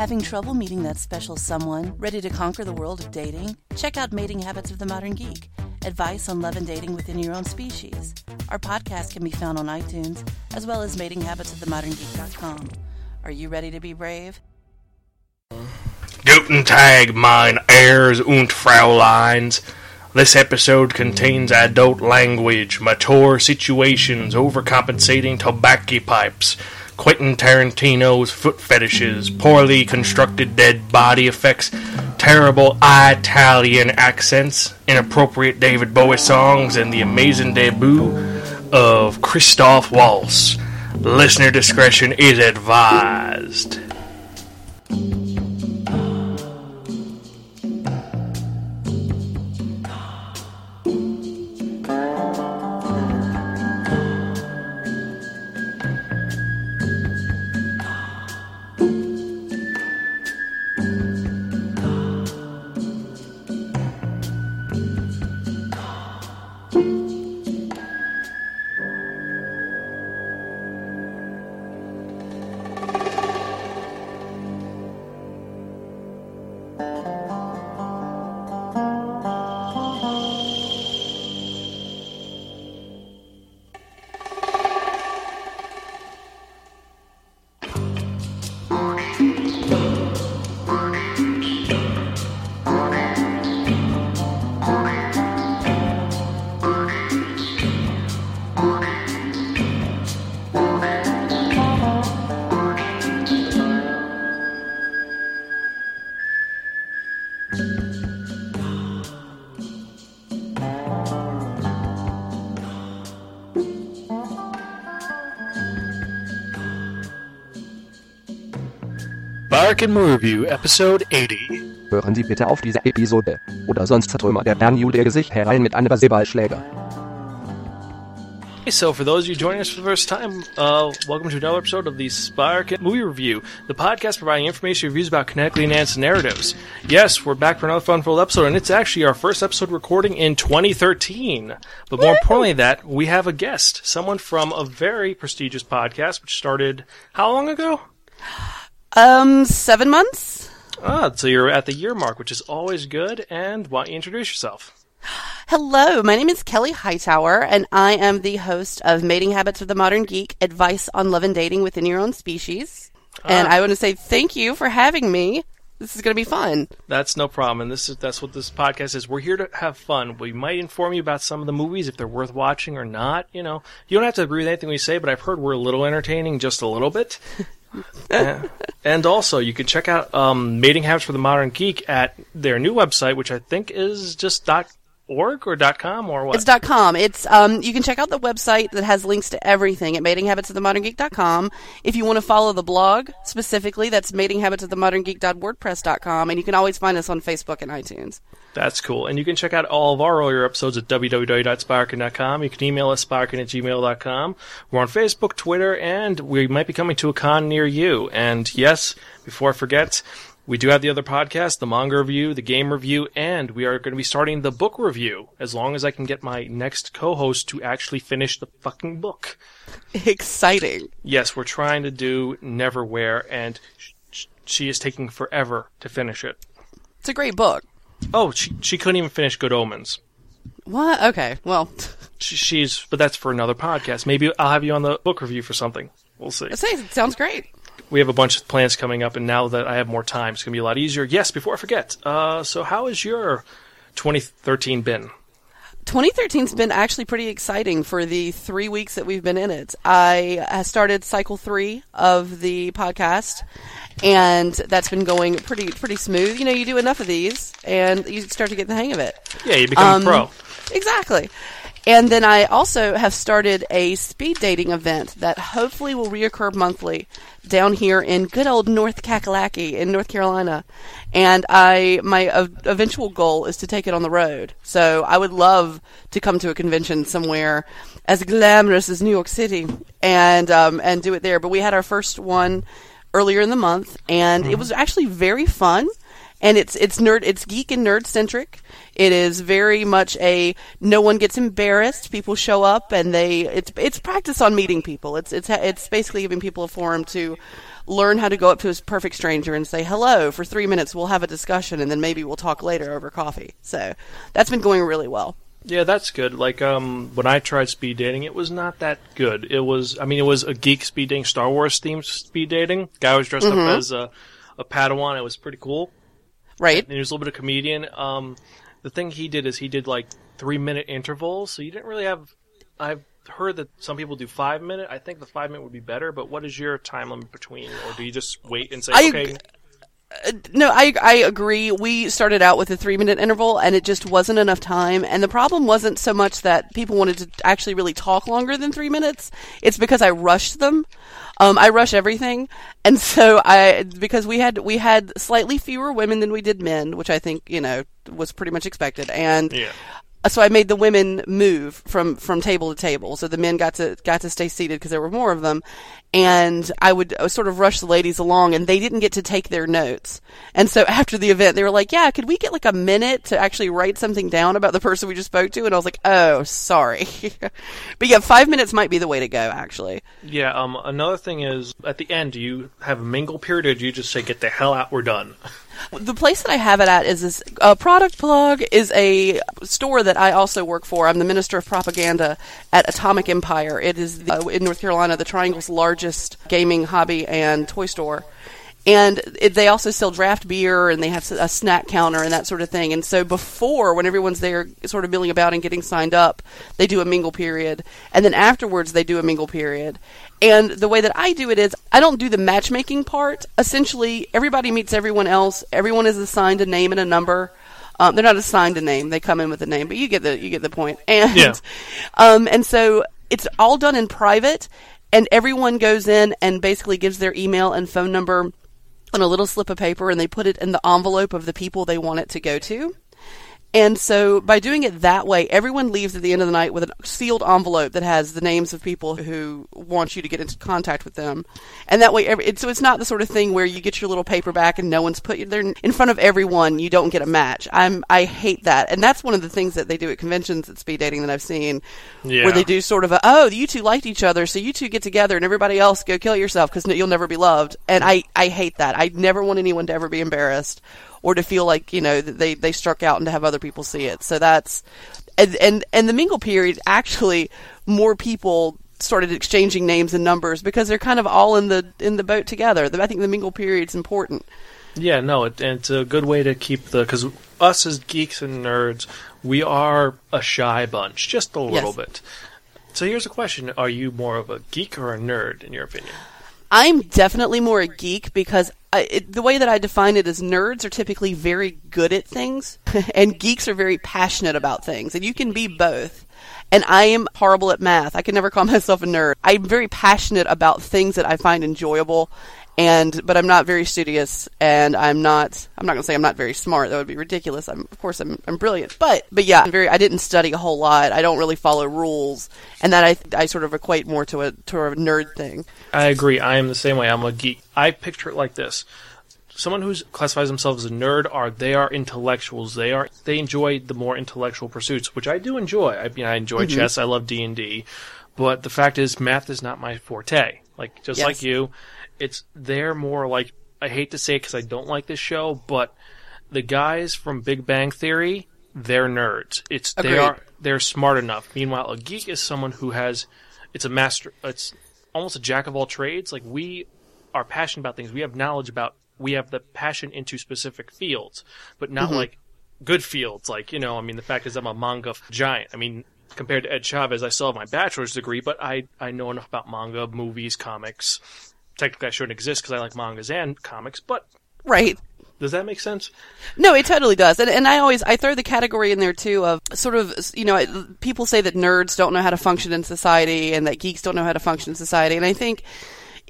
Having trouble meeting that special someone, ready to conquer the world of dating? Check out Mating Habits of the Modern Geek advice on love and dating within your own species. Our podcast can be found on iTunes, as well as matinghabitsofthemoderngeek.com. Are you ready to be brave? Guten Tag, mein heirs und Frauleins. This episode contains adult language, mature situations, overcompensating tobacco pipes, Quentin Tarantino's foot fetishes, poorly constructed dead body effects, terrible Italian accents, inappropriate David Bowie songs, and the amazing debut of Christoph Waltz. Listener discretion is advised. Bark and Moo Review, Episode 80. Hören Sie bitte auf diese Episode. Oder sonst zertrümmert der Bärenjude Gesicht herein mit einem Baseballschläger. Hey, so for those of you joining us for the first time, uh, welcome to another episode of the Spark Movie Review, the podcast providing information reviews about kinetically enhanced narratives. Yes, we're back for another fun-filled episode, and it's actually our first episode recording in 2013. But more importantly, than that we have a guest, someone from a very prestigious podcast, which started how long ago? Um, seven months? Ah, so you're at the year mark, which is always good. And why don't you introduce yourself? Hello, my name is Kelly Hightower, and I am the host of Mating Habits of the Modern Geek Advice on Love and Dating Within Your Own Species. And Ah. I want to say thank you for having me. This is going to be fun. That's no problem, and this is that's what this podcast is. We're here to have fun. We might inform you about some of the movies if they're worth watching or not. You know, you don't have to agree with anything we say, but I've heard we're a little entertaining, just a little bit. And also, you can check out um, Mating Habits for the Modern Geek at their new website, which I think is just dot .org or dot .com or what? It's dot .com. It's um you can check out the website that has links to everything at matinghabitsofthemoderngeek.com. If you want to follow the blog specifically, that's matinghabitsofthemoderngeek.wordpress.com and you can always find us on Facebook and iTunes. That's cool. And you can check out all of our earlier episodes at www.sparkin.com. You can email us sparkin at gmail.com. We're on Facebook, Twitter, and we might be coming to a con near you. And yes, before I forget, we do have the other podcast, the manga review, the game review, and we are going to be starting the book review as long as I can get my next co-host to actually finish the fucking book. Exciting. Yes, we're trying to do Neverwhere, and sh- sh- she is taking forever to finish it. It's a great book. Oh, she she couldn't even finish Good Omens. What? Okay. Well, She, she's, but that's for another podcast. Maybe I'll have you on the book review for something. We'll see. it sounds great. We have a bunch of plans coming up, and now that I have more time, it's going to be a lot easier. Yes, before I forget, uh, so how has your 2013 been? 2013's been actually pretty exciting for the three weeks that we've been in it. I started cycle three of the podcast, and that's been going pretty pretty smooth. You know, you do enough of these, and you start to get the hang of it. Yeah, you become Um, a pro. Exactly. And then I also have started a speed dating event that hopefully will reoccur monthly down here in good old North Kakalaki in North Carolina. And I my uh, eventual goal is to take it on the road. So I would love to come to a convention somewhere as glamorous as New York City and um, and do it there. But we had our first one earlier in the month, and it was actually very fun and it's it's nerd it's geek and nerd centric. It is very much a no one gets embarrassed. People show up and they it's it's practice on meeting people. It's it's it's basically giving people a forum to learn how to go up to a perfect stranger and say hello for three minutes. We'll have a discussion, and then maybe we'll talk later over coffee. So that's been going really well. Yeah, that's good. Like um, when I tried speed dating, it was not that good. It was, I mean, it was a geek speed dating, Star Wars themed speed dating. Guy was dressed up as a, a Padawan. It was pretty cool. Right? And he was a little bit of comedian. Um, the thing he did is he did like three minute intervals, so you didn't really have. I've heard that some people do five minute. I think the five minute would be better. But what is your time limit between, or do you just wait and say, I- okay? Uh, no, I I agree. We started out with a three minute interval, and it just wasn't enough time. And the problem wasn't so much that people wanted to actually really talk longer than three minutes. It's because I rushed them. Um, I rush everything, and so I because we had we had slightly fewer women than we did men, which I think you know was pretty much expected. And Yeah. So I made the women move from from table to table, so the men got to got to stay seated because there were more of them, and I would uh, sort of rush the ladies along, and they didn't get to take their notes. And so after the event, they were like, "Yeah, could we get like a minute to actually write something down about the person we just spoke to?" And I was like, "Oh, sorry," but yeah, five minutes might be the way to go. Actually, Yeah. Um. Another thing is, at the end, do you have a mingle period, or do you just say, "Get the hell out, we're done"? the place that I have it at is this product plug is a store that I also work for. I'm the minister of propaganda at Atomic Empire. It is the, uh, in North Carolina, the Triangle's largest gaming hobby and toy store. And it, they also sell draft beer and they have a snack counter and that sort of thing. And so before, when everyone's there sort of milling about and getting signed up, they do a mingle period. And then afterwards, they do a mingle period. And the way that I do it is I don't do the matchmaking part. Essentially, everybody meets everyone else. Everyone is assigned a name and a number. Um, they're not assigned a name; they come in with a name, but you get the you get the point. And Yeah. um, and so it's all done in private, and everyone goes in and basically gives their email and phone number on a little slip of paper, and they put it in the envelope of the people they want it to go to. And so by doing it that way, everyone leaves at the end of the night with a sealed envelope that has the names of people who want you to get into contact with them. And that way, every, it, so it's not the sort of thing where you get your little paper back and no one's put you there in front of everyone. You don't get a match. I'm I hate that, and that's one of the things that they do at conventions at speed dating that I've seen, Yeah. where they do sort of a oh you two liked each other, so you two get together and everybody else go kill yourself because you'll never be loved. And I I hate that. I never want anyone to ever be embarrassed or to feel like you know they they struck out and to have other people see it. So that's and and, and the mingle period actually more people started exchanging names and numbers because they're kind of all in the in the boat together. I think the mingle period's important. Yeah, no, it, and it's a good way to keep the because us as geeks and nerds, we are a shy bunch, just a little Yes. bit. So here's a question: Are you more of a geek or a nerd, in your opinion? I'm definitely more a geek because I, it, the way that I define it is nerds are typically very good at things, and geeks are very passionate about things, and you can be both. And I am horrible at math. I can never call myself a nerd. I'm very passionate about things that I find enjoyable, and but I'm not very studious, and I'm not. I'm not going to say I'm not very smart. That would be ridiculous. I'm, of course, I'm, I'm brilliant, but but yeah, I'm very. I didn't study a whole lot. I don't really follow rules, and that I I sort of equate more to a to a nerd thing. I agree. I am the same way. I'm a geek. I picture it like this: someone who classifies themselves as a nerd are they are intellectuals. They are they enjoy the more intellectual pursuits, which I do enjoy. I mean, I enjoy Mm-hmm. chess. I love D and D, but the fact is, math is not my forte. Like just Yes. like you, it's they're more like I hate to say it because I don't like this show, but the guys from Big Bang Theory, they're nerds. It's they are they're smart enough. Meanwhile, a geek is someone who has it's a master. It's almost a jack of all trades. Like we are passionate about things. We have knowledge about. We have the passion into specific fields, but not mm-hmm. like good fields. Like you know, I mean, the fact is, I'm a manga giant. I mean, compared to Ed Chavez, I still have my bachelor's degree, but I I know enough about manga, movies, comics. Technically, I shouldn't exist because I like mangas and comics. But Right. does that make sense? No, it totally does, and and I always I throw the category in there too of sort of you know people say that nerds don't know how to function in society and that geeks don't know how to function in society, and I think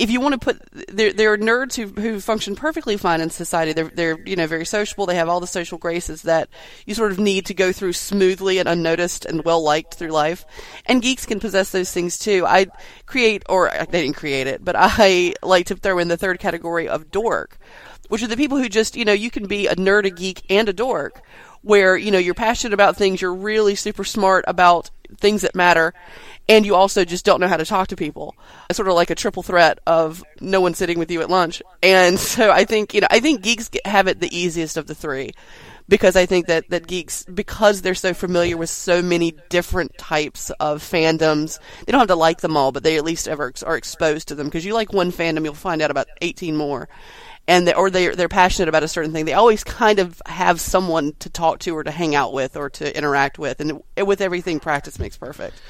if you want to put there there are nerds who who function perfectly fine in society. They're they're you know very sociable. They have all the social graces that you sort of need to go through smoothly and unnoticed and well liked through life. And geeks can possess those things too. I create or I didn't create it, but I like to throw in the third category of dork which are the people who just, you know, you can be a nerd, a geek, and a dork, where, you know, you're passionate about things, you're really super smart about things that matter, and you also just don't know how to talk to people. It's sort of like a triple threat of no one sitting with you at lunch. And so I think, you know, I think geeks have it the easiest of the three because I think that, that geeks, because they're so familiar with so many different types of fandoms, they don't have to like them all, but they at least ever are exposed to them. Because you like one fandom, you'll find out about 18 more. And they, or they're, they're passionate about a certain thing. They always kind of have someone to talk to or to hang out with or to interact with. And with everything, practice makes perfect.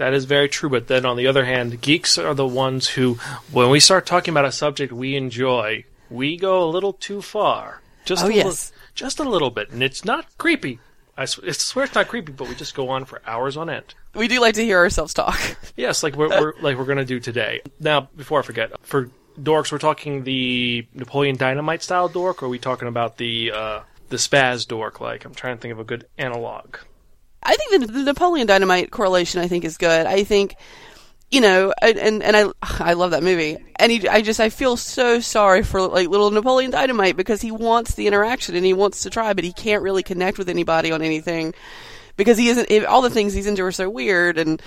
That is very true, but then on the other hand, geeks are the ones who, when we start talking about a subject we enjoy, we go a little too far. Just Oh, a yes. little, just a little bit, and it's not creepy. I swear it's not creepy, but we just go on for hours on end. We do like to hear ourselves talk. Yes, like we're, we're like we're gonna do today. Now, before I forget, for dorks, we're talking the Napoleon Dynamite style dork, or are we talking about the uh, the spaz dork? Like, I'm trying to think of a good analog. I think the, the Napoleon Dynamite correlation I think is good. I think you know, and and, I I love that movie, and he, I just I feel so sorry for like little Napoleon Dynamite because he wants the interaction and he wants to try, but he can't really connect with anybody on anything because he isn't all the things he's into are so weird and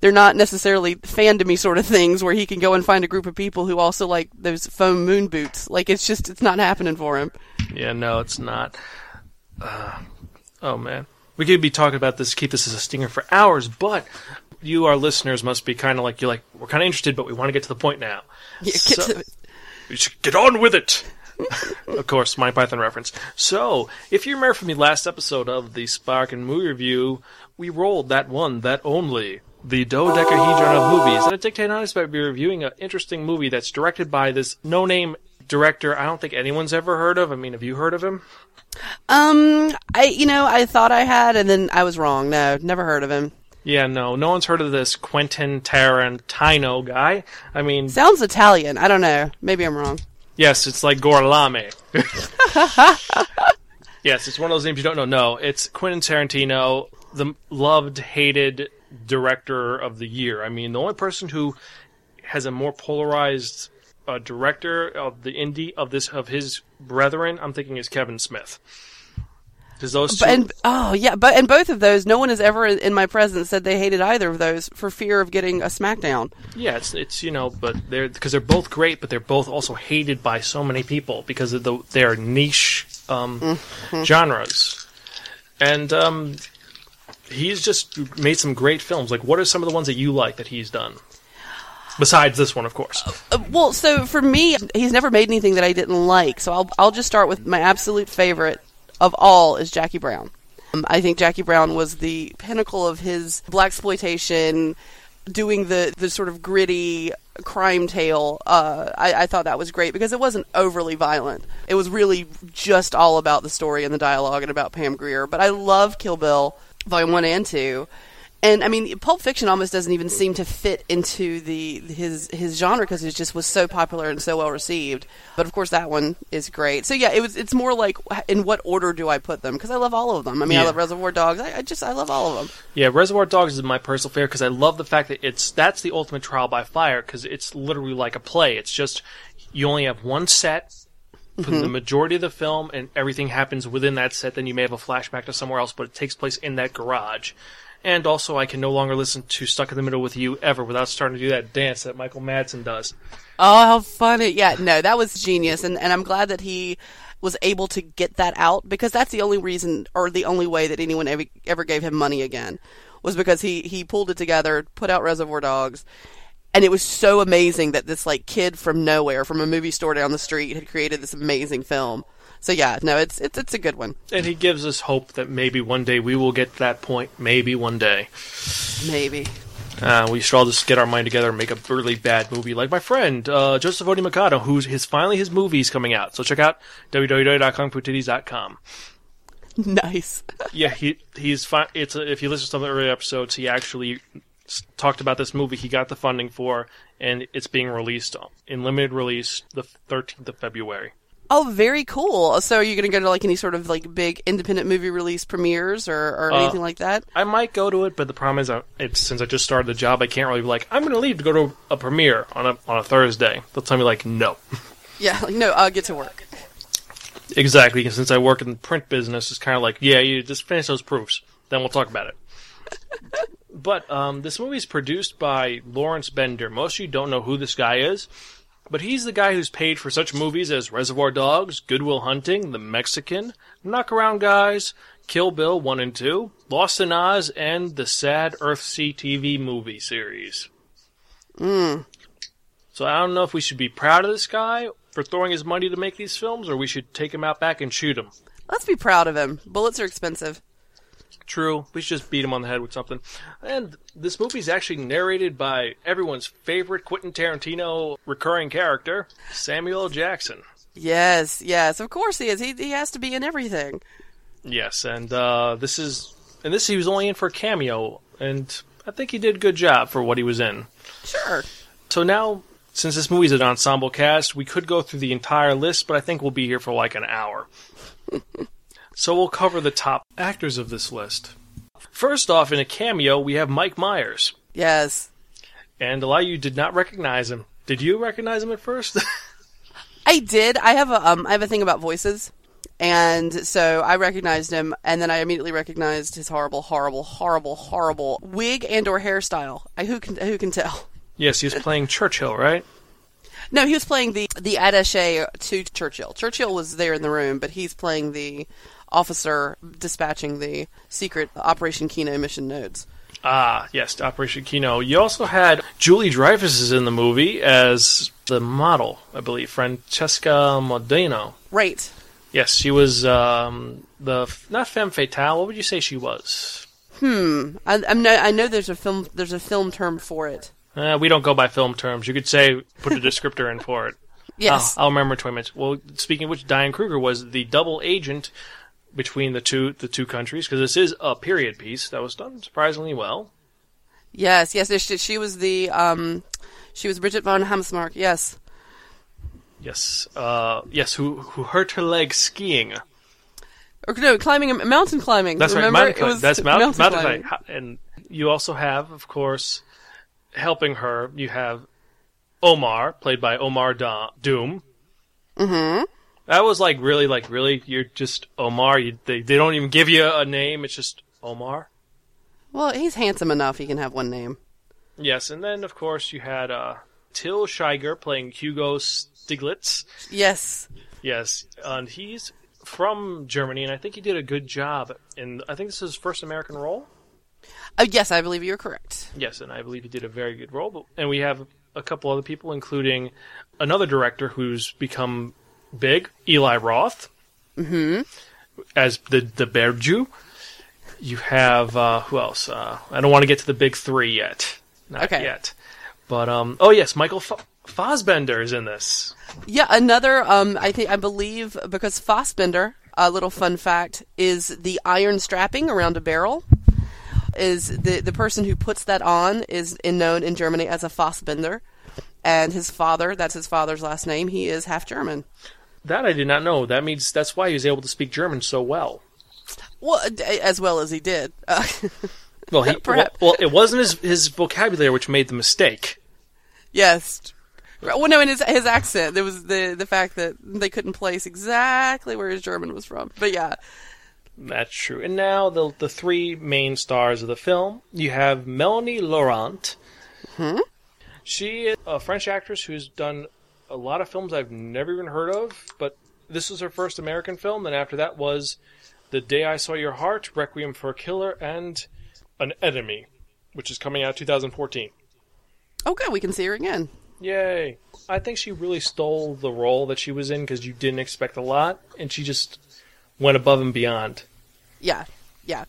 they're not necessarily fandomy sort of things where he can go and find a group of people who also like those foam moon boots. Like it's just it's not happening for him. Yeah, no, it's not. Uh, oh man, we could be talking about this, keep this as a stinger for hours, but you, our listeners, must be kind of like you're like we're kind of interested, but we want to get to the point now. Yeah, get So- should get on with it. of course, my Python reference. So, if you remember from the last episode of the Spark and Movie Review, we rolled that one, that only, the dodecahedron of movies. And at Dictate Honest, I'll be reviewing an interesting movie that's directed by this no-name director I don't think anyone's ever heard of. I mean, have you heard of him? Um, I you know I thought I had, and then I was wrong. No, never heard of him. Yeah, no, no one's heard of this Quentin Tarantino guy. I mean, Sounds Italian. I don't know. Maybe I'm wrong. Yes, it's like Gorlame. yes, it's one of those names you don't know. No, it's Quentin Tarantino, the loved, hated director of the year. I mean, the only person who has a more polarized uh, director of the indie of this of his brethren, I'm thinking is Kevin Smith. Because those two, But, and oh yeah, but and both of those, no one has ever in my presence said they hated either of those for fear of getting a smackdown. yeah, it's it's you know, but they're because they're both great, but they're both also hated by so many people because of the their niche um, genres, and um, he's just made some great films. Like, what are some of the ones that you like that he's done? Besides this one, of course. Uh, well, so for me, he's never made anything that I didn't like. So I'll I'll just start with my absolute favorite of all is Jackie Brown. Um, I think Jackie Brown was the pinnacle of his black exploitation, doing the the sort of gritty crime tale. Uh, I, I thought that was great because it wasn't overly violent. It was really just all about the story and the dialogue and about Pam Grier. But I love Kill Bill Volume One and Two. And I mean, Pulp Fiction almost doesn't even seem to fit into the his his genre because it just was so popular and so well received. But of course, that one is great. So yeah, it was. It's more like in what order do I put them? Because I love all of them. I mean, I love Reservoir Dogs. I, I just I love all of them. Yeah, Reservoir Dogs is my personal favorite because I love the fact that it's that's the ultimate trial by fire because it's literally like a play. It's just you only have one set for mm-hmm. the majority of the film, and everything happens within that set. Then you may have a flashback to somewhere else, but it takes place in that garage. And also, I can no longer listen to "Stuck in the Middle with You" ever without starting to do that dance that Michael Madsen does. Oh, how funny! Yeah, no, that was genius, and and I'm glad that he was able to get that out because that's the only reason or the only way that anyone ever ever gave him money again was because he he pulled it together, put out Reservoir Dogs, and it was so amazing that this like kid from nowhere from a movie store down the street had created this amazing film. So yeah, no, it's it's it's a good one. And he gives us hope that maybe one day we will get to that point. Maybe one day. Maybe. Uh, we should all just get our mind together and make a really bad movie, like my friend uh, Joseph Odi Mikado, who's his finally his movie's coming out. So check out www.kungfutitties.com. Nice. Yeah, he he's fine. it's a, if you listen to some of the earlier episodes, he actually s- talked about this movie he got the funding for, and it's being released in limited release the 13th of February. Oh, very cool. So are you going to go to like any sort of like big independent movie release premieres or, or Uh, anything like that? I might go to it, but the problem is, I, it's, since I just started the job, I can't really be like, I'm going to leave to go to a premiere on a on a Thursday. They'll tell me like, no. Yeah, like, no, uh, get to work. Exactly, because since I work in the print business, it's kind of like, yeah, you just finish those proofs, then we'll talk about it. But um, this movie is produced by Lawrence Bender. Most of you don't know who this guy is, but he's the guy who's paid for such movies as Reservoir Dogs, Goodwill Hunting, The Mexican, Knockaround Guys, Kill Bill 1 and 2, Lost in Oz, and the Sad Earthsea TV movie series. Mm. So I don't know if we should be proud of this guy for throwing his money to make these films, or we should take him out back and shoot him. Let's be proud of him. Bullets are expensive. True. We should just beat him on the head with something. And this movie is actually narrated by everyone's favorite Quentin Tarantino recurring character, Samuel L. Jackson. Yes, yes, of course he is. He he has to be in everything. Yes, and uh, this is and this he was only in for a cameo, and I think he did a good job for what he was in. Sure. So now, since this movie's an ensemble cast, we could go through the entire list, but I think we'll be here for like an hour. so we'll cover the top actors of this list. First off, in a cameo, we have Mike Myers, Yes. and a lot of you did not recognize him. Did you recognize him at first? I did. I have a um I have a thing about voices. And so I recognized him and then I immediately recognized his horrible, horrible, horrible, horrible wig and or hairstyle. I who can who can tell? yes, he was playing Churchill, right? No, he was playing the the attaché to Churchill. Churchill was there in the room, but he's playing the officer dispatching the secret Operation Kino mission nodes. Ah, yes, Operation Kino. You also had Julie Dreyfus is in the movie as the model, I believe, Francesca Modena. Right. Yes, she was um, the not femme fatale. What would you say she was? I, I'm no, I know there's a film there's a film term for it. Uh, we don't go by film terms. You could say put a descriptor in for it. Yes. I'll, I'll remember in twenty minutes. Well, speaking of which, Diane Kruger was the double agent between the two the two countries because this is a period piece that was done surprisingly well. Yes, yes, she, she was the um she was Bridget von Hammersmark. Yes. Yes, uh, yes. Who who hurt her leg skiing? Or no, climbing mountain climbing. That's Remember? right, mountain climbing. That's mount, mountain, mountain climbing. Ha- And you also have, of course, helping her. You have Omar, played by Omar da- Doom. Mm-hmm. That was like really, like really. You're just Omar. You, they they don't even give you a name. It's just Omar. Well, he's handsome enough he can have one name. Yes, and then of course you had uh, Till Schweiger playing Hugo Stiglitz. Yes. Yes, and he's from Germany, and I think he did a good job. And I think this is his first American role. Oh, yes, I believe you're correct. Yes, and I believe he did a very good role. But, and we have a couple other people, including another director who's become big, Eli Roth, mm-hmm. as the the Bear Jew. You have uh, who else? Uh, I don't want to get to the big three yet, not Okay. yet. But um, oh yes, Michael F- is in this. Yeah, another um I think I believe because Fassbender, a little fun fact, is the iron strapping around a barrel. Is the the person who puts that on is in, known in Germany as a Fassbender, and his father, that's his father's last name. He is half German. That I did not know. That means that's why he was able to speak German so well. Well, as well as he did. Uh, Well, he, well, well, it wasn't his his vocabulary which made the mistake. yes. Well, no, and his his accent. There was the the fact that they couldn't place exactly where his German was from. But yeah, That's true. And now the the three main stars of the film. You have Melanie Laurent. Hmm? She is a French actress who's done a lot of films I've never even heard of, but this was her first American film. And after that was The Day I Saw Your Heart, Requiem for a Killer, and An Enemy, which is coming out 2014. Okay, we can see her again. Yay! I think she really stole the role that she was in because you didn't expect a lot, and she just went above and beyond. Yeah, yeah.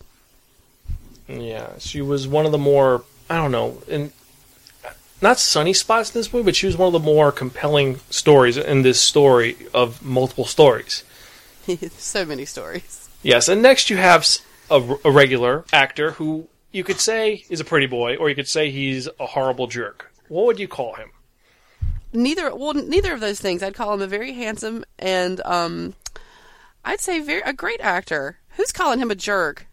Yeah, she was one of the more I don't know, and not sunny spots in this movie, but she was one of the more compelling stories in this story of multiple stories. so many stories. Yes, and next you have a regular actor who you could say is a pretty boy, or you could say he's a horrible jerk. What would you call him? Neither, well, neither of those things. I'd call him a very handsome and, um, I'd say very a great actor. Who's calling him a jerk?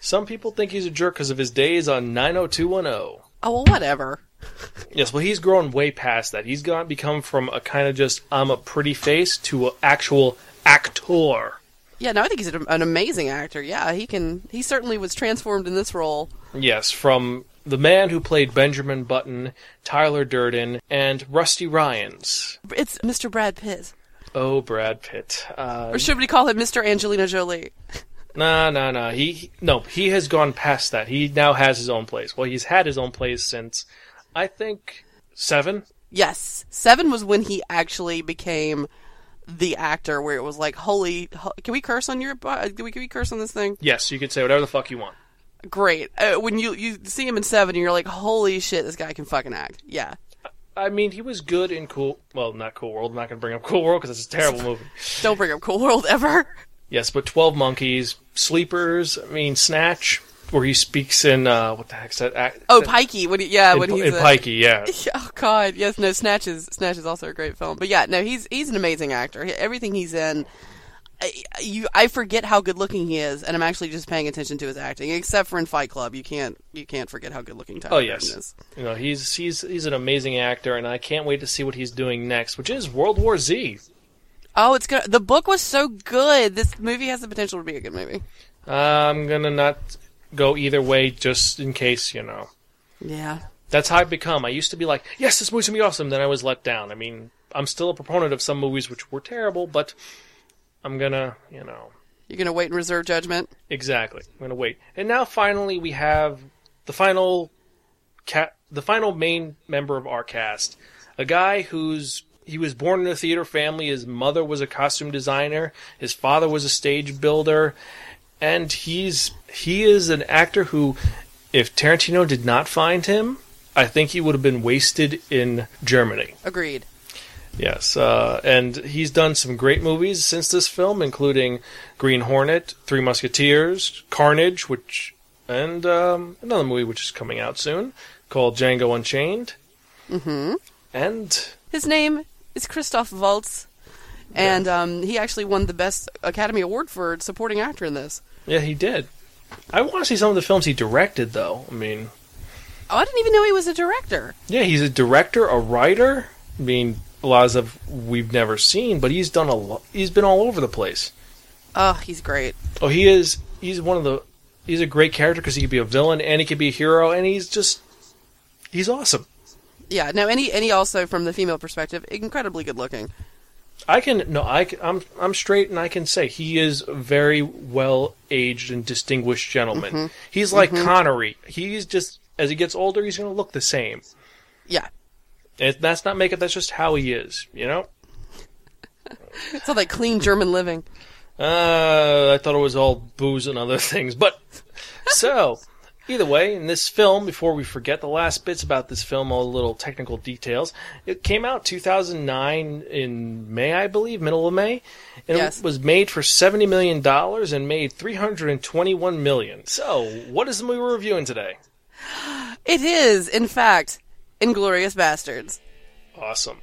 Some people think he's a jerk because of his days on 90210. Oh well, whatever. Yes, well, he's grown way past that. He's gone become from a kind of just I'm a pretty face to an actual actor. Yeah, no, I think he's an, an amazing actor. Yeah, he can. He certainly was transformed in this role. Yes, from the man who played Benjamin Button, Tyler Durden, and Rusty Ryans. It's Mr. Brad Pitt. Oh, Brad Pitt. Uh, Or should we call him Mr. Angelina Jolie? Nah, nah, nah. He he- no, he has gone past that. He now has his own place. Well, he's had his own place since I think seven. Yes. Seven was when he actually became the actor where it was like, holy, ho- can we curse on your, uh, can we, can we curse on this thing? Yes, you can say whatever the fuck you want. Great. Uh, when you, you see him in seven and you're like, holy shit, this guy can fucking act. Yeah. I mean, he was good in Cool. Well, not Cool World. I'm not going to bring up Cool World because it's a terrible movie. Don't bring up Cool World ever. Yes, but Twelve Monkeys, Sleepers. I mean, Snatch, where he speaks in uh, what the heck's that? Act, Oh, Pikey. When he, yeah, in, when he's in Pikey, yeah. Oh God, yes, no. Snatch is Snatch is also a great film, but yeah, no, he's he's an amazing actor. Everything he's in, I, you I forget how good looking he is, and I'm actually just paying attention to his acting. Except for in Fight Club, you can't you can't forget how good looking Tyler Oh Durden yes, is. you know he's he's he's an amazing actor, and I can't wait to see what he's doing next, which is World War Z. Oh, it's good. The book was so good. This movie has the potential to be a good movie. I'm gonna not go either way, just in case you know. Yeah. That's how I've become. I used to be like, yes, this movie's gonna be awesome. Then I was let down. I mean, I'm still a proponent of some movies which were terrible, but I'm gonna, you know, You're gonna wait and reserve judgment. exactly. I'm gonna wait. And now finally we have the final cat, the final main member of our cast, a guy who's he was born in a theater family. His mother was a costume designer. His father was a stage builder, and he's he is an actor who, if Tarantino did not find him, I think he would have been wasted in Germany. Agreed. Yes, uh, and he's done some great movies since this film, including Green Hornet, Three Musketeers, Carnage, which, and um, another movie which is coming out soon called Django Unchained. Mm-hmm. And His name is Christoph Waltz, and um, he actually won the best Academy Award for supporting actor in this. yeah, he did. I want to see some of the films he directed, though. I mean, Oh, I didn't even know he was a director. yeah, he's a director, a writer. I mean, a lot of we've never seen, but he's done a lot. He's been all over the place. Oh, he's great. Oh, he is. He's one of the. He's a great character because he could be a villain and he could be a hero, and he's just. He's awesome. Yeah, no, and he, and he also, from the female perspective, incredibly good looking. I can no, I can, I'm I'm straight, and I can say he is a very well aged and distinguished gentleman. He's like Connery. He's just as he gets older, he's going to look the same. Yeah. And that's not makeup. That's just how he is. You know. It's all that clean German living. Uh, I thought it was all booze and other things, but so either way, in this film, before we forget the last bits about this film, all the little technical details, it came out 2009 in May, I believe, middle of May, and Yes. it was made for 70 million dollars and made 321 million. So, what is the movie we're reviewing today? It is, in fact, Inglourious Basterds. Awesome.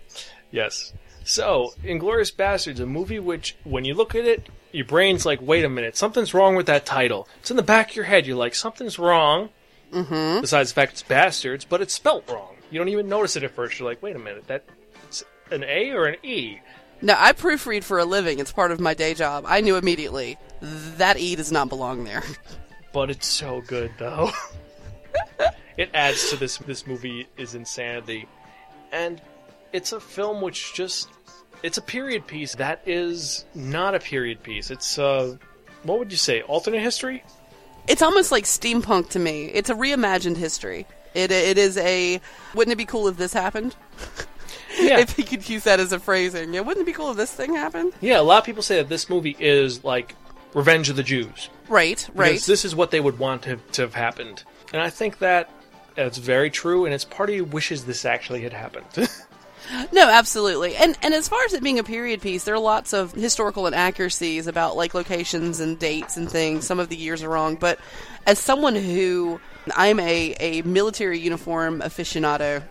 Yes. So, Inglourious Basterds, a movie which, when you look at it, your brain's like, wait a minute, something's wrong with that title. It's in the back of your head. You're like, something's wrong. Mm-hmm. Besides the fact it's bastards, but it's spelt wrong. You don't even notice it at first. You're like, wait a minute, that it's an A or an E? No, I proofread for a living. It's part of my day job. I knew immediately that E does not belong there. But it's so good though. it adds to this this movie is insanity. And it's a film which just it's a period piece that is not a period piece. It's uh what would you say? Alternate history? It's almost like steampunk to me. It's a reimagined history. It, it is a. Wouldn't it be cool if this happened? Yeah. If he could use that as a phrasing. Yeah, wouldn't it be cool if this thing happened? yeah, a lot of people say that this movie is like Revenge of the Jews. Right, right. Because this is what they would want to, to have happened. And I think that that's very true, and it's part of you wishes this actually had happened. No, absolutely. And and as far as it being a period piece, there are lots of historical inaccuracies about like locations and dates and things. Some of the years are wrong, but as someone who I'm a, a military uniform aficionado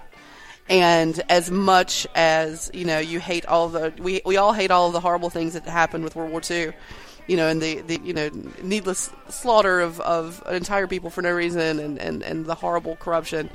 and as much as, you know, you hate all the we we all hate all of the horrible things that happened with World War II. You know, and the, the you know needless slaughter of, of an entire people for no reason, and, and, and the horrible corruption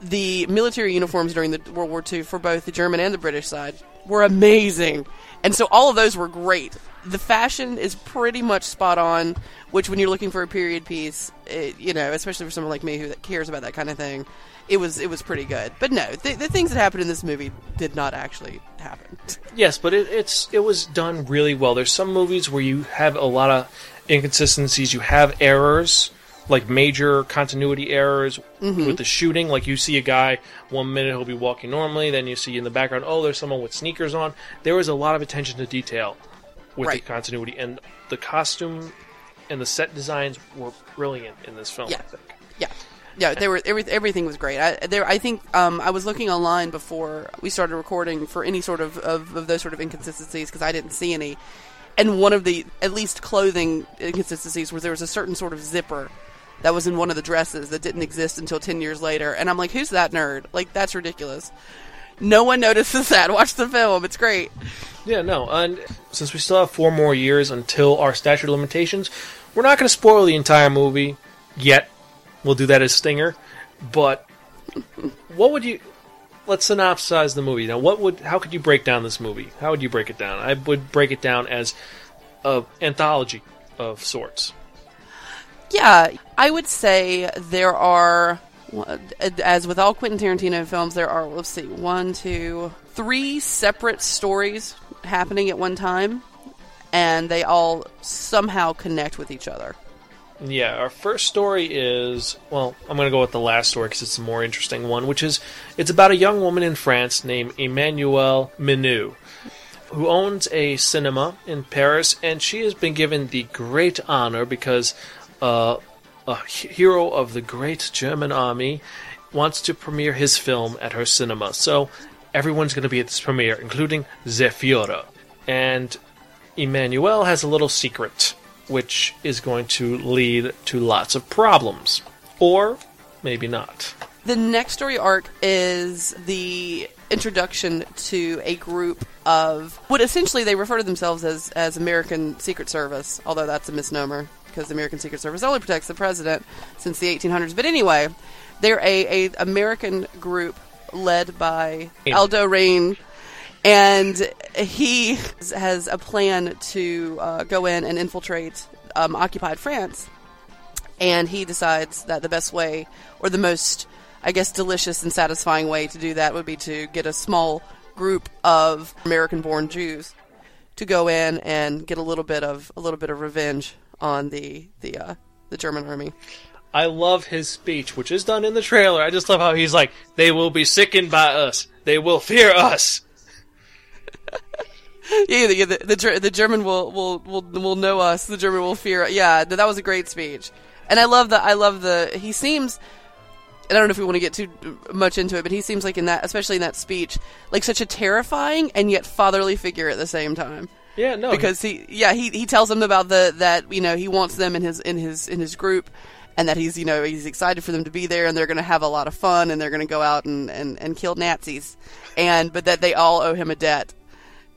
the military uniforms during the World War II for both the German and the British side were amazing. And so all of those were great. The fashion is pretty much spot on, which when you're looking for a period piece, it, you know, especially for someone like me who cares about that kind of thing, it was it was pretty good. But no, the, the things that happened in this movie did not actually happen. Yes, but it, it's it was done really well. There's some movies where you have a lot of inconsistencies. You have errors, like major continuity errors with the shooting. Like you see a guy one minute he'll be walking normally, then you see in the background, oh, there's someone with sneakers on. There was a lot of attention to detail with Right. the continuity, and the costume and the set designs were brilliant in this film. Yeah. I think. Yeah. Yeah, they were every, everything was great. I there I think um, I was looking online before we started recording for any sort of, of, of those sort of inconsistencies because I didn't see any. And one of the at least clothing inconsistencies was there was a certain sort of zipper that was in one of the dresses that didn't exist until 10 years later. And I'm like, who's that nerd? Like that's ridiculous. No one notices that. Watch the film. It's great. Yeah, no, and since we still have four more years until our statute of limitations, we're not going to spoil the entire movie yet. We'll do that as Stinger, but what would you? Let's synopsize the movie now. What would? How could you break down this movie? How would you break it down? I would break it down as a anthology of sorts. Yeah, I would say there are, as with all Quentin Tarantino films, there are, let's see, one, two, three separate stories happening at one time, and they all somehow connect with each other. Yeah, our first story is well, I'm going to go with the last story because it's the more interesting one, which is it's about a young woman in France named Emmanuelle Mimieux, who owns a cinema in Paris, and she has been given the great honor because uh, a hero of the great German army wants to premiere his film at her cinema. So everyone's going to be at this premiere, including Zefiro. And Emmanuel has a little secret, which is going to lead to lots of problems. Or maybe not. The next story arc is the introduction to a group of what essentially they refer to themselves as as American Secret Service, although that's a misnomer because the American Secret Service only protects the president since the 1800s. But anyway, they're a, a American group led by Aldo Raine, and he has a plan to uh, go in and infiltrate um, occupied France and he decides that the best way or the most i guess delicious and satisfying way to do that would be to get a small group of american born jews to go in and get a little bit of a little bit of revenge on the the uh, the german army I love his speech, which is done in the trailer. I just love how he's like, they will be sickened by us. They will fear us. yeah, the, the, the, the German will, will will will know us. The German will fear. Yeah, that was a great speech, and I love the I love the. He seems. And I don't know if we want to get too much into it, but he seems like in that, especially in that speech, like such a terrifying and yet fatherly figure at the same time. Yeah, no. Because he, yeah, he he tells them about the that you know he wants them in his in his in his group, and that he's you know he's excited for them to be there, and they're going to have a lot of fun, and they're going to go out and, and and kill Nazis, and but that they all owe him a debt.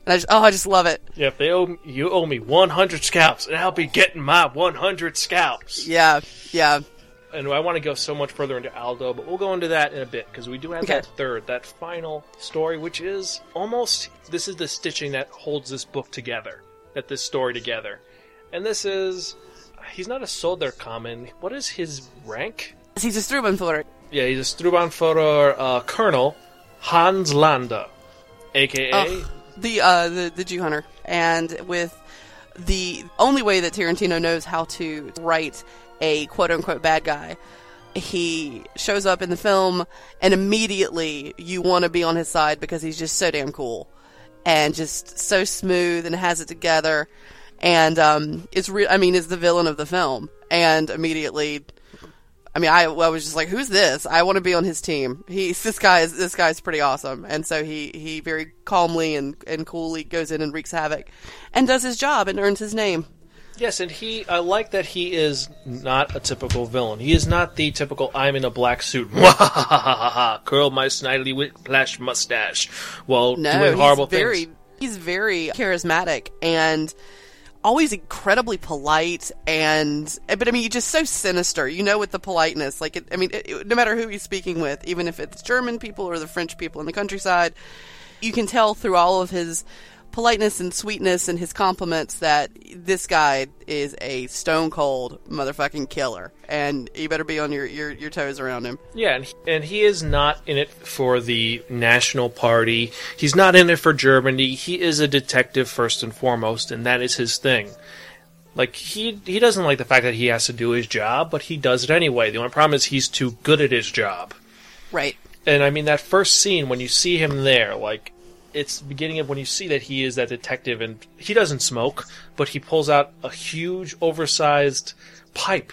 And I just, oh, I just love it. Yep, they owe you owe me 100 scalps, and I'll be getting my 100 scalps. Yeah, yeah. And I want to go so much further into Aldo, but we'll go into that in a bit because we do have Okay. that third, that final story, which is almost this is the stitching that holds this book together, that this story together. And this is he's not a soldier common. What is his rank? He's a Strubenfuller. Yeah, he's a Strubanführer uh, Colonel Hans Landa, aka the uh the the Jew hunter, and with the only way that Tarantino knows how to write a quote unquote bad guy, he shows up in the film, and immediately you want to be on his side because he's just so damn cool, and just so smooth and has it together, and um, it's real. I mean, is the villain of the film, and immediately. I mean, I, I was just like, "Who's this? I want to be on his team." He's this guy is this guy's pretty awesome, and so he he very calmly and and coolly goes in and wreaks havoc, and does his job and earns his name. Yes, and he I like that he is not a typical villain. He is not the typical I'm in a black suit, curl my snidely whiplash mustache while No, doing horrible he's very things. he's very charismatic and always incredibly polite and but I mean just so sinister. You know, with the politeness, like it, I mean, it- no matter who he's speaking with, even if it's German people or the French people in the countryside. you can tell through all of his politeness and sweetness and his compliments that this guy is a stone cold motherfucking killer, and you better be on your, your, your toes around him. Yeah, and he, and he is not in it for the national party. He's not in it for Germany. He is a detective first and foremost, and that is his thing. Like he he doesn't like the fact that he has to do his job, but he does it anyway. The only problem is he's too good at his job. Right. And I mean that first scene when you see him there, like it's the beginning of when you see that he is that detective and he doesn't smoke, but he pulls out a huge oversized pipe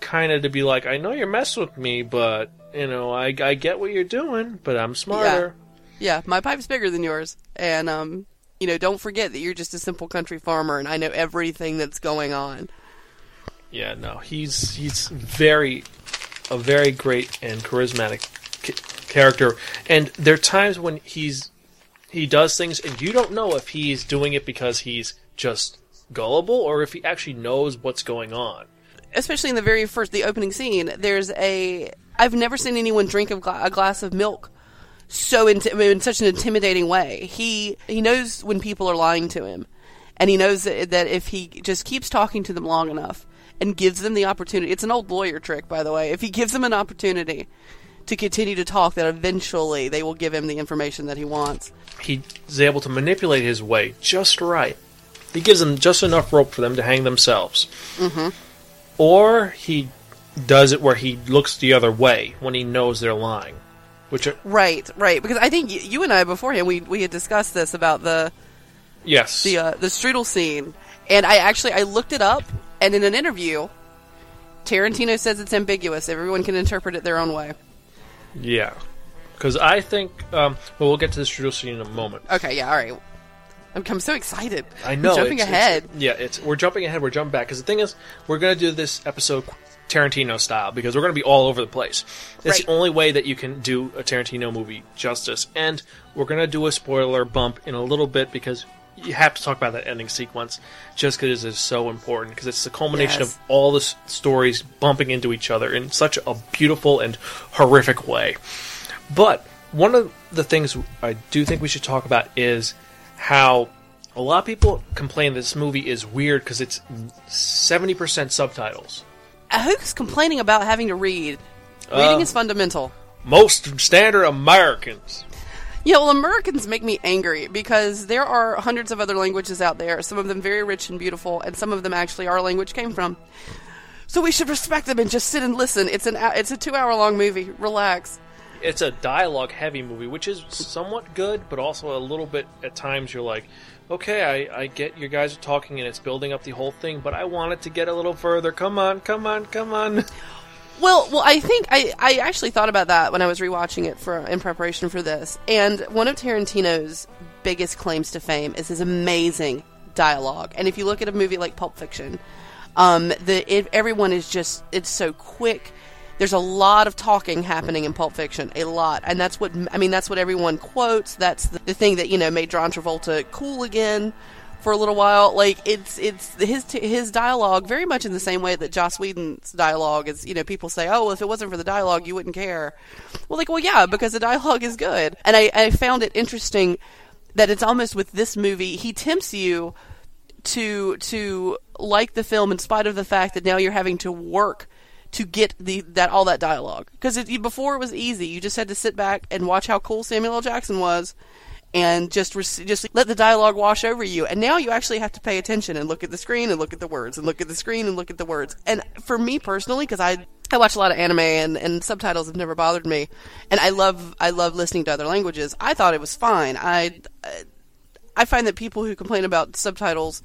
kind of to be like, I know you're messing with me, but you know, I, I get what you're doing, but I'm smarter. Yeah, my pipe's bigger than yours, and um, you know, don't forget that you're just a simple country farmer, and I know everything that's going on. Yeah, no, he's he's very a very great and charismatic c- character, and there are times when he's he does things, and you don't know if he's doing it because he's just gullible or if he actually knows what's going on. Especially in the very first, the opening scene, there's a. I've never seen anyone drink a, gla- a glass of milk so in, in such an intimidating way. He he knows when people are lying to him, and he knows that, that if he just keeps talking to them long enough and gives them the opportunity, it's an old lawyer trick, by the way. If he gives them an opportunity to continue to talk, that eventually they will give him the information that he wants. He's able to manipulate his way just right. He gives them just enough rope for them to hang themselves. Mm-hmm. Or he does it where he looks the other way when he knows they're lying. Which, are, Right, right. Because I think y- you and I beforehand we we had discussed this about the yes, the uh, the strudel scene, and I actually I looked it up, and in an interview, Tarantino says it's ambiguous. Everyone can interpret it their own way. Yeah. Because I think, um, well, we'll get to the strudel scene in a moment. Okay, yeah, all right. I'm, I'm so excited. I know. I'm jumping it's- ahead. it's- yeah, it's we're jumping ahead. We're jumping back because the thing is, we're gonna do this episode Tarantino style because we're gonna be all over the place. It's Right. the only way that you can do a Tarantino movie justice, and we're gonna do a spoiler bump in a little bit because you have to talk about that ending sequence just because it's so important because it's the culmination Yes. of all the s- stories bumping into each other in such a beautiful and horrific way. But one of the things I do think we should talk about is how a lot of people complain this movie is weird because it's 70% subtitles. Uh, Who's complaining about having to read? Reading is fundamental. Most standard Americans. Yeah, well, Americans make me angry because there are hundreds of other languages out there, some of them very rich and beautiful, and some of them actually our language came from. So we should respect them and just sit and listen. It's an it's a two hour long movie. Relax. It's a dialogue heavy movie, which is somewhat good, but also a little bit at times you're like, okay, I, I get you guys are talking and it's building up the whole thing, but I want it to get a little further. Come on, come on, come on. Well, well, I think I, I actually thought about that when I was rewatching it for in preparation for this. And one of Tarantino's biggest claims to fame is his amazing dialogue. And if you look at a movie like Pulp Fiction, um, the it, everyone is just it's so quick. There's a lot of talking happening in Pulp Fiction, a lot, and that's what I mean. That's what everyone quotes. That's the, the thing that you know made John Travolta cool again for a little while. Like it's it's his his dialogue very much in the same way that Joss Whedon's dialogue is. You know, people say, "Oh, well, if it wasn't for the dialogue, you wouldn't care." Well, like, well, yeah, because the dialogue is good, and I, I found it interesting that it's almost with this movie he tempts you to to like the film in spite of the fact that now you're having to work to get the that all that dialogue because before it was easy you just had to sit back and watch how cool Samuel L. Jackson was and just rec- just let the dialogue wash over you and now you actually have to pay attention and look at the screen and look at the words and look at the screen and look at the words and for me personally because I I watch a lot of anime and, and subtitles have never bothered me and I love I love listening to other languages I thought it was fine I I find that people who complain about subtitles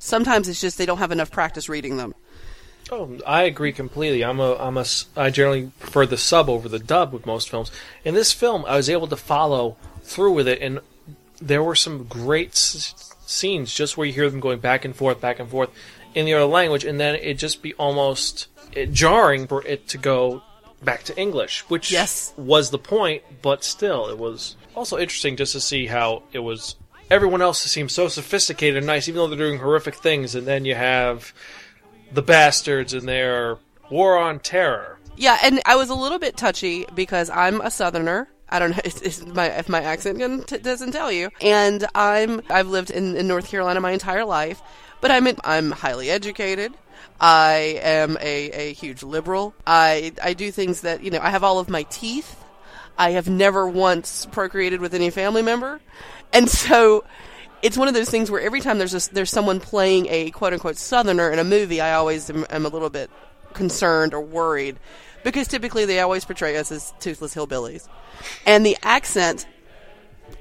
sometimes it's just they don't have enough practice reading them. Oh, I agree completely. I'm a, I'm a, I generally prefer the sub over the dub with most films. In this film, I was able to follow through with it, and there were some great s- scenes just where you hear them going back and forth, back and forth in the other language, and then it just be almost eh, jarring for it to go back to English, which Yes. was the point, but still, it was also interesting just to see how it was. Everyone else seems so sophisticated and nice, even though they're doing horrific things, and then you have the bastards and their war on terror. Yeah, and I was a little bit touchy because I'm a southerner. I don't know my if my accent t- doesn't tell you. And I'm I've lived in, in North Carolina my entire life, but I'm in, I'm highly educated. I am a, a huge liberal. I I do things that you know. I have all of my teeth. I have never once procreated with any family member, and so it's one of those things where every time there's a, there's someone playing a quote unquote Southerner in a movie, I always am, am a little bit concerned or worried because typically they always portray us as toothless hillbillies, and the accent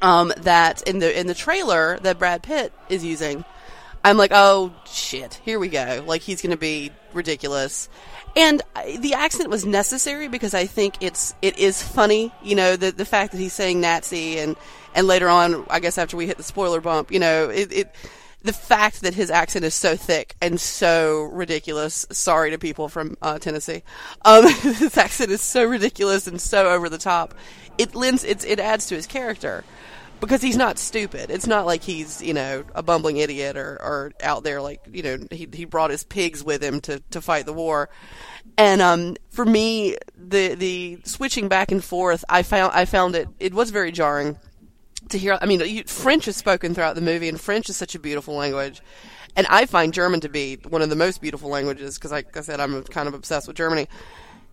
um, that in the in the trailer that Brad Pitt is using, I'm like, oh shit, here we go. Like he's going to be ridiculous. And the accent was necessary because I think it's it is funny, you know, the the fact that he's saying Nazi and and later on, I guess after we hit the spoiler bump, you know, it, it the fact that his accent is so thick and so ridiculous. Sorry to people from uh, Tennessee. Um, his accent is so ridiculous and so over the top. It lends it's it adds to his character because he's not stupid. It's not like he's you know a bumbling idiot or, or out there like you know he he brought his pigs with him to, to fight the war. And um, for me, the the switching back and forth, I found I found it it was very jarring to hear. I mean, you- French is spoken throughout the movie, and French is such a beautiful language. And I find German to be one of the most beautiful languages because, like I said, I'm kind of obsessed with Germany.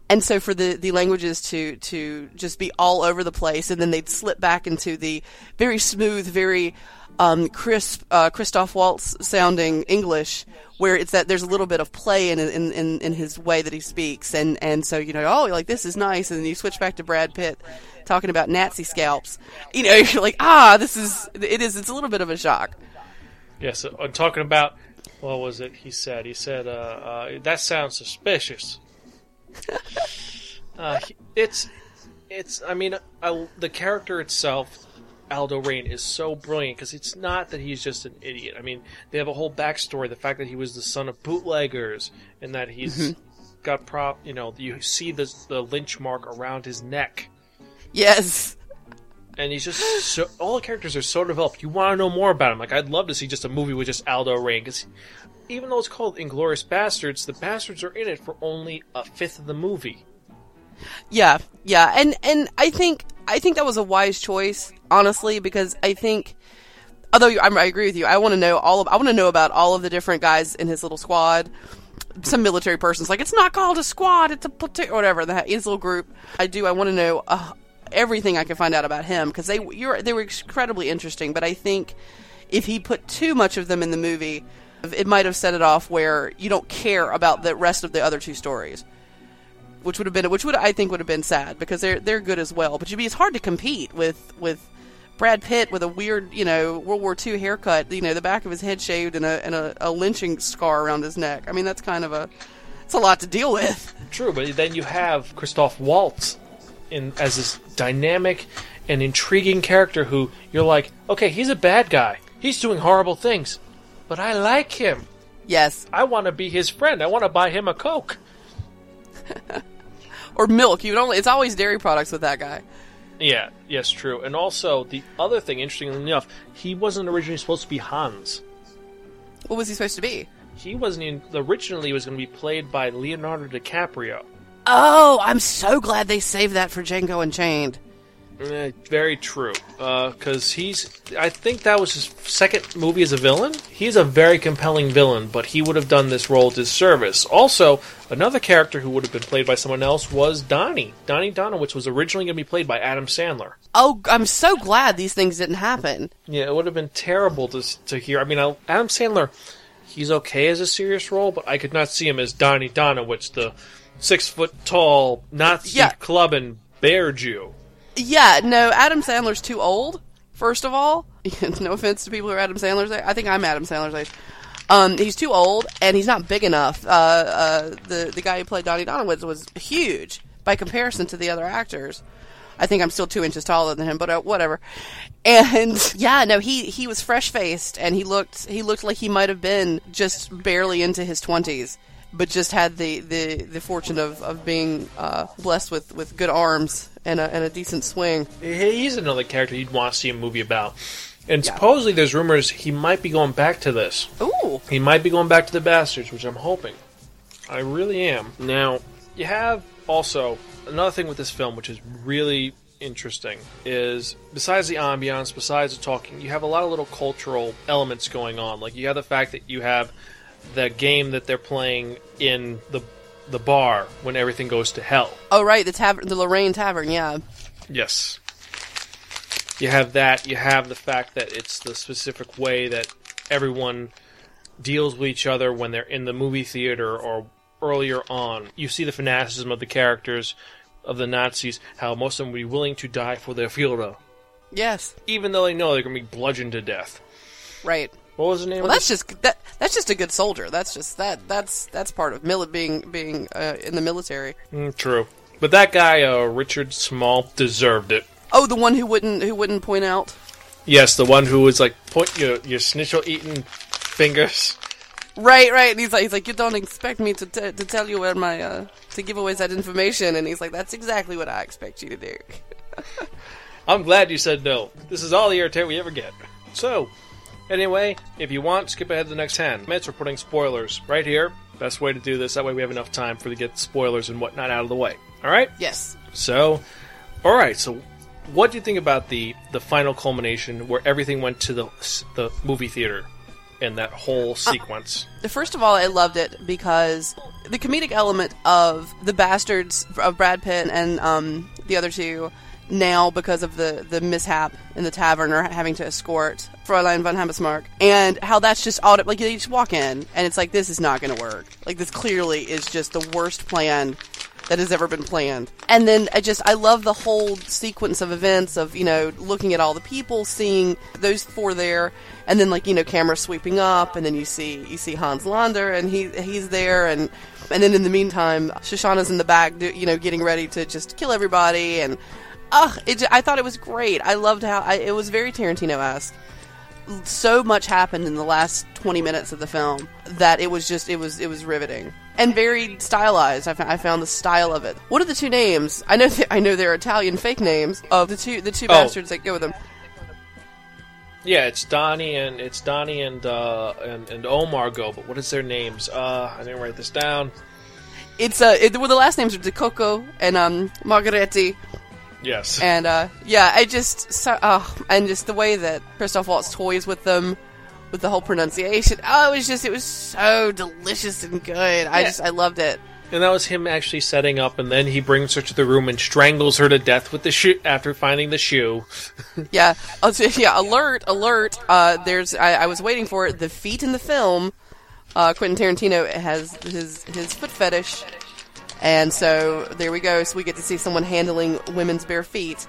And so for the, the languages to, to just be all over the place, and then they'd slip back into the very smooth, very um, crisp, uh, Christoph Waltz sounding English, where it's that there's a little bit of play in, in, in, in his way that he speaks. And, and so, you know, oh, like, this is nice. And then you switch back to Brad Pitt talking about Nazi scalps. You know, you're like, ah, this is, it is, it's a little bit of a shock. Yes, uh, I'm talking about. What was it? He said. He said, uh, uh, "That sounds suspicious." uh, he- it's, it's. I mean, I, the character itself, Aldo Raine, is so brilliant because it's not that he's just an idiot. I mean, they have a whole backstory. The fact that he was the son of bootleggers and that he's mm-hmm. got prop. You know, you see the the lynch mark around his neck. Yes. and he's just so all the characters are so developed. You want to know more about him. Like I'd love to see just a movie with just Aldo Raine because even though it's called Inglourious Basterds, the bastards are in it for only a fifth of the movie. Yeah, yeah, and and I think I think that was a wise choice, honestly, because I think, although I agree with you, I want to know all of I want to know about all of the different guys in his little squad. Some military person's like, it's not called a squad, it's a platoon, whatever. That his little group. I do. I want to know uh, everything I can find out about him because they they were incredibly interesting. But I think if he put too much of them in the movie, it might have set it off where you don't care about the rest of the other two stories which would have been which would I think would have been sad because they're they're good as well. But you'd be it's hard to compete with with Brad Pitt with a weird you know World War II haircut, you know the back of his head shaved and a and a, a lynching scar around his neck. I mean that's kind of a it's a lot to deal with. True, but then you have Christoph Waltz in as this dynamic and intriguing character who you're like, okay, he's a bad guy. He's doing horrible things, but I like him. Yes, I want to be his friend. I want to buy him a coke. or milk. You would only it's always dairy products with that guy. Yeah, yes, true. And also the other thing, interestingly enough, he wasn't originally supposed to be Hans. What was he supposed to be? He wasn't in, originally was going to be played by Leonardo DiCaprio. Oh, I'm so glad they saved that for Django Unchained. Eh, very true, because he's. I think that was his second movie as a villain. He's a very compelling villain, but he would have done this role disservice. Also, another character who would have been played by someone else was Donnie. Donnie Donowitz was originally going to be played by Adam Sandler. Oh, I'm so glad these things didn't happen. Yeah, it would have been terrible to to hear. I mean, I- Adam Sandler, he's okay as a serious role, but I could not see him as Donnie Donowitz, the six foot tall Nazi Yeah. clubbing bear Jew. Yeah, no, Adam Sandler's too old. First of all, no offense to people who are Adam Sandler's age. I think I'm Adam Sandler's age. Um, he's too old and he's not big enough. Uh, uh, the the guy who played Donnie Donowitz was huge by comparison to the other actors. I think I'm still two inches taller than him, but uh, whatever. And yeah, no, he he was fresh faced and he looked he looked like he might have been just barely into his twenties, but just had the the, the fortune of of being uh, blessed with, with good arms and a and a decent swing. He's another character you'd want to see a movie about. And supposedly there's rumors he might be going back to this. Ooh, He might be going back to the Bastards, which I'm hoping. I really am. Now, you have also another thing with this film, which is really interesting is besides the ambiance, besides the talking, you have a lot of little cultural elements going on. Like you have the fact that you have the game that they're playing in the the bar when everything goes to hell. Oh, right, the tavern, the Lorraine Tavern. Yeah, Yes. You have that. You have the fact that it's the specific way that everyone deals with each other when they're in the movie theater or earlier on. You see the fanaticism of the characters of the Nazis, how most of them would be willing to die for their Führer, yes, even though they know they're going to be bludgeoned to death. right. What was the name Well, that's just that. That's just a good soldier. That's just that. That's that's part of mili- being being uh, in the military. Mm, true. But that guy, uh, Richard Small, deserved it. Oh, the one who wouldn't who wouldn't point out. Yes, the one who was like, point your, your schnitzel eating fingers. Right, right. And he's like, he's like, you don't expect me to t- to tell you where my uh, to give away that information. And he's like, that's exactly what I expect you to do. I'm glad you said no. This is all the airtime we ever get. So, anyway, if you want, skip ahead to the next 10 minutes. We're putting spoilers right here. Best way to do this. That way we have enough time for to get spoilers and whatnot out of the way. All right? Yes. So, all right. So, what do you think about the the final culmination where everything went to the the movie theater and that whole sequence? First of all, I loved it because the comedic element of the bastards of Brad Pitt and um, the other two now because of the, the mishap in the tavern or having to escort Fräulein von Hammersmark and how that's just auto like you just walk in and it's like this is not going to work. Like this clearly is just the worst plan that has ever been planned. And then I just I love the whole sequence of events of you know looking at all the people seeing those four there and then like you know camera sweeping up and then you see you see Hans Landa and he he's there and and then in the meantime Shoshana's in the back you know getting ready to just kill everybody and Ugh, it, I thought it was great. I loved how I, it was very Tarantino-esque. So much happened in the last twenty minutes of the film that it was just it was it was riveting and very stylized. I, found the style of it. What are the two names? I know th- I know they're Italian fake names of the two the two Oh. bastards that go with them. Yeah, it's Donnie and it's Donnie and uh, and and Omar go. But what is their names? Uh, I didn't write this down. It's uh, it, well, the last names are Decocco and um Margheriti, Yes. and uh, yeah, I just so uh, and just the way that Christoph Waltz toys with them, with the whole pronunciation. Oh, it was just it was so delicious and good. I Yeah. just I loved it. And that was him actually setting up, and then he brings her to the room and strangles her to death with the shoe after finding the shoe. Yeah, oh, yeah. Alert, alert. Uh, there's I, I was waiting for it. The feet in the film. Uh, Quentin Tarantino has his his foot fetish, and so there we go. So we get to see someone handling women's bare feet.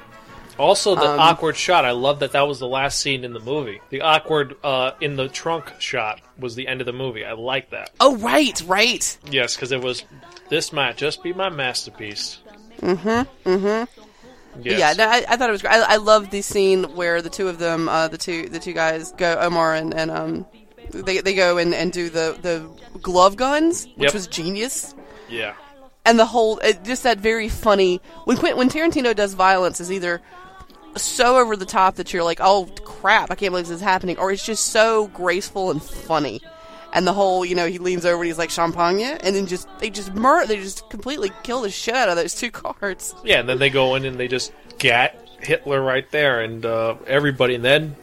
Also, the Um, awkward shot. I love that that was the last scene in the movie. The awkward uh, in the trunk shot was the end of the movie. I like that. Oh right, right. Yes, because it was. This might just be my masterpiece. Mm-hmm. Mm-hmm. Yes. Yeah, no, I, I thought it was great. I, I love the scene where the two of them, uh, the two the two guys go, Omar and, and um, they they go and, and do the the glove guns, which Yep. was genius. yeah. And the whole it, just that very funny when Quint, when Tarantino does violence is either so over the top that you're like oh crap I can't believe this is happening or it's just so graceful and funny and the whole you know he leans over and he's like champagne and then just they just mur they just completely kill the shit out of those two cards Yeah, and then they go in and they just get Hitler right there and uh, everybody. And then,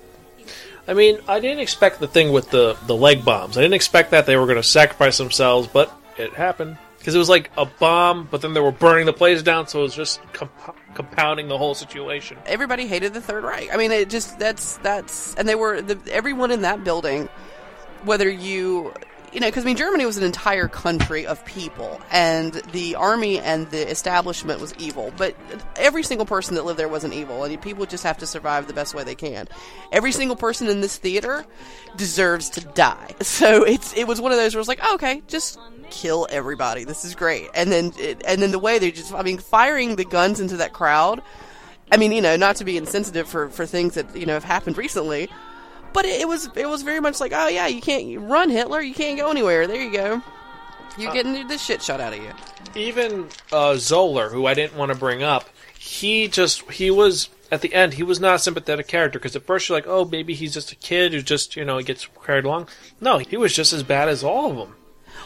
I mean, I didn't expect the thing with the, the leg bombs. I didn't expect that they were going to sacrifice themselves, but it happened. Because it was like a bomb, but then they were burning the place down, so it was just comp- compounding the whole situation. everybody hated the Third Reich. I mean it just that's that's and they were the, everyone in that building whether you you know because I mean Germany was an entire country of people and the army and the establishment was evil but every single person that lived there wasn't evil and people just have to survive the best way they can. Every single person in this theater deserves to die. So it's it was one of those where it's like oh, okay just kill everybody this is great and then it, and then the way they just I mean firing the guns into that crowd I mean, you know, not to be insensitive for, for things that you know have happened recently, but it, it was it was very much like, oh yeah, you can't run Hitler, you can't go anywhere. There you go. You're getting the shit shot out of you. Even uh, Zoller, who I didn't want to bring up, he just, he was, at the end, he was not a sympathetic character, because at first you're like, oh, maybe he's just a kid who just, you know, gets carried along. No, he was just as bad as all of them.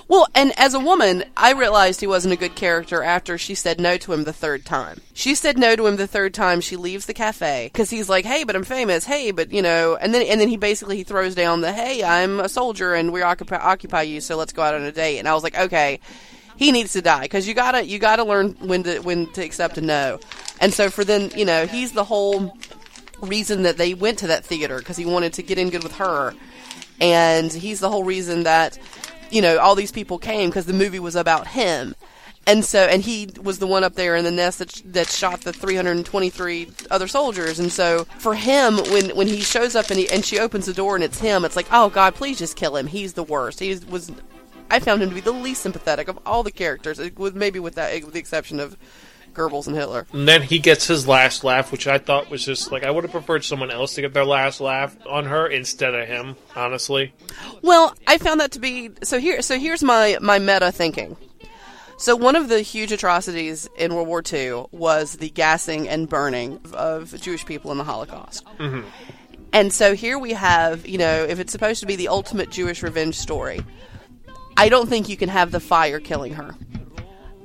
Well, and as a woman, I realized he wasn't a good character after she said no to him the third time. She said no to him the third time. She leaves the cafe because he's like, "Hey, but I'm famous. Hey, but you know," and then and then he basically he throws down the, "Hey, I'm a soldier and we occupy occupy you, so let's go out on a date." And I was like, "Okay." He needs to die because you gotta you gotta learn when to when to accept a no, and so for then you know he's the whole reason that they went to that theater because he wanted to get in good with her, and he's the whole reason that you know all these people came because the movie was about him. And so, and he was the one up there in the nest that, that shot the 323 other soldiers. And so, for him, when when he shows up and he and she opens the door and it's him, it's like, oh God, please just kill him. He's the worst. He was, I found him to be the least sympathetic of all the characters, with maybe with that, with the exception of Goebbels and Hitler. And then he gets his last laugh, which I thought was just like I would have preferred someone else to get their last laugh on her instead of him. Honestly, Well, I found that to be so. Here, so here's my my meta thinking. So one of the huge atrocities in World War II was the gassing and burning of Jewish people in the Holocaust. Mm-hmm. And so here we have, you know, if it's supposed to be the ultimate Jewish revenge story, I don't think you can have the fire killing her.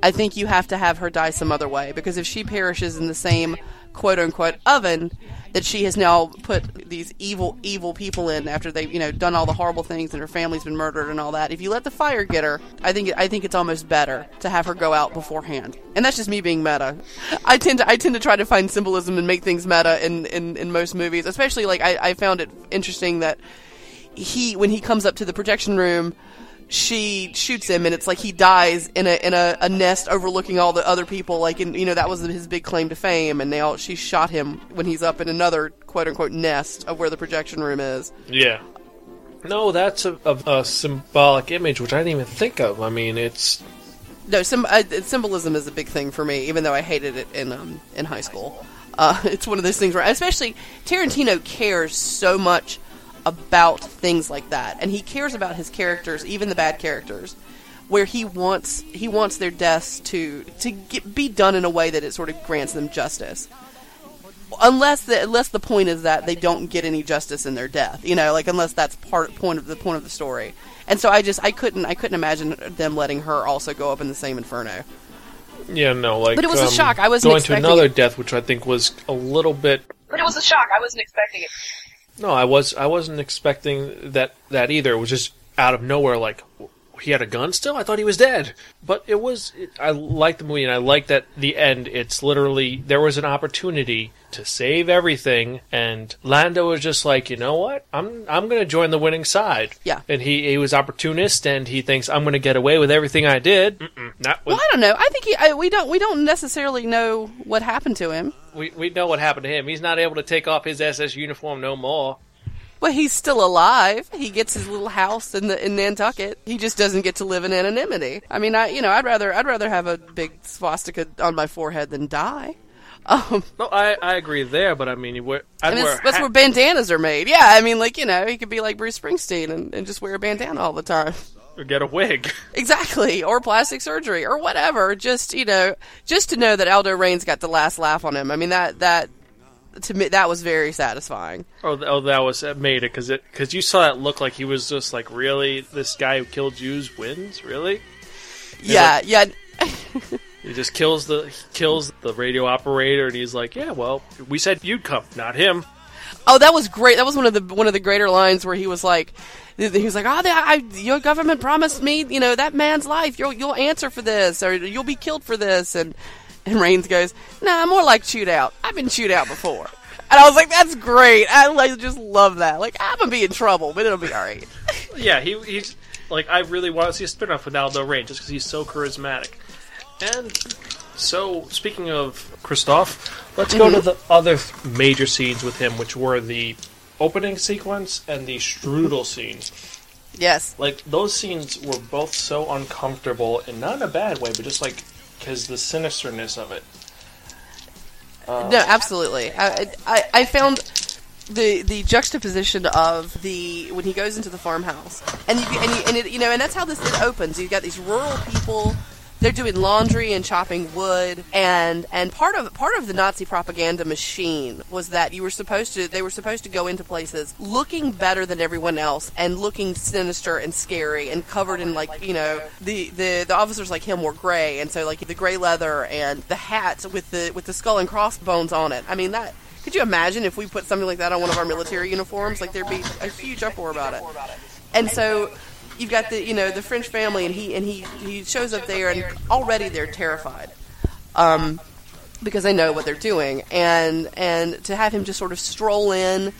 I think you have to have her die some other way because if she perishes in the same quote unquote oven that she has now put these evil evil people in after they've you know done all the horrible things and her family's been murdered and all that if you let the fire get her i think i think it's almost better to have her go out beforehand. And that's just me being meta. I tend to i tend to try to find symbolism and make things meta in in, in most movies especially like I, I found it interesting that he when he comes up to the projection room she shoots him and it's like he dies in a in a, a nest overlooking all the other people like in you know that was his big claim to fame and now she shot him when he's up in another quote unquote nest of where the projection room is yeah. No, that's a, a, a symbolic image which I didn't even think of. I mean, it's no some uh, symbolism is a big thing for me even though I hated it in um in high school uh, it's one of those things where especially Tarantino cares so much about things like that. And he cares about his characters even the bad characters where he wants he wants their deaths to to get, be done in a way that it sort of grants them justice. Unless the unless the point is that they don't get any justice in their death you know like unless that's part point of the point of the story. And so i just i couldn't i couldn't imagine them letting her also go up in the same inferno. Yeah, no, like But it was a um, shock. I wasn't going to another it. death, which I think was a little bit but it was a shock. I wasn't expecting it No, I was I wasn't expecting that that either. It was just out of nowhere. Like he had a gun still. I thought he was dead. But it was. It, I like the movie, and I like that the end. It's literally there was an opportunity to save everything, and Landa was just like, you know what? I'm I'm going to join the winning side. Yeah. And he he was opportunist, and he thinks I'm going to get away with everything I did. Not with well i don't know i think he I, we don't we don't necessarily know what happened to him we we know what happened to him. He's not able to take off his SS uniform no more. Well he's still alive he gets his little house in the in nantucket he just doesn't get to live in anonymity i mean i you know i'd rather i'd rather have a big swastika on my forehead than die um No, I, I agree there, but I mean, you wear, I'd mean, wear that's, where bandanas are made. Yeah, I mean, like you know, he could be like Bruce Springsteen and, and just wear a bandana all the time. or get a wig. Exactly, or plastic surgery, or whatever. Just you know, just to know that Aldo Raines got the last laugh on him. I mean, that that to me that was very satisfying. Oh, oh, that was that made it because it because you saw that look like he was just like really this guy who killed Jews wins really. Yeah, yeah. He just kills the he kills the radio operator and he's like, yeah, well, we said you'd come, not him. Oh, that was great. That was one of the one of the greater lines where he was like, he was like, "Oh, the, I, your government promised me, you know, that man's life. You'll you'll answer for this, or you'll be killed for this." And and Raines goes, "Nah, more like chewed out. I've been chewed out before." And I was like, "That's great. I like just love that. Like I'm gonna be in trouble, but it'll be all right." Yeah, he he's like I really want to see a spin-off with Aldo Raine just because he's so charismatic. And so, speaking of Christoph, let's go to mm-hmm. the other th- major scenes with him, which were the opening sequence and the strudel scene. Yes. Like those scenes were both so uncomfortable, and not in a bad way, but just like because the sinisterness of it. Um, no, absolutely. I, I, I found the the juxtaposition of the when he goes into the farmhouse and you and, you, and it, you know and that's how this it opens. You've got these rural people. They're doing laundry and chopping wood, and and part of part of the Nazi propaganda machine was that you were supposed to they were supposed to go into places looking better than everyone else and looking sinister and scary and covered in like you know the the the officers like him were gray, and so like the gray leather and the hat with the with the skull and crossbones on it. I mean that. Could you imagine if we put something like that on one of our military uniforms? Like there'd be a huge uproar about it. And so you've got the you know the French family, and he and he he shows up there, and already they're terrified, um, because they know what they're doing, and and to have him just sort of stroll in,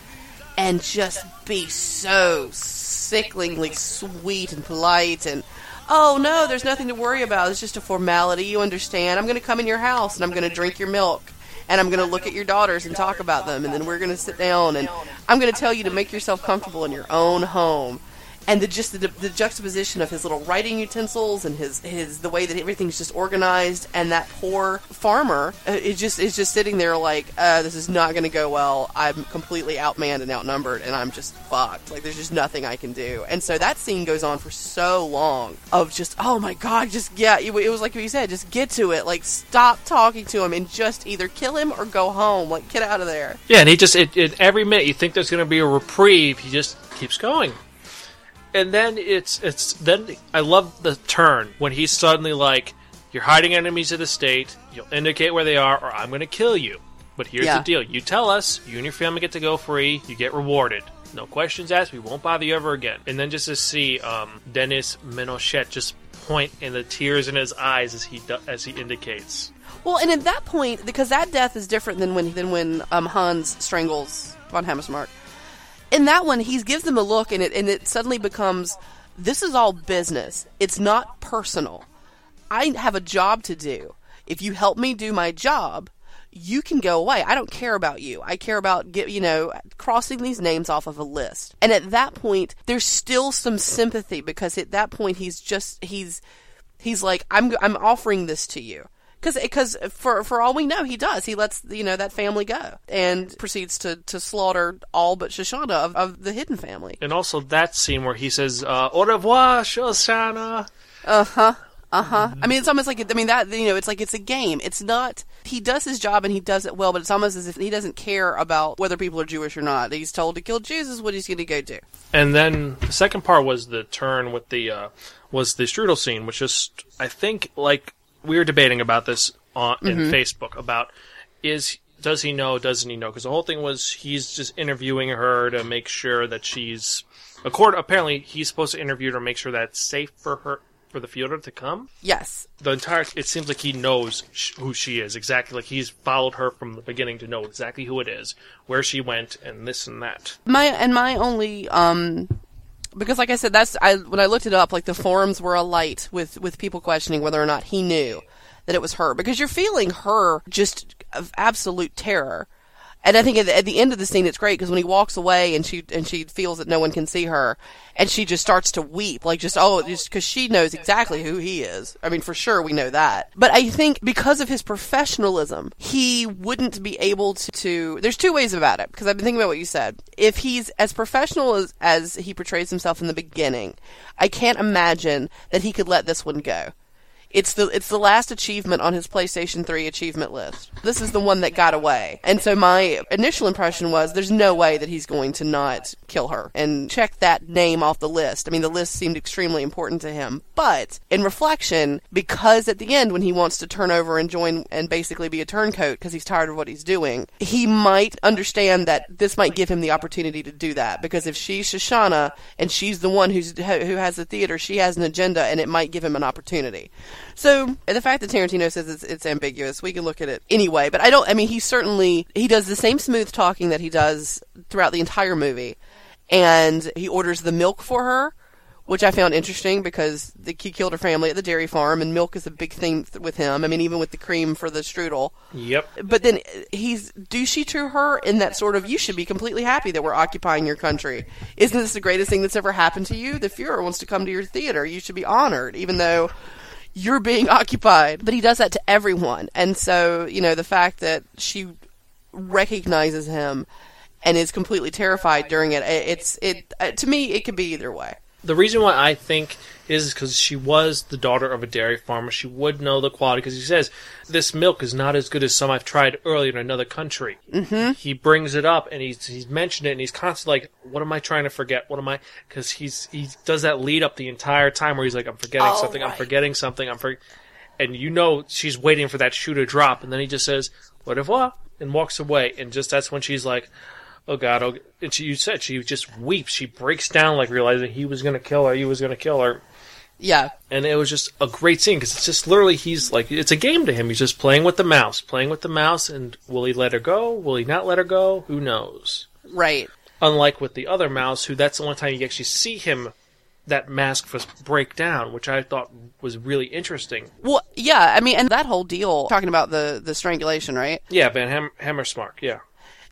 and just be so sicklingly sweet and polite, and oh no, there's nothing to worry about. It's just a formality. You understand? I'm going to come in your house, and I'm going to drink your milk. And I'm going to look at your daughters and talk about them, and then we're going to sit down, and I'm going to tell you to make yourself comfortable in your own home and the just the, the juxtaposition of his little writing utensils and his his the way that everything's just organized and that poor farmer uh, is just is just sitting there like uh, this is not going to go well. I'm completely outmanned and outnumbered and i'm just fucked. Like there's just nothing i can do. And so that scene goes on for so long of just oh my god just yeah it, it was like you said just get to it. Like stop talking to him and just either kill him or go home. Like get out of there. Yeah, and he just it, it, every minute you think there's going to be a reprieve, he just keeps going. And then it's it's then I love the turn when he's suddenly like, "You're hiding enemies of the state. You'll indicate where they are, or I'm going to kill you." But here's Yeah. the deal: you tell us, you and your family get to go free. You get rewarded. No questions asked. We won't bother you ever again. And then just to see um, Denis Ménochet just point and the tears in his eyes as he do- as he indicates. well and at that point because that death is different than when than when um, hans strangles von hammersmark in that one he gives them a look and it and it suddenly becomes this is all business. It's not personal. I have a job to do. If you help me do my job you can go away. I don't care about you. I care about get you know crossing these names off of a list. And at that point there's still some sympathy because at that point he's just he's he's like i'm i'm offering this to you because because for for all we know he does he lets you know that family go and proceeds to to slaughter all but Shoshana of, of the hidden family And also that scene where he says, uh, "Au revoir, Shoshana." Uh huh. Uh huh. I mean, it's almost like I mean that you know, it's like it's a game. It's not. He does his job and he does it well, but it's almost as if he doesn't care about whether people are Jewish or not. He's told to kill Jews is what he's going to go do. And then the second part was the turn with the uh, was the strudel scene, which just I think like we were debating about this on in Facebook about is does he know doesn't he know? Because the whole thing was he's just interviewing her to make sure that she's accord apparently he's supposed to interview her to make sure that it's safe for her for the Führer to come? Yes, the entire it seems like he knows sh- who she is exactly like he's followed her from the beginning to know exactly who it is where she went and this and that. My and my only um because like I said, that's I when I looked it up, like the forums were alight with with people questioning whether or not he knew that it was her because you're feeling her just of absolute terror. And I think at the, at the end of the scene, it's great because when he walks away and she and she feels that no one can see her, and she just starts to weep, like just oh, just because she knows exactly who he is. I mean, for sure we know that. But I think because of his professionalism, he wouldn't be able to. to there's two ways about it because I've been thinking about what you said. If he's as professional as as he portrays himself in the beginning, I can't imagine that he could let this one go. It's the it's the last achievement on his PlayStation 3 achievement list. This is the one that got away. And so my initial impression was there's no way that he's going to not kill her and check that name off the list. I mean the list seemed extremely important to him. But in reflection, because at the end when he wants to turn over and join and basically be a turncoat because he's tired of what he's doing, he might understand that this might give him the opportunity to do that because if she's Shoshana and she's the one who's who has the theater, she has an agenda and it might give him an opportunity. So the fact that Tarantino says it's, it's ambiguous, we can look at it anyway. But I don't. I mean, he certainly he does the same smooth talking that he does throughout the entire movie, and he orders the milk for her, which I found interesting because the, he killed her family at the dairy farm, and milk is a big thing th- with him. I mean, even with the cream for the strudel. yep But then uh, he's douchey to her in that sort of, you should be completely happy that we're occupying your country. Isn't this the greatest thing that's ever happened to you? The Fuhrer wants to come to your theater. You should be honored, even though you're being occupied. But he does that to everyone. And so, you know, the fact that she recognizes him and is completely terrified during it, it- it's, it, uh, to me, it could be either way. The reason why I think is because she was the daughter of a dairy farmer. She would know the quality because he says this milk is not as good as some I've tried earlier in another country. Mm-hmm. He brings it up and he's he's mentioned it and he's constantly like, "What am I trying to forget? What am I?" Because he's he does that lead up the entire time where he's like, "I'm forgetting Oh, something. I'm forgetting something. I'm for," and you know she's waiting for that shoe to drop, and then he just says, "Au revoir," and walks away, and just that's when she's like. Oh God! Oh, and she, you said she just weeps. She breaks down, like realizing he was going to kill her. He was going to kill her Yeah. and it was just a great scene because it's just literally he's like it's a game to him. He's just playing with the mouse, playing with the mouse, and will he let her go? Will he not let her go? Who knows? Right. Unlike with the other mouse, who that's the only time you actually see him that mask was break down, which I thought was really interesting. Well, yeah. I mean, and that whole deal talking about the the strangulation, right? Yeah, Van Ham- Hammersmark. Yeah,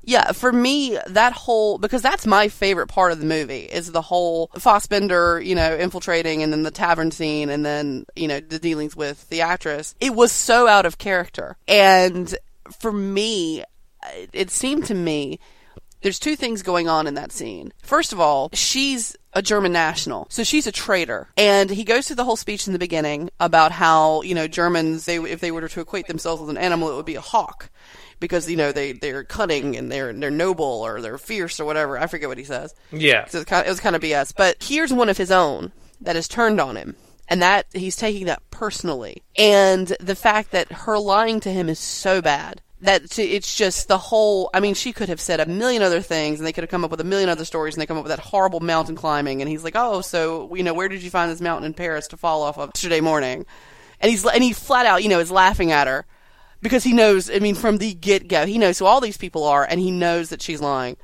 Yeah, for me, that whole because that's my favorite part of the movie is the whole Fassbender, you know, infiltrating, and then the tavern scene, and then you know the dealings with the actress. It was so out of character, and for me, it- it seemed to me there's two things going on in that scene. First of all, she's a German national, so she's a traitor. And he goes through the whole speech in the beginning about how you know Germans, they if they were to equate themselves with an animal, it would be a hawk, because you know they they're cunning and they're they're noble or they're fierce or whatever. I forget what he says. yeah. So it's kind of, it was kind of BS. But here's one of his own that has turned on him. And that he's taking that personally. And the fact that her lying to him is so bad that it's just the whole. I mean, she could have said a million other things and they could have come up with a million other stories and they come up with that horrible mountain climbing. And he's like, oh, so, you know, where did you find this mountain in Paris to fall off of yesterday morning? And he's, and he flat out, you know, is laughing at her because he knows, I mean, from the get go, he knows who all these people are and he knows that she's lying.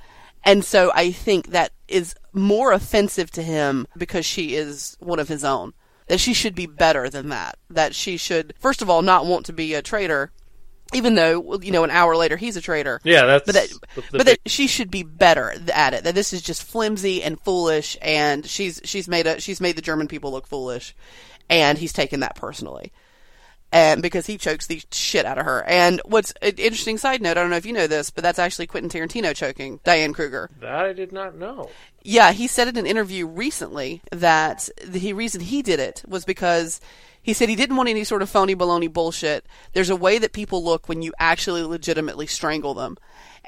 And so I think that is more offensive to him because she is one of his own. That she should be better than that. That she should, first of all, not want to be a traitor, even though, you know, an hour later he's a traitor. Yeah, that's But that, the- the but that she should be better at it. That this is just flimsy and foolish, and she's she's made a she's made the German people look foolish, and he's taken that personally, and because he chokes the shit out of her. And what's an interesting side note, I don't know if you know this, but that's actually Quentin Tarantino choking Diane Kruger. that I did not know. Yeah, he said in an interview recently that the reason he did it was because he said he didn't want any sort of phony baloney bullshit. There's a way that people look when you actually legitimately strangle them.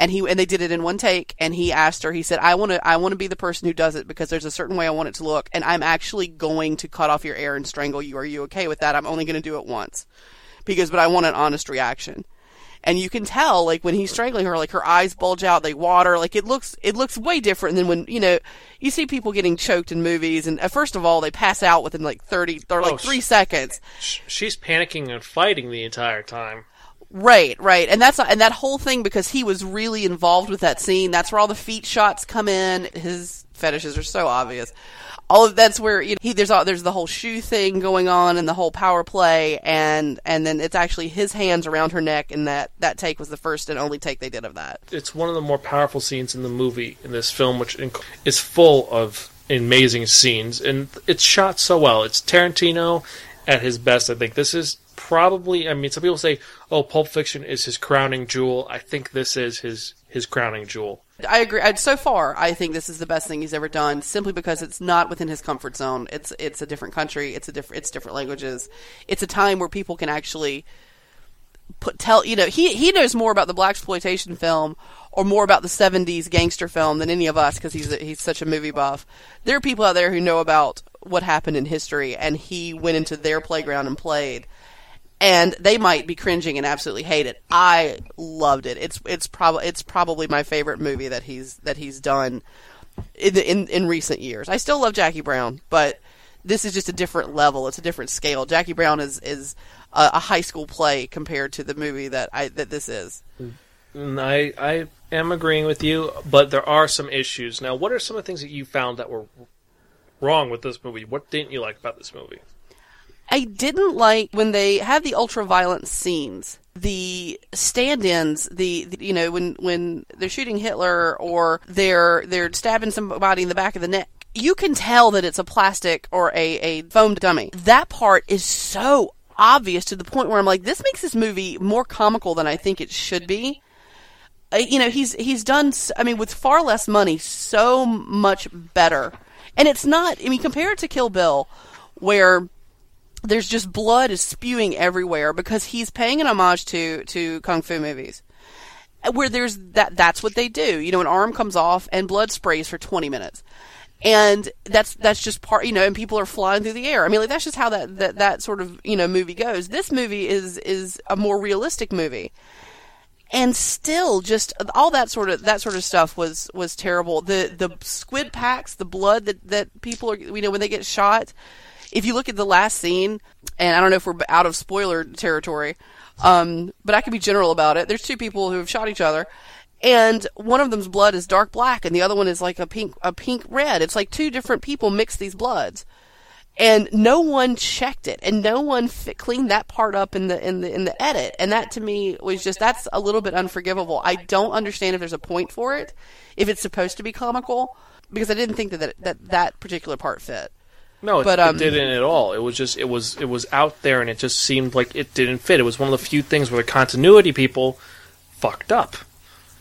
And he and they did it in one take and he asked her he said I want to I want to be the person who does it because there's a certain way I want it to look and I'm actually going to cut off your air and strangle you. Are you okay with that? I'm only going to do it once. Because but I want an honest reaction. And you can tell like when he's strangling her like her eyes bulge out they water like it looks it looks way different than when you know you see people getting choked in movies and uh, first of all they pass out within like 30 or like Oh, 3 sh- seconds. She's panicking and fighting the entire time. Right right. And that's and that whole thing because he was really involved with that scene that's where all the feet shots come in. His fetishes are so obvious. All of that's where you know, he there's all, there's the whole shoe thing going on and the whole power play and and then it's actually his hands around her neck and that that take was the first and only take they did of that. It's one of the more powerful scenes in the movie in this film, which inc- is full of amazing scenes, and it's shot so well. It's Tarantino at his best. I think this is probably. I mean, some people say, "Oh, Pulp Fiction is his crowning jewel." I think this is his his crowning jewel. I agree. I, so far, I think this is the best thing he's ever done, simply because it's not within his comfort zone. It's it's a different country. It's a different. It's different languages. It's a time where people can actually put tell. You know, he he knows more about the black exploitation film or more about the '70s gangster film than any of us because he's a, he's such a movie buff. There are people out there who know about what happened in history, and he went into their playground and played and they might be cringing and absolutely hate it. I loved it. It's it's probably it's probably my favorite movie that he's that he's done in, in in recent years. I still love Jackie Brown, but this is just a different level. It's a different scale. Jackie Brown is is a, a high school play compared to the movie that I that this is. I I am agreeing with you, but there are some issues. Now, what are some of the things that you found that were wrong with this movie? What didn't you like about this movie? I didn't like when they had the ultra violent scenes. The stand-ins, the, the you know when when they're shooting Hitler or they're they're stabbing somebody in the back of the neck. You can tell that it's a plastic or a, a foam dummy. That part is so obvious to the point where I'm like, this makes this movie more comical than I think it should be. You know, he's he's done. i mean, with far less money, so much better And it's not. I mean, compare it to Kill Bill, where there's just blood is spewing everywhere because he's paying an homage to to kung fu movies. Where there's that that's what they do. You know an arm comes off and blood sprays for 20 minutes. And that's that's just part you know and people are flying through the air. I mean like that's just how that that, that sort of you know movie goes. This movie is is a more realistic movie and still just all that sort of that sort of stuff was was terrible. The the squib packs the blood that that people are you know when they get shot if you look at the last scene and i don't know if we're out of spoiler territory um, but i can be general about it. There's two people who have shot each other and one of them's blood is dark black and the other one is like a pink a pink red. It's like two different people mix these bloods and no one checked it and no one cleaned that part up in the in the in the edit and that to me was just that's a little bit unforgivable i don't understand if there's a point for it if it's supposed to be comical because i didn't think that that that, that particular part fit No, it, But, um, it didn't at all. It was just it was it was out there, and it just seemed like it didn't fit. It was one of the few things where the continuity people fucked up.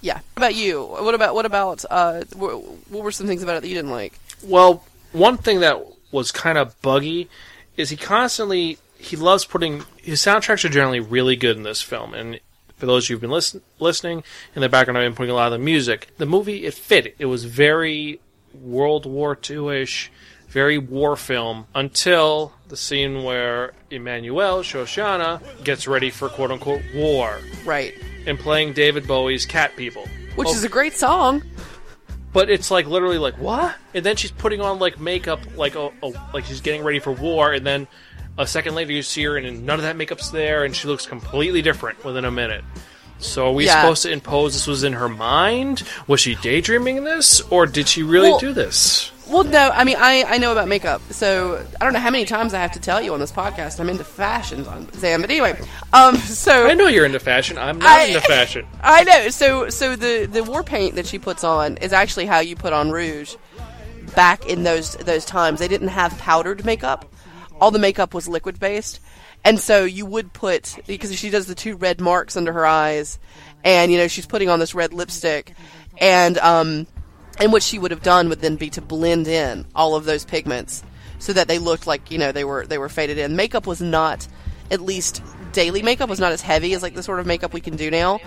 yeah what about you what about what about uh what were some things about it that you didn't like Well, one thing that was kind of buggy is he constantly he loves putting his soundtracks are generally really good in this film, and for those of you who've been listen, listening in the background, I've been putting a lot of the music. The movie it fit. It was very World War II ish, very war film until the scene where Emmanuelle Shoshana gets ready for quote unquote war right and playing David Bowie's Cat People. which Oh, is a great song but it's like literally like what? And then she's putting on like makeup, like oh, oh like she's getting ready for war, and then a second later you see her and none of that makeup's there, and she looks completely different within a minute. So are we Yeah. supposed to impose this was in her mind? Was she daydreaming this, or did she really Well- do this? Well, no, I mean, I, I know about makeup, so I don't know how many times I have to tell you on this podcast I'm into fashions on Sam. But anyway, um, so I know you're into fashion. I'm not I- into fashion. I know. So so the the war paint that she puts on is actually how you put on rouge. Back in those those times, they didn't have powdered makeup. All the makeup was liquid based, and so you would put because she does the two red marks under her eyes, and you know she's putting on this red lipstick, and um, and what she would have done would then be to blend in all of those pigments so that they looked like you know they were they were faded in. Makeup was not, at least daily makeup was not as heavy as like the sort of makeup we can do now.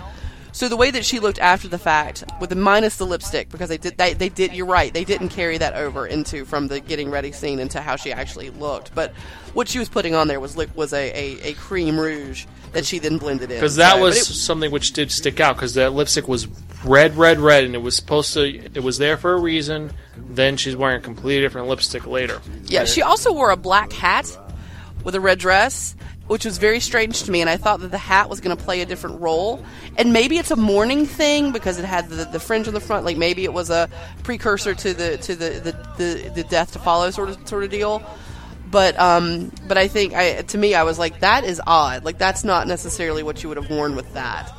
So the way that she looked after the fact, with the minus the lipstick, because they did they, they did you're right they didn't carry that over into from the getting ready scene into how she actually looked. But what she was putting on there was was a, a, a cream rouge that she then blended in. Because that So- was it- something which did stick out. Because that lipstick was red, red, red, and it was supposed to. It was there for a reason. Then she's wearing a completely different lipstick later. Yeah, she also wore a black hat with a red dress, which was very strange to me, and I thought that the hat was going to play a different role. And maybe it's a mourning thing because it had the, the fringe on the front. Like maybe it was a precursor to the to the, the, the, the death to follow sort of sort of deal. But um, but I think I to me I was like that is odd. Like that's not necessarily what you would have worn with that.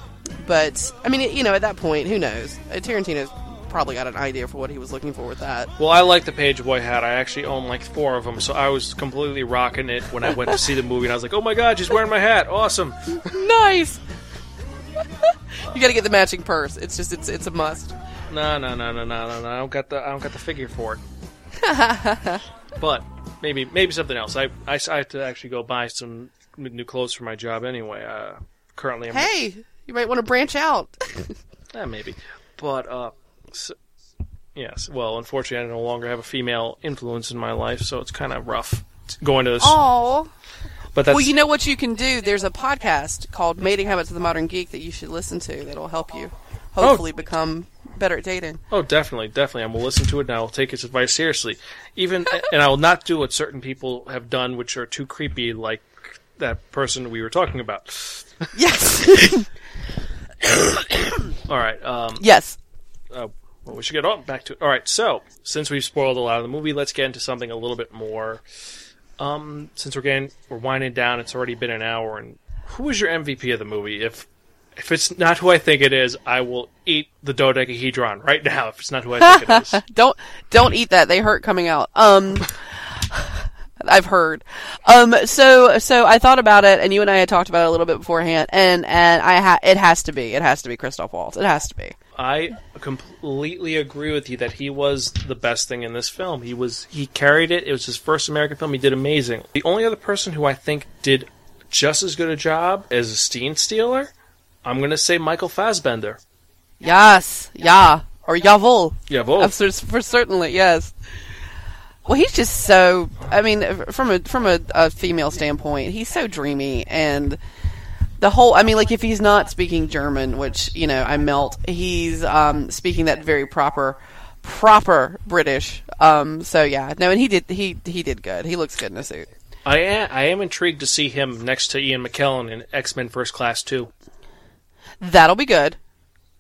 But I mean, you know, at that point, who knows? Uh, Tarantino's probably got an idea for what he was looking for with that. Well, I like the Page Boy hat. I actually own like four of them, so I was completely rocking it when I went to see the movie, and I was like, "Oh my god, she's wearing my hat! Awesome!" nice. you got to get the matching purse. It's just it's it's a must. No, no, no, no, no, no, no. I don't got the I don't got the figure for it. but maybe maybe something else. I, I, I have to actually go buy some new clothes for my job anyway. Uh, currently, I'm Hey, you might want to branch out. yeah, maybe. But, uh, yes. Well, unfortunately, I no longer have a female influence in my life, so it's kind of rough going to this. Oh. but that's Well, you know what you can do? There's a podcast called Mating Habits of the Modern Geek that you should listen to that'll help you hopefully become better at dating. Oh, definitely, definitely. I will listen to it and I will take its advice seriously. Even, and I will not do what certain people have done, which are too creepy, like that person we were talking about. Yes. All right. Um, yes. uh, well, we should get on back to. It. All right. So, since we've spoiled a lot of the movie, let's get into something a little bit more. Um, since we're getting we're winding down, it's already been an hour. And who is your MVP of the movie? If if it's not who I think it is, I will eat the dodecahedron right now. If it's not who I think it is. Don't don't eat that. They hurt coming out. Um I've heard. Um, so so I thought about it, and you and I had talked about it a little bit beforehand, and and I ha- it has to be, it has to be Christoph Waltz. It has to be. I completely agree with you that he was the best thing in this film. He was he carried it. It was his first American film. He did amazing. The only other person who I think did just as good a job as a Steen Stealer, I'm going to say Michael Fassbender. Yes, yeah, or both. Uh, For, for certainly, yes. Well, he's just so. I mean, from a from a, a female standpoint, he's so dreamy, and the whole. I mean, like if he's not speaking German, which you know I melt, he's um, speaking that very proper, proper British. Um, so yeah, no, and he did he he did good. He looks good in a suit. I am, I am intrigued to see him next to Ian McKellen in X Men First Class too. That'll be good.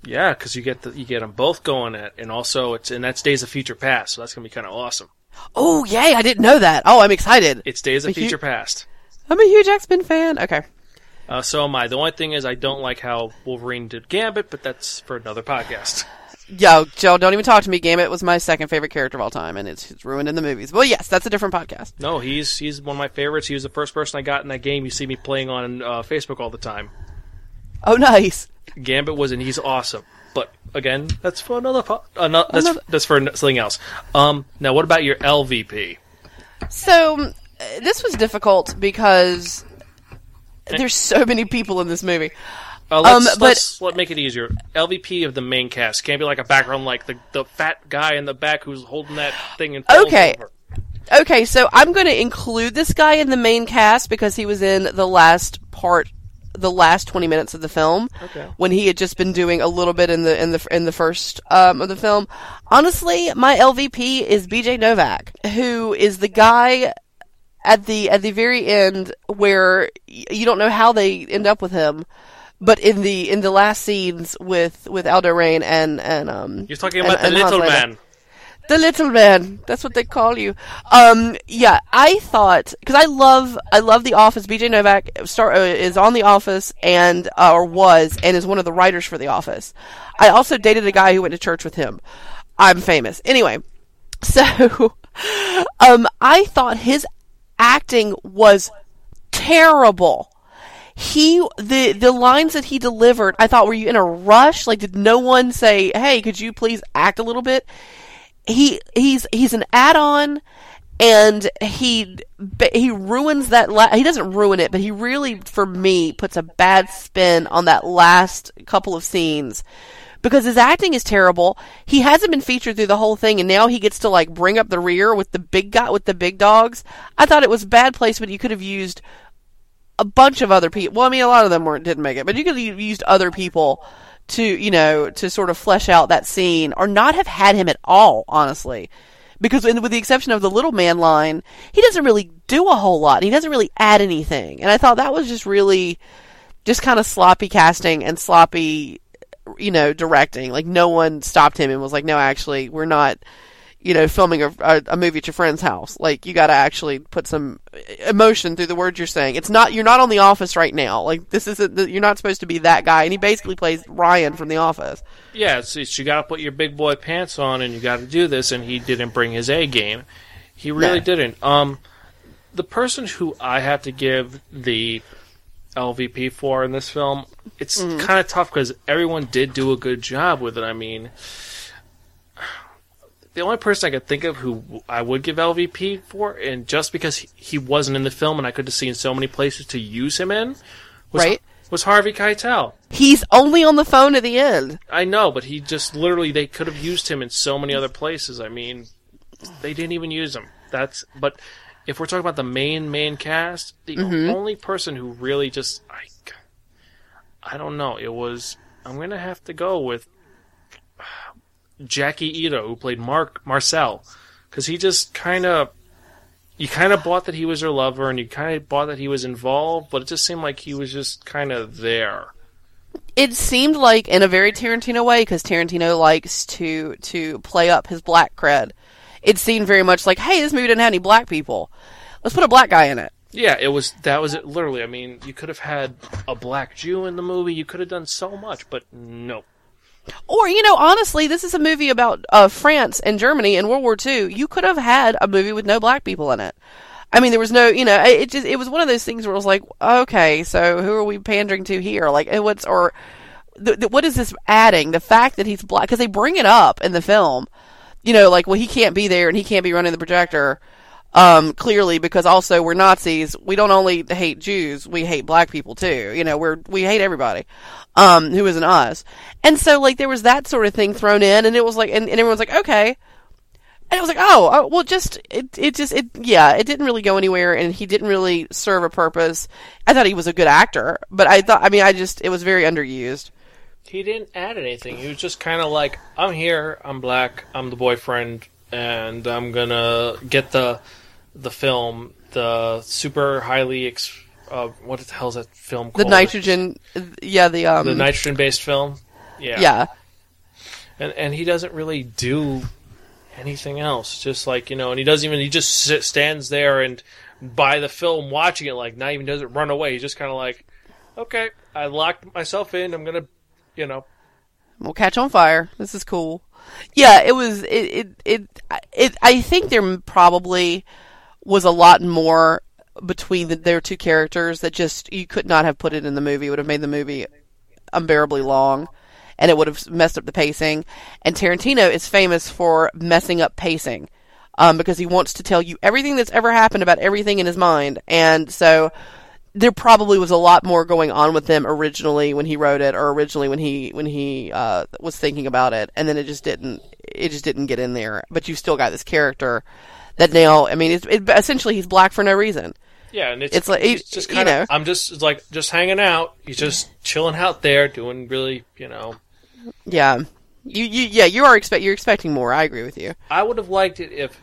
Yeah, because you get the, you get them both going at, and also it's and that's Days of Future Past, so that's gonna be kind of awesome. Oh yay! I didn't know that. Oh, I'm excited. It's Days of Future Past. I'm a huge X Men fan. Okay. Uh, so am I. The only thing is, I don't like how Wolverine did Gambit, but that's for another podcast. Yo, Joe, don't even talk to me. Gambit was my second favorite character of all time, and it's, it's ruined in the movies. Well, yes, that's a different podcast. No, he's he's one of my favorites. He was the first person I got in that game. You see me playing on uh, Facebook all the time. Oh, nice. Gambit was, and he's awesome. But again, that's for another. Po- ano- that's Another- that's for something else. Um, now, what about your LVP? So um, uh, this was difficult because there's so many people in this movie. Uh, let's, Um, but- let's let make it easier. LVP of the main cast can't be like a background, like the the fat guy in the back who's holding that thing and falls Okay. over. Okay, so I'm going to include this guy in the main cast because he was in the last part, the last 20 minutes of the film. Okay. When he had just been doing a little bit in the in the in the first um, of the film. Honestly, my LVP is BJ Novak, who is the guy at the at the very end where you don't know how they end up with him. But in the in the last scenes with with Aldo Raine and and um You're talking and- about the and little Landa. man. The little man. That's what they call you. Um, yeah, I thought because I love I love The Office. BJ Novak star, uh, is on The Office and uh, or was and is one of the writers for The Office. I also dated a guy who went to church with him. I'm famous. Anyway, so um, I thought his acting was terrible he the the lines that he delivered i thought were you in a rush like did no one say hey could you please act a little bit he he's he's an add-on and he he ruins that la- he doesn't ruin it but he really for me puts a bad spin on that last couple of scenes because his acting is terrible he hasn't been featured through the whole thing and now he gets to like bring up the rear with the big guy with the big dogs i thought it was bad placement you could have used a bunch of other people. Well, I mean, a lot of them weren't didn't make it, but you could have used other people to, you know, to sort of flesh out that scene, or not have had him at all. Honestly, because with the exception of the little man line, he doesn't really do a whole lot. He doesn't really add anything, and I thought that was just really, just kind of sloppy casting and sloppy, you know, directing. Like no one stopped him and was like, "No, actually, we're not." You know, filming a, a, a movie at your friend's house. Like, you got to actually put some emotion through the words you're saying. It's not, you're not on The Office right now. Like, this isn't, the, you're not supposed to be that guy. And he basically plays Ryan from The Office. Yeah, it's, it's you got to put your big boy pants on, and you got to do this. And he didn't bring his A game. He really No. didn't. Um, the person who I have to give the LVP for in this film, it's kind of tough because everyone did do a good job with it. I mean, the only person I could think of who I would give LVP for, and just because he, he wasn't in the film and I could have seen so many places to use him in, was, Right. was Harvey Keitel. He's only on the phone at the end. I know, but he just literally they could have used him in so many other places. I mean, they didn't even use him. That's but if we're talking about the main main cast, the mm-hmm. only person who really just I I don't know, it was I'm going to have to go with Jacky Ido who played Mark Marcel cuz he just kind of you kind of bought that he was her lover and you kind of bought that he was involved, but it just seemed like he was just kind of there. It seemed like in a very Tarantino way, because Tarantino likes to, to play up his black cred. It seemed very much like, hey, this movie didn't have any black people. Let's put a black guy in it. Yeah, it was. That was it. Literally, I mean, you could have had a black Jew in the movie. You could have done so much, but no. Or, you know, honestly, this is a movie about uh, France and Germany in World War II. You could have had a movie with no black people in it. I mean, there was no, you know, it just it was one of those things where it was like, okay, so who are we pandering to here? Like, what's or the, what is this adding? The fact that he's black because they bring it up in the film, you know, like well he can't be there and he can't be running the projector. Um, clearly, because also we're Nazis. We don't only hate Jews, we hate black people too. You know, we're we hate everybody, um, who isn't us. And so, like, there was that sort of thing thrown in, and it was like, and, and everyone's like, okay. And it was like, oh, oh, well, just it, it just it, yeah, it didn't really go anywhere, and he didn't really serve a purpose. I thought he was a good actor, but I thought, I mean, I just it was very underused. He didn't add anything. He was just kind of like, I'm here, I'm black, I'm the boyfriend, and I'm gonna get the the film, the super highly ex- uh, what the hell is that film called? The nitrogen, yeah, the um, the nitrogen based film. Yeah, yeah, and and he doesn't really do anything else. Just like you know, and he doesn't even. He just stands there and by the film watching it, like not even doesn't run away. He's just kind of like, okay, I locked myself in. I'm gonna, you know, we'll catch on fire. This is cool. Yeah, it was. It it it. it I think they're probably was a lot more between the, their two characters that just you could not have put it in the movie. It would have made the movie unbearably long, and it would have messed up the pacing. And Tarantino is famous for messing up pacing. Um, because he wants to tell you everything that's ever happened about everything in his mind, and so there probably was a lot more going on with them originally when he wrote it, or originally when he when he uh, was thinking about it, and then it just didn't it just didn't get in there. But you still got this character that now, I mean, it's, it, essentially he's black for no reason. yeah, and it's It's like, you just kind know. of. I'm just like just hanging out. He's just chilling out there, doing really, you know. Yeah, you you yeah you are expect you're expecting more. I agree with you. I would have liked it if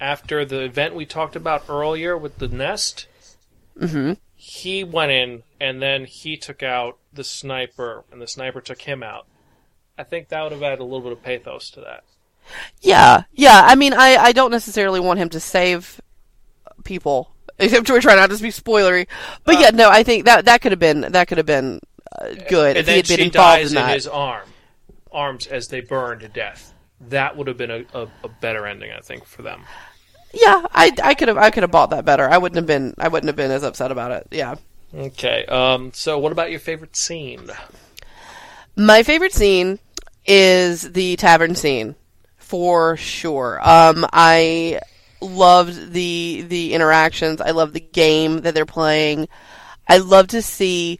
after the event we talked about earlier with the nest, Mm-hmm. he went in and then he took out the sniper, and the sniper took him out. I think that would have added a little bit of pathos to that. Yeah, yeah. I mean, I I don't necessarily want him to save people. Except we're trying not to be spoilery, but yeah, no. I think that that could have been that could have been uh, good if he had been involved dies in in, that. his arm, arms as they burn to death. That would have been a, a, a better ending, I think, for them. Yeah, I, I could have I could have bought that better. I wouldn't have been I wouldn't have been as upset about it. Yeah. Okay. Um. So, what about your favorite scene? My favorite scene is the tavern scene, for sure. Um, I loved the the interactions. I love the game that they're playing. I love to see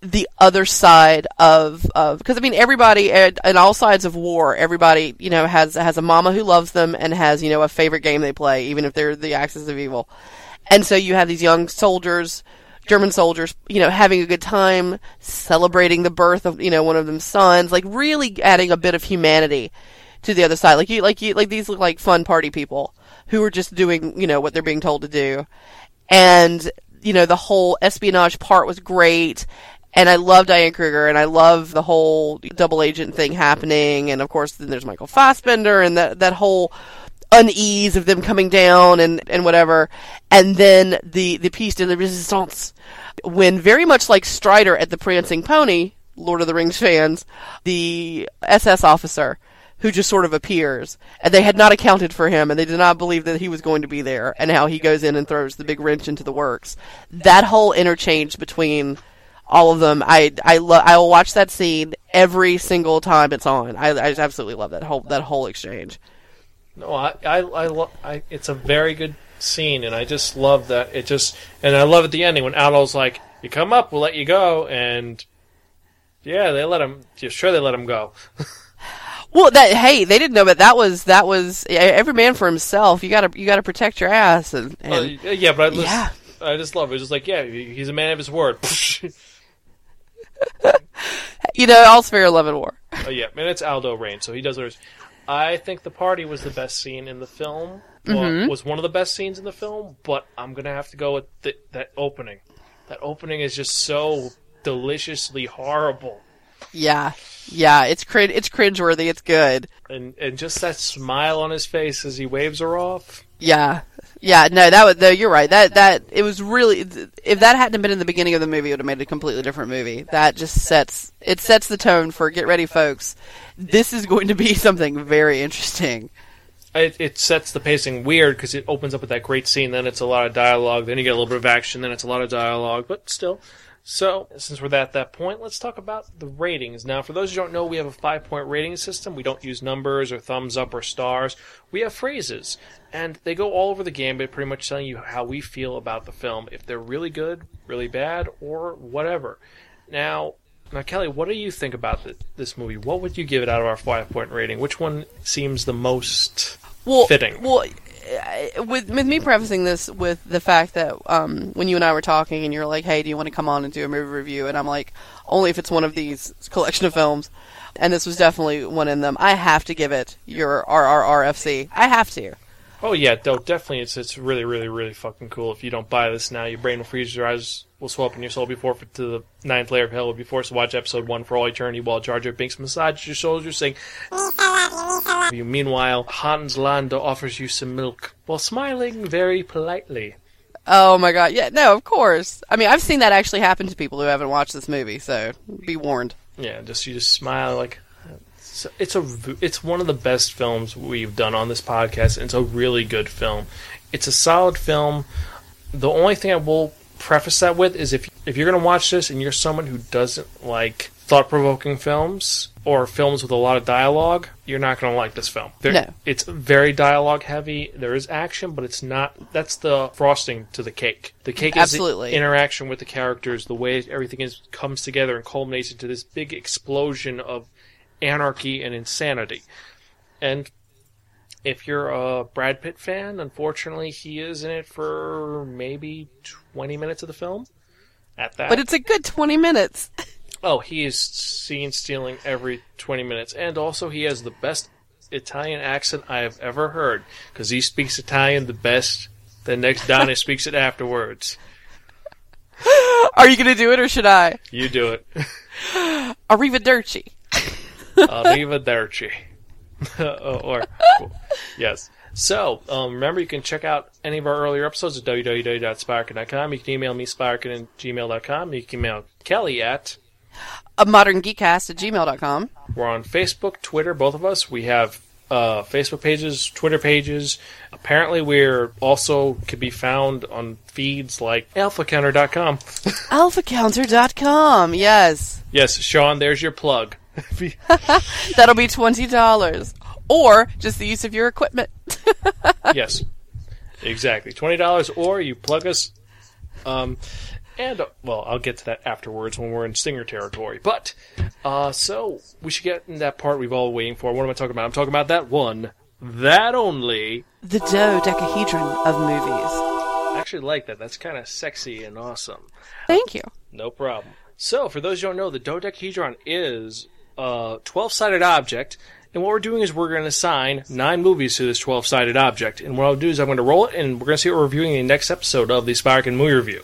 the other side of of because I mean everybody at all sides of war, everybody you know has has a mama who loves them and has you know a favorite game they play, even if they're the axis of evil. And so you have these young soldiers, German soldiers, you know, having a good time, celebrating the birth of you know one of them sons, like really adding a bit of humanity to the other side. Like you, like you, like these look like fun party people who are just doing you know what they're being told to do, and you know the whole espionage part was great. And I love Diane Kruger, and I love the whole double agent thing happening, and of course then there's Michael Fassbender, and that that whole unease of them coming down and, and whatever. And then the, the piece de la resistance, when very much like Strider at the Prancing Pony, Lord of the Rings fans, the SS officer who just sort of appears, and they had not accounted for him, and they did not believe that he was going to be there, and how he goes in and throws the big wrench into the works. That whole interchange between all of them, I I lo- I will watch that scene every single time it's on. I, I just absolutely love that whole that whole exchange. No, I, I, I, lo- I, it's a very good scene, and I just love that. It just, and I love at the ending when Aldo's like, "You come up, we'll let you go," and yeah, they let him. Sure, they let him go. Well, that hey, they didn't know, but that was that was every man for himself. You gotta you gotta protect your ass, and, and Uh, yeah, but I just, yeah. I just love it. It's just like, yeah, he's a man of his word. you know, all's fair in love and war. Oh yeah, and it's Aldo Raine, so he does others. I think the party was the best scene in the film. Well, Mm-hmm. was one of the best scenes in the film, but I'm gonna have to go with the, that opening. That opening is just so deliciously horrible, Yeah, yeah, it's crin- it's cringeworthy. It's good. and and just that smile on his face as he waves her off. Yeah, yeah. No, that was no. You're right. That that it was really. If that hadn't been in the beginning of the movie, it would have made a completely different movie. That just sets it sets the tone for get ready, folks. This is going to be something very interesting. it, it sets the pacing weird because it opens up with that great scene. Then it's a lot of dialogue. Then you get a little bit of action. Then it's a lot of dialogue. But still, so since we're at that point, let's talk about the ratings. Now, for those who don't know, we have a five point rating system. We don't use numbers or thumbs up or stars. We have phrases, and they go all over the game, but pretty much telling you how we feel about the film. If they're really good, really bad, or whatever. Now, now, Kelly, what do you think about th- this movie? What would you give it out of our five point rating? Which one seems the most well, fitting? Well, with with me prefacing this with the fact that um, when you and I were talking, and you're like, "Hey, do you want to come on and do a movie review?" and I'm like, "Only if it's one of these collection of films." And this was definitely one in them. I have to give it your RRRFC. I have to. Oh yeah, no, definitely. It's it's really, really, really fucking cool. If you don't buy this now, your brain will freeze, your eyes will swell up, and your soul will be forfeit to the ninth layer of hell. Will be forced to watch episode one for all eternity while Jar Binks massages your soldiers, saying, "You." Meanwhile, Hans Landa offers you some milk while smiling very politely. Oh my god! Yeah, no, of course. I mean, I've seen that actually happen to people who haven't watched this movie, so be warned. Yeah, just you just smile like it's, it's a it's one of the best films we've done on this podcast. And it's a really good film. It's a solid film. The only thing I will preface that with is if if you're going to watch this and you're someone who doesn't like thought provoking films or films with a lot of dialogue, you're not going to like this film. There, No. It's very dialogue heavy. There is action, but it's not. That's the frosting to the cake. The cake Absolutely. is the interaction with the characters, the way everything is comes together and culminates into this big explosion of anarchy and insanity. And if you're a Brad Pitt fan, unfortunately, he is in it for maybe 20 minutes of the film. At that. But it's a good 20 minutes. Oh, he is scene stealing every 20 minutes. And also, he has the best Italian accent I have ever heard. Because he speaks Italian the best. Then next Donna speaks it afterwards. Are you going to do it or should I? You do it. Arrivederci. Arrivederci. or, yes. So, um, remember, you can check out any of our earlier episodes at www.spirekin.com. You can email me, spirekin at gmail.com. You can email Kelly at A modern geekcast at gmail.com. We're on Facebook, Twitter, both of us. We have uh, Facebook pages, Twitter pages. Apparently, we're also can be found on feeds like alphacounter.com. Alphacounter.com. Yes. yes, Sean, there's your plug. That'll be $20. Or just the use of your equipment. yes, exactly. $20 or you plug us. Um, and, uh, well, I'll get to that afterwards when we're in Stinger territory. But, uh, so, we should get in that part we've all waiting for. What am I talking about? I'm talking about that one, that only. the dodecahedron of movies. I actually like that. That's kind of sexy and awesome. Thank you. No problem. So, for those who don't know, the dodecahedron is a 12 sided object, and what we're doing is we're going to assign nine movies to this 12 sided object. And what I'll do is I'm going to roll it, and we're going to see what we're reviewing in the next episode of the Sparkin Movie Review.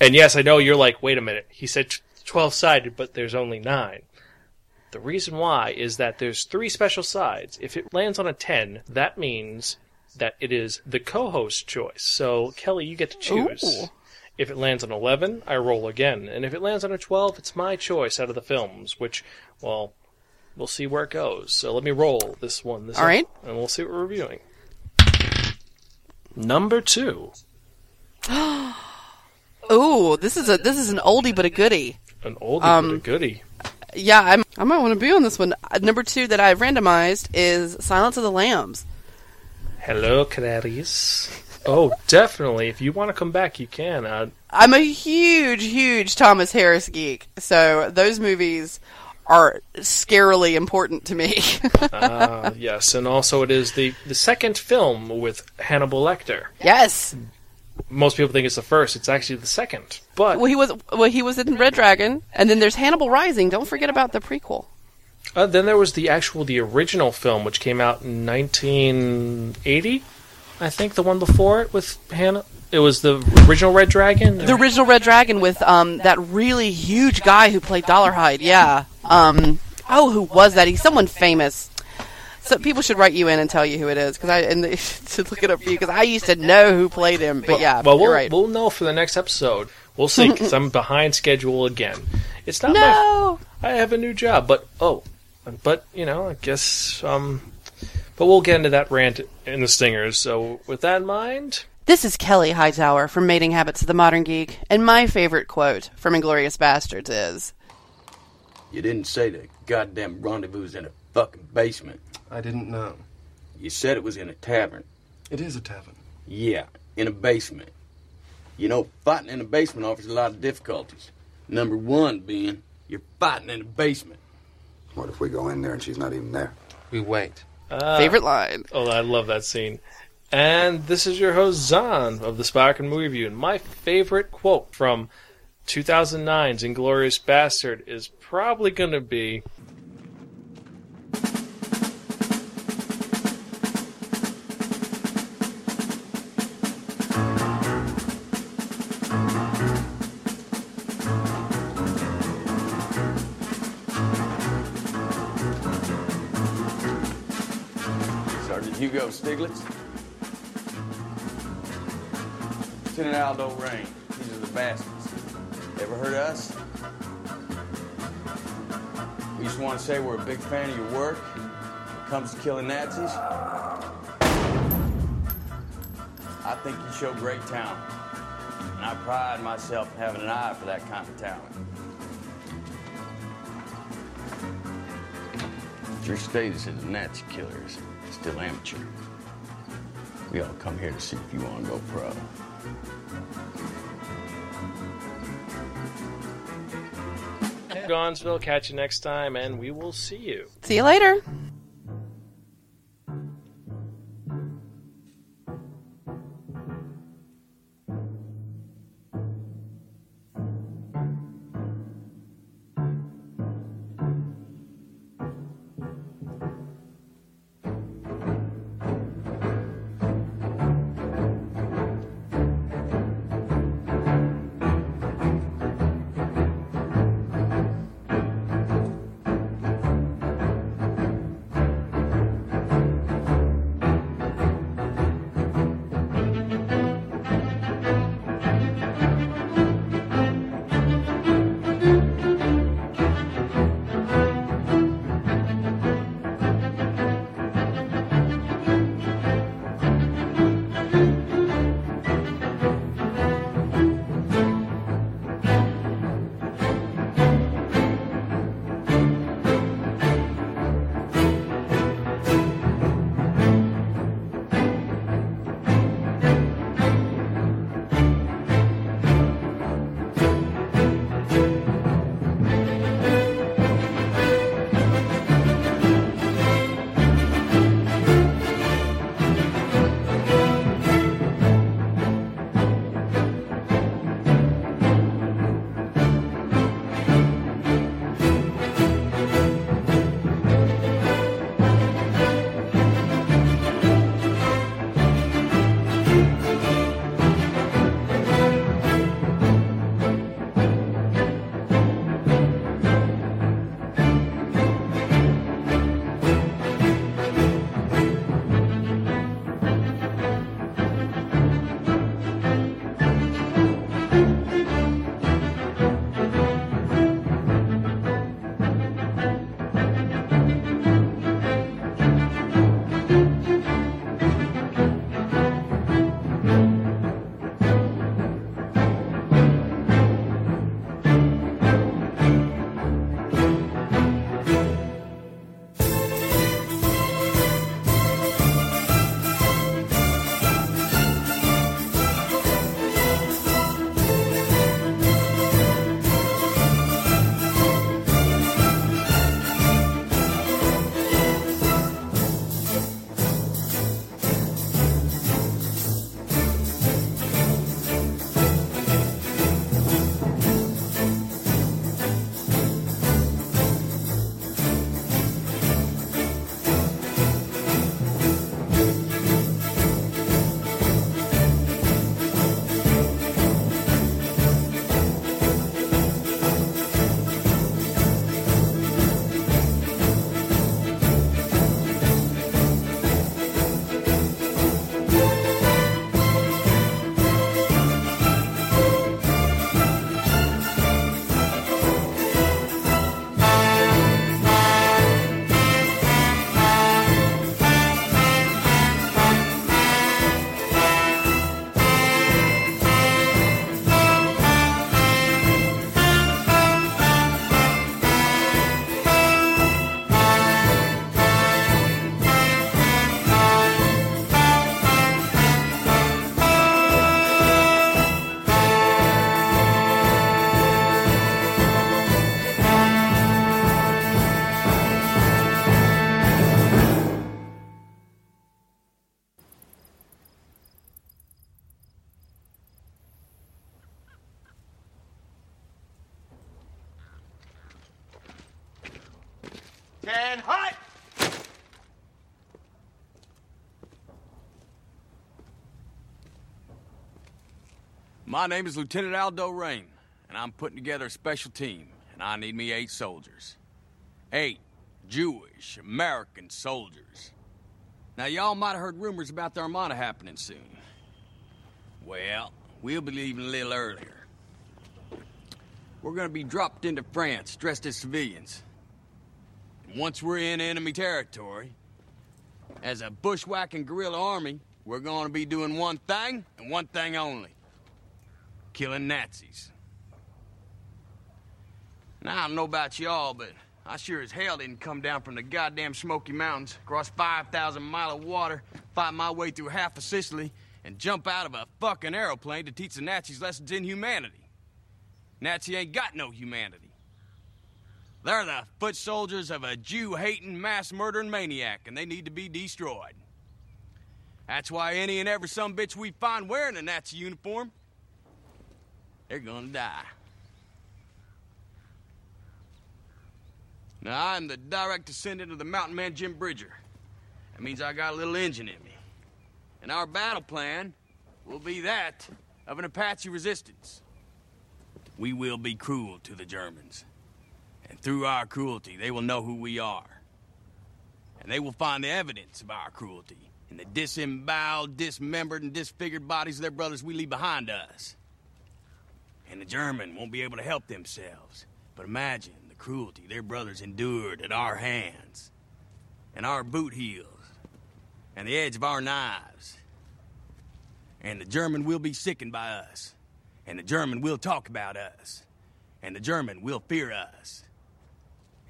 And yes, I know you're like, wait a minute, he said 12 sided, but there's only nine. The reason why is that there's three special sides. If it lands on a 10, that means that it is the co host choice. So, Kelly, you get to choose. Ooh. If it lands on 11, I roll again. And if it lands on a 12, it's my choice out of the films, which, well, we'll see where it goes. So let me roll this one. This All right. And we'll see what we're reviewing. Number two. Ooh, this is a this is an oldie but a goodie. An oldie Um, but a goodie. Yeah, I'm, I might want to be on this one. Uh, Number two that I've randomized is Silence of the Lambs. Hello, Clarice. Oh, definitely. If you want to come back, you can. Uh, I'm a huge, huge Thomas Harris geek, so those movies are scarily important to me. uh, yes, and also it is the, the second film with Hannibal Lecter. yes. Most people think it's the first. It's actually the second. But Well, he was well, he was in Red Dragon, and then there's Hannibal Rising. Don't forget about the prequel. Uh, then there was the actual, the original film, which came out in 1980. I think the one before it with Hannah. It was the original Red Dragon. The original Red Dragon with um that really huge guy who played Dolarhyde. Yeah. Um. Oh, who was that? He's someone famous. So people should write you in and tell you who it is because I and they should look it up for you because I used to know who played him. But yeah, well, we'll, right. we'll know for the next episode. We'll see because I'm behind schedule again. It's not no. my. I have a new job, but oh, but you know, I guess um, But we'll get into that rant in the stingers. So with that in mind, This is Kelly Hightower from Mating Habits of the Modern Geek, and my favorite quote from Inglourious Basterds is You didn't say the goddamn rendezvous was in a fucking basement. I didn't know. You said it was in a tavern. It is a tavern. Yeah, in a basement. You know, fighting in a basement offers a lot of difficulties. Number one being, you're fighting in a basement. What if we go in there and she's not even there? We wait. Ah. favorite line. oh, I love that scene. And this is your host Zahn of the Sparkin Movie Review. And my favorite quote from 2009's Inglourious Basterd is probably going to be Sergeant Hugo Stiglitz. Lieutenant Aldo Raine. These are the bastards. Ever heard of us? We just want to say we're a big fan of your work. When it comes to killing Nazis, I think you show great talent. And I pride myself in having an eye for that kind of talent. Your status as a Nazi killer still amateur. We all come here to see if you want to go pro. Gonzville. Catch you next time, and we will see you. See you later. My name is Lieutenant Aldo Raine, and I'm putting together a special team, and I need me eight soldiers. Eight Jewish American soldiers. Now, y'all might have heard rumors about the Armada happening soon. Well, we'll be leaving a little earlier. We're gonna be dropped into France dressed as civilians. And once we're in enemy territory, as a bushwhacking guerrilla army, we're gonna be doing one thing and one thing only killing Nazis. Now, I don't know about y'all, but I sure as hell didn't come down from the goddamn Smoky Mountains, cross 5,000 mile of water, fight my way through half of Sicily, and jump out of a fucking aeroplane to teach the Nazis lessons in humanity. Nazi ain't got no humanity. They're the foot soldiers of a Jew hating, mass murdering maniac, and they need to be destroyed. That's why any and every some bitch we find wearing a Nazi uniform, they're gonna die. Now, I'm the direct descendant of the mountain man Jim Bridger. That means I got a little engine in me. And our battle plan will be that of an Apache resistance. We will be cruel to the Germans. And through our cruelty, they will know who we are. And they will find the evidence of our cruelty in the disemboweled, dismembered, and disfigured bodies of their brothers we leave behind us. And the German won't be able to help themselves. But imagine the cruelty their brothers endured at our hands. And our boot heels. And the edge of our knives. And the German will be sickened by us. And the German will talk about us. And the German will fear us.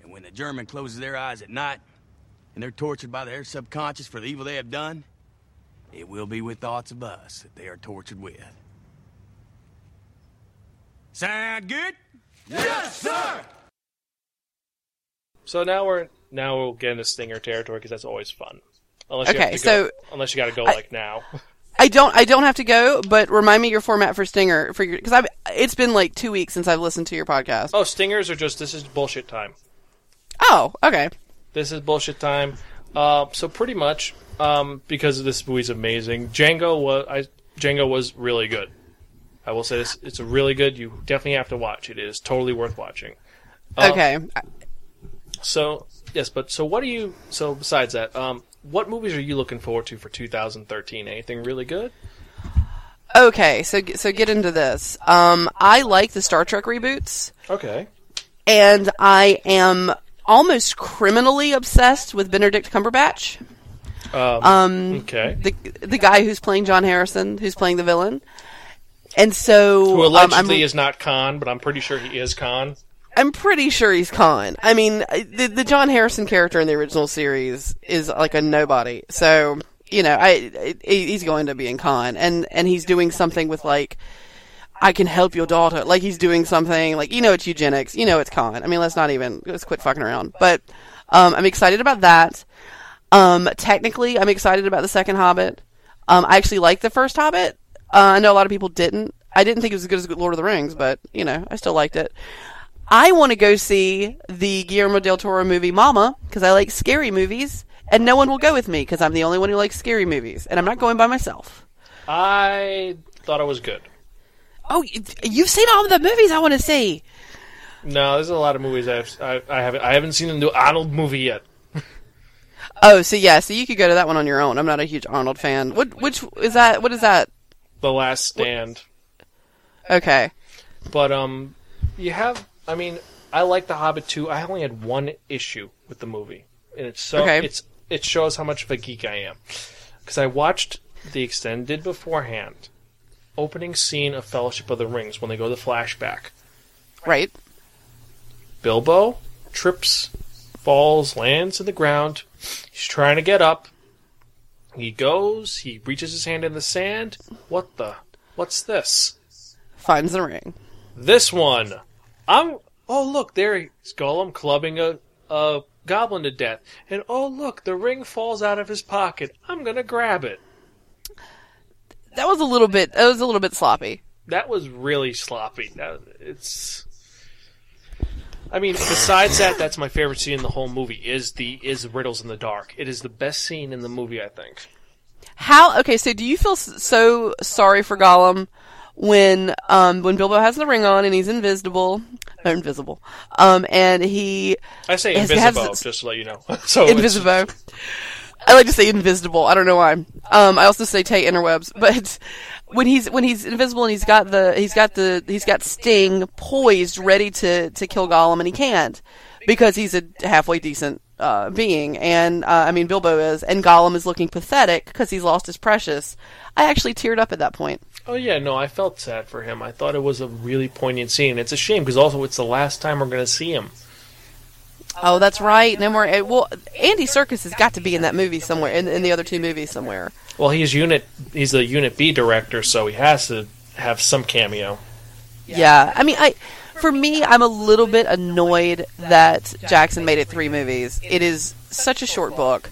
And when the German closes their eyes at night, and they're tortured by their subconscious for the evil they have done, it will be with thoughts of us that they are tortured with. Sound good? Yes, sir! So now we're now we'll get into stinger territory because that's always fun. Unless you Okay, have to so go, unless you got to go I- like now. I don't. I don't have to go, but remind me your format for Stinger for your because I've. It's been like two weeks since I've listened to your podcast. oh, stingers are just this is bullshit time. Oh, okay. This is bullshit time. Uh, so pretty much, um, because this movie's amazing, Django was I, Django was really good. I will say this: it's a really good. You definitely have to watch. It. It is totally worth watching. Um, Okay. So yes, but so what do you? So besides that, um, what movies are you looking forward to for 2013? Anything really good? Okay. So so get into this. Um, I like the Star Trek reboots, Okay. and I am almost criminally obsessed with Benedict Cumberbatch, Um, okay. the the guy who's playing John Harrison, who's playing the villain. And so Who um, allegedly I'm, is not Khan, but I'm pretty sure he is Khan. I'm pretty sure he's Khan. I mean, the the John Harrison character in the original series is like a nobody. So you know, I, I he's going to be in Khan, and and he's doing something with like. I can help your daughter. Like he's doing something like you know it's eugenics. You know it's Khan. I mean let's not even let's quit fucking around. But um, I'm excited about that. Um, technically, I'm excited about the second Hobbit. Um, I actually like the first Hobbit. Uh, I know a lot of people didn't. I didn't think it was as good as Lord of the Rings, but you know I still liked it. I want to go see the Guillermo del Toro movie Mama because I like scary movies, and no one will go with me because I'm the only one who likes scary movies, and I'm not going by myself. I thought it was good. Oh, you've seen all the movies I want to see. No, there's a lot of movies I've I, I haven't I haven't seen the new Arnold movie yet. Oh, so yeah, so you could go to that one on your own. I'm not a huge Arnold fan. What which is that? What is that? The Last Stand. Okay. But um, you have. I mean, I like The Hobbit too. I only had one issue with the movie, and it's so Okay. it's it shows how much of a geek I am because I watched the extended beforehand opening scene of Fellowship of the Rings when they go to the flashback. Right. Bilbo trips, falls, lands in the ground. He's trying to get up. He goes. He reaches his hand in the sand. What the? What's this? Finds the ring. This one. I'm. Oh look, there's Gollum clubbing a a goblin to death, and oh look, the ring falls out of his pocket. I'm gonna grab it. That was a little bit. That was a little bit sloppy. That was really sloppy. That, it's. I mean, besides that, that's my favorite scene in the whole movie. Is the is Riddles in the Dark. It is the best scene in the movie, I think. How? Okay, so do you feel so sorry for Gollum when um when Bilbo has the ring on and he's invisible, or invisible, um, and he I say it has Invisible, just to let you know. so invisible. I like to say invisible. I don't know why. Um, I also say Tay interwebs, but when he's when he's invisible and he's got the he's got the he's got Sting poised, ready to to kill Gollum, and he can't because he's a halfway decent uh, being, and uh, I mean Bilbo is, and Gollum is looking pathetic because he's lost his precious. I actually teared up at that point. Oh yeah, no, I felt sad for him. I thought it was a really poignant scene. It's a shame because also it's the last time we're going to see him. Oh, that's right. No more. Well, Andy Serkis has got to be in that movie somewhere, in, in the other two movies somewhere. Well, he's unit he's the unit B director, so he has to have some cameo. Yeah, I mean, I for me, I'm a little bit annoyed that Jackson made it three movies. It is such a short book,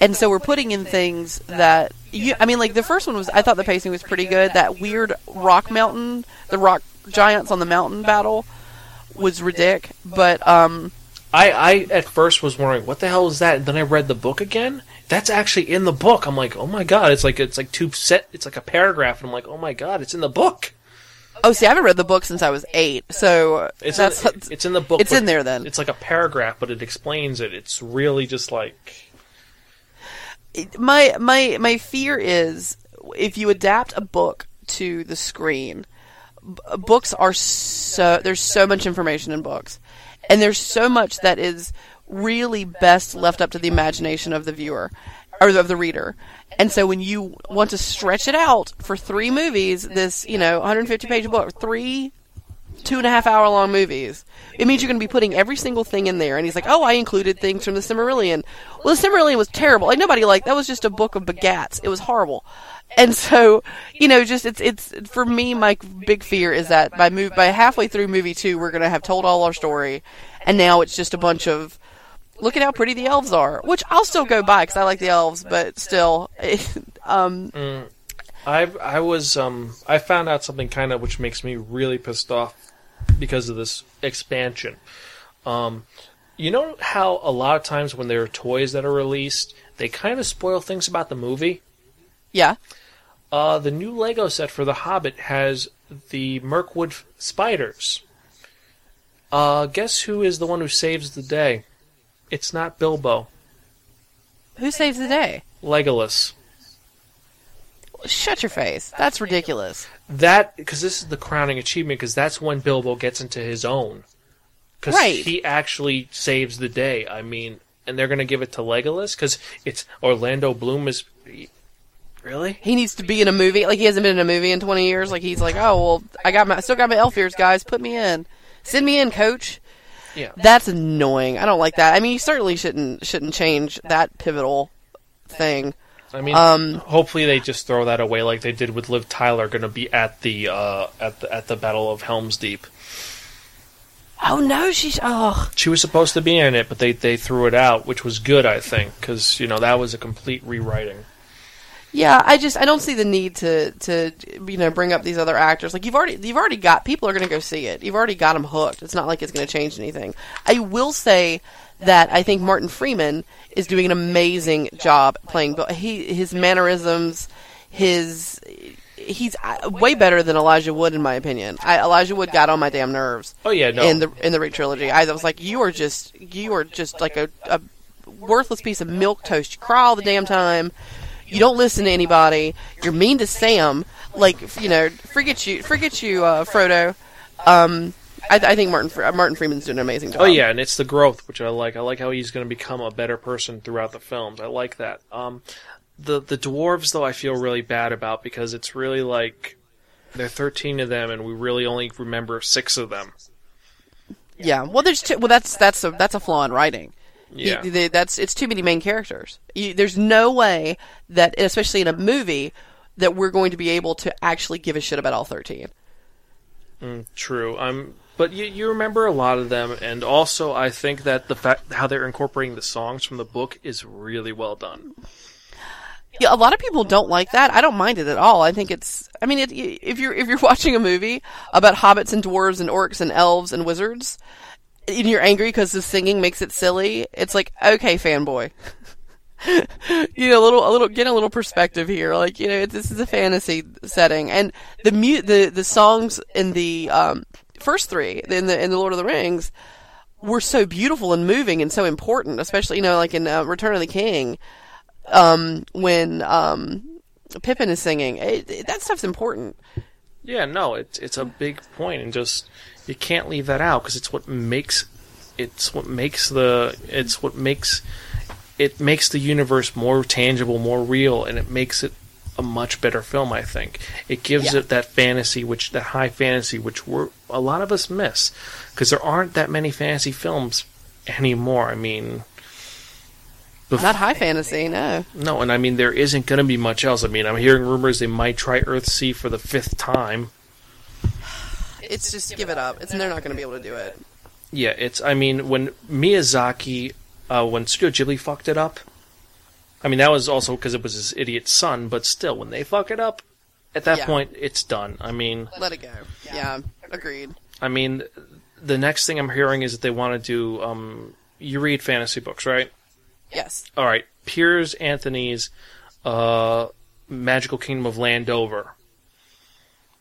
and so we're putting in things that you. I mean, like the first one was. I thought the pacing was pretty good. That weird rock mountain, the rock giants on the mountain battle, was ridiculous. But um, I, I at first was wondering what the hell is that, and then I read the book again. That's actually in the book. I'm like, oh my god! It's like it's like two set. It's like a paragraph, and I'm like, oh my god! It's in the book. oh, see, I haven't read the book since I was eight, so It's that's in, it's in the book. it's in there then. It's like a paragraph, but it explains it. It's really just like my my my fear is if you adapt a book to the screen b- books are so there's so much information in books and there's so much that is really best left up to the imagination of the viewer or of the reader and so when you want to stretch it out for three movies this you know 150 page book three two and a half hour long movies. It means you're going to be putting every single thing in there. And he's like, oh, I included things from the Silmarillion. Well, the Silmarillion was terrible. Like nobody liked that was just a book of bagats. It was horrible. And so, you know, just it's it's for me. My big fear is that by move by halfway through movie two, we're going to have told all our story, and now it's just a bunch of look at how pretty the elves are, which I'll still go by because I like the elves, but still, um, I I was um I found out something kind of which makes me really pissed off because of this expansion. Um, you know how a lot of times when there are toys that are released, they kind of spoil things about the movie. yeah. Uh, the new Lego set for The Hobbit has the Mirkwood spiders. Uh, guess who is the one who saves the day? It's not Bilbo. Who saves the day? Legolas. Shut your face. That's ridiculous. That because this is the crowning achievement because that's when Bilbo gets into his own. Because Right. he actually saves the day. I mean, and they're gonna give it to Legolas because it's Orlando Bloom is really. he needs to be in a movie. Like he hasn't been in a movie in 20 years. Like he's like, oh well, I got my, I still got my elf ears, guys. Put me in, send me in, coach. Yeah. That's annoying. I don't like that. I mean, you certainly shouldn't shouldn't change that pivotal thing. I mean, Um, hopefully they just throw that away like they did with Liv Tyler, going to be at the uh, at the at the Battle of Helm's Deep. Oh no, she's oh She was supposed to be in it, but they they threw it out, which was good, I think, because you know that was a complete rewriting. Yeah. I just I don't see the need to to you know bring up these other actors. Like you've already you've already got people are going to go see it. You've already got them hooked. It's not like it's going to change anything. I will say that I think Martin Freeman is doing an amazing job playing. But he his mannerisms, his he's uh, way better than Elijah Wood in my opinion. I, Elijah Wood got on my damn nerves. Oh yeah, no, in the in the Rick trilogy. I was like, you are just you are just like a, a worthless piece of milk toast. You cry all the damn time. You don't listen to anybody. You're mean to Sam. Like you know, forget you, forget you, uh, Frodo. Um, I, I think Martin Martin Freeman's doing an amazing job. Oh yeah, and it's the growth which I like. I like how he's going to become a better person throughout the films. I like that. Um, the the dwarves though I feel really bad about because it's really like there are thirteen of them and we really only remember six of them. yeah. Well, there's two, well that's that's a that's a flaw in writing. Yeah, the- that's it's too many main characters. You, there's no way that, especially in a movie, that we're going to be able to actually give a shit about all thirteen. true. Um, but you you remember a lot of them, and also I think that the fact how they're incorporating the songs from the book is really well done. Yeah, a lot of people don't like that. I don't mind it at all. I think it's. I mean, it, if you're if you're watching a movie about hobbits and dwarves and orcs and elves and wizards, and you're angry because the singing makes it silly, it's like, okay, fanboy. you know, a little, a little, get a little perspective here. Like, you know, this is a fantasy setting, and the mu- the the songs in the um, first three in the in the Lord of the Rings were so beautiful and moving and so important, especially you know, like in uh, Return of the King, um, when um, Pippin is singing. It, it- that stuff's important. Yeah, no, it's it's a big point, and just you can't leave that out because it's what makes it's what makes the it's what makes it makes the universe more tangible, more real, and it makes it a much better film. I think it gives Yeah. it that fantasy, which that high fantasy, which we're a lot of us miss because there aren't that many fantasy films anymore. I mean. bef- Not high fantasy, no. no, and I mean there isn't going to be much else. I mean, I'm hearing rumors they might try Earthsea for the fifth time. It's just give it up. It's they're not going to be able to do it. Yeah, it's. I mean, when Miyazaki, uh, when Studio Ghibli fucked it up, I mean that was also because it was his idiot son. But still, when they fuck it up, at that Yeah. point, it's done. I mean, Let it go. Yeah, agreed. I mean, the next thing I'm hearing is that they want to do. Um, you read fantasy books, right? Yes. All right, Piers Anthony's uh, Magical Kingdom of Landover.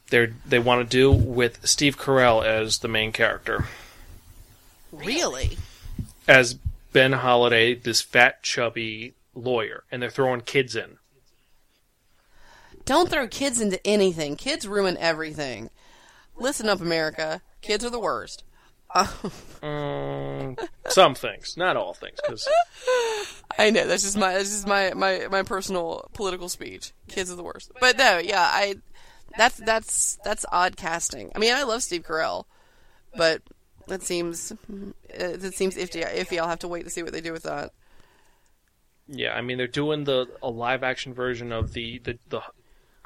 They they want to do with Steve Carell as the main character. Really? as Ben Holiday, this fat, chubby lawyer, and they're throwing kids in. Don't throw kids into anything. Kids ruin everything. Listen up, America. Kids are the worst. Mm, some things, not all things, because I know that's just my that's just my, my my personal political speech. Kids are the worst. But no, yeah, I that's that's that's odd casting. I mean, I love Steve Carell, but that seems uh, it seems iffy. Iffy. I'll have to wait to see what they do with that. yeah, I mean they're doing the a live action version of the the the,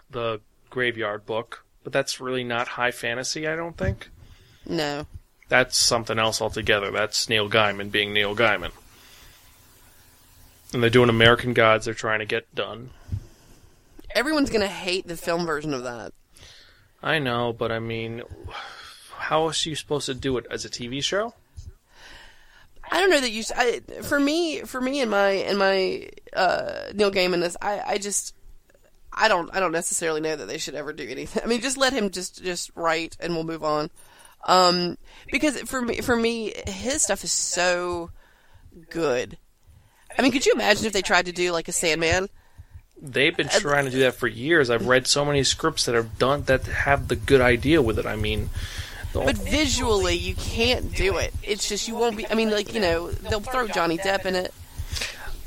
the Graveyard book, but that's really not high fantasy. I don't think No. that's something else altogether. That's Neil Gaiman being Neil Gaiman. And they're doing American Gods. They're trying to get done. Everyone's gonna hate the film version of that. I know, but I mean, how else are you supposed to do it as a TV show? I don't know that you. I, for me, for me, and my and my uh, Neil Gaiman is. I, I just. I don't. I don't necessarily know that they should ever do anything. I mean, just let him just just write, and we'll move on. Um, because for me, for me, his stuff is so good. I mean, could you imagine if they tried to do like a Sandman? They've been trying to do that for years. I've read so many scripts that have done that have the good idea with it. I mean, But visually, you can't do it. It's just you won't be. I mean, like you know, they'll throw Johnny Depp in it.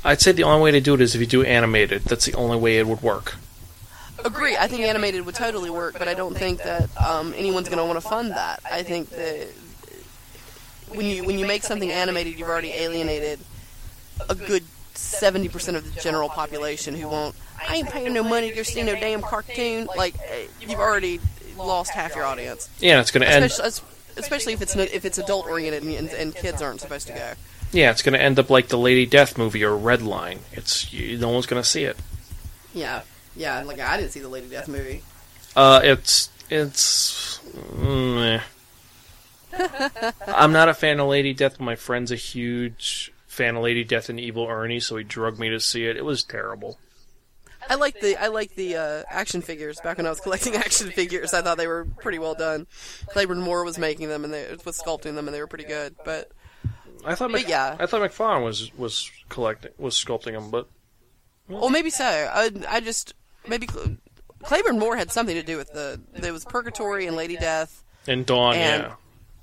I'd say the only way to do it is if you do animated. That's the only way it would work. Agree. I think animated would totally work, but I don't think that um, anyone's going to want to fund that. I think that when you when you make something animated, you've already alienated a good seventy percent of the general population who won't. I ain't paying no money to go see no damn cartoon. Like eh, you've already lost half your audience, Yeah, it's going to end. especially if it's no- if it's adult oriented and, and kids aren't supposed to go. Yeah, it's going to end up like the Lady Death movie or Red Line. It's you, no one's going to see it. Yeah, yeah. Like I didn't see the Lady Death movie. Uh, it's it's. Mm, eh. I'm not a fan of Lady Death, but my friend's a huge fan of Lady Death and Evil Ernie, so he drugged me to see it. It was terrible. I like the I like the uh, action figures. Back when I was collecting action figures, I thought they were pretty well done. Clayburn Moore was making them and they was sculpting them, and they were pretty good. But I thought But Mc, yeah. I thought McFarlane was was collecting was sculpting them, but well, maybe so. I, I just maybe Cl- Clayburn Moore had something to do with the there was Purgatory and Lady Death and Dawn, And- yeah,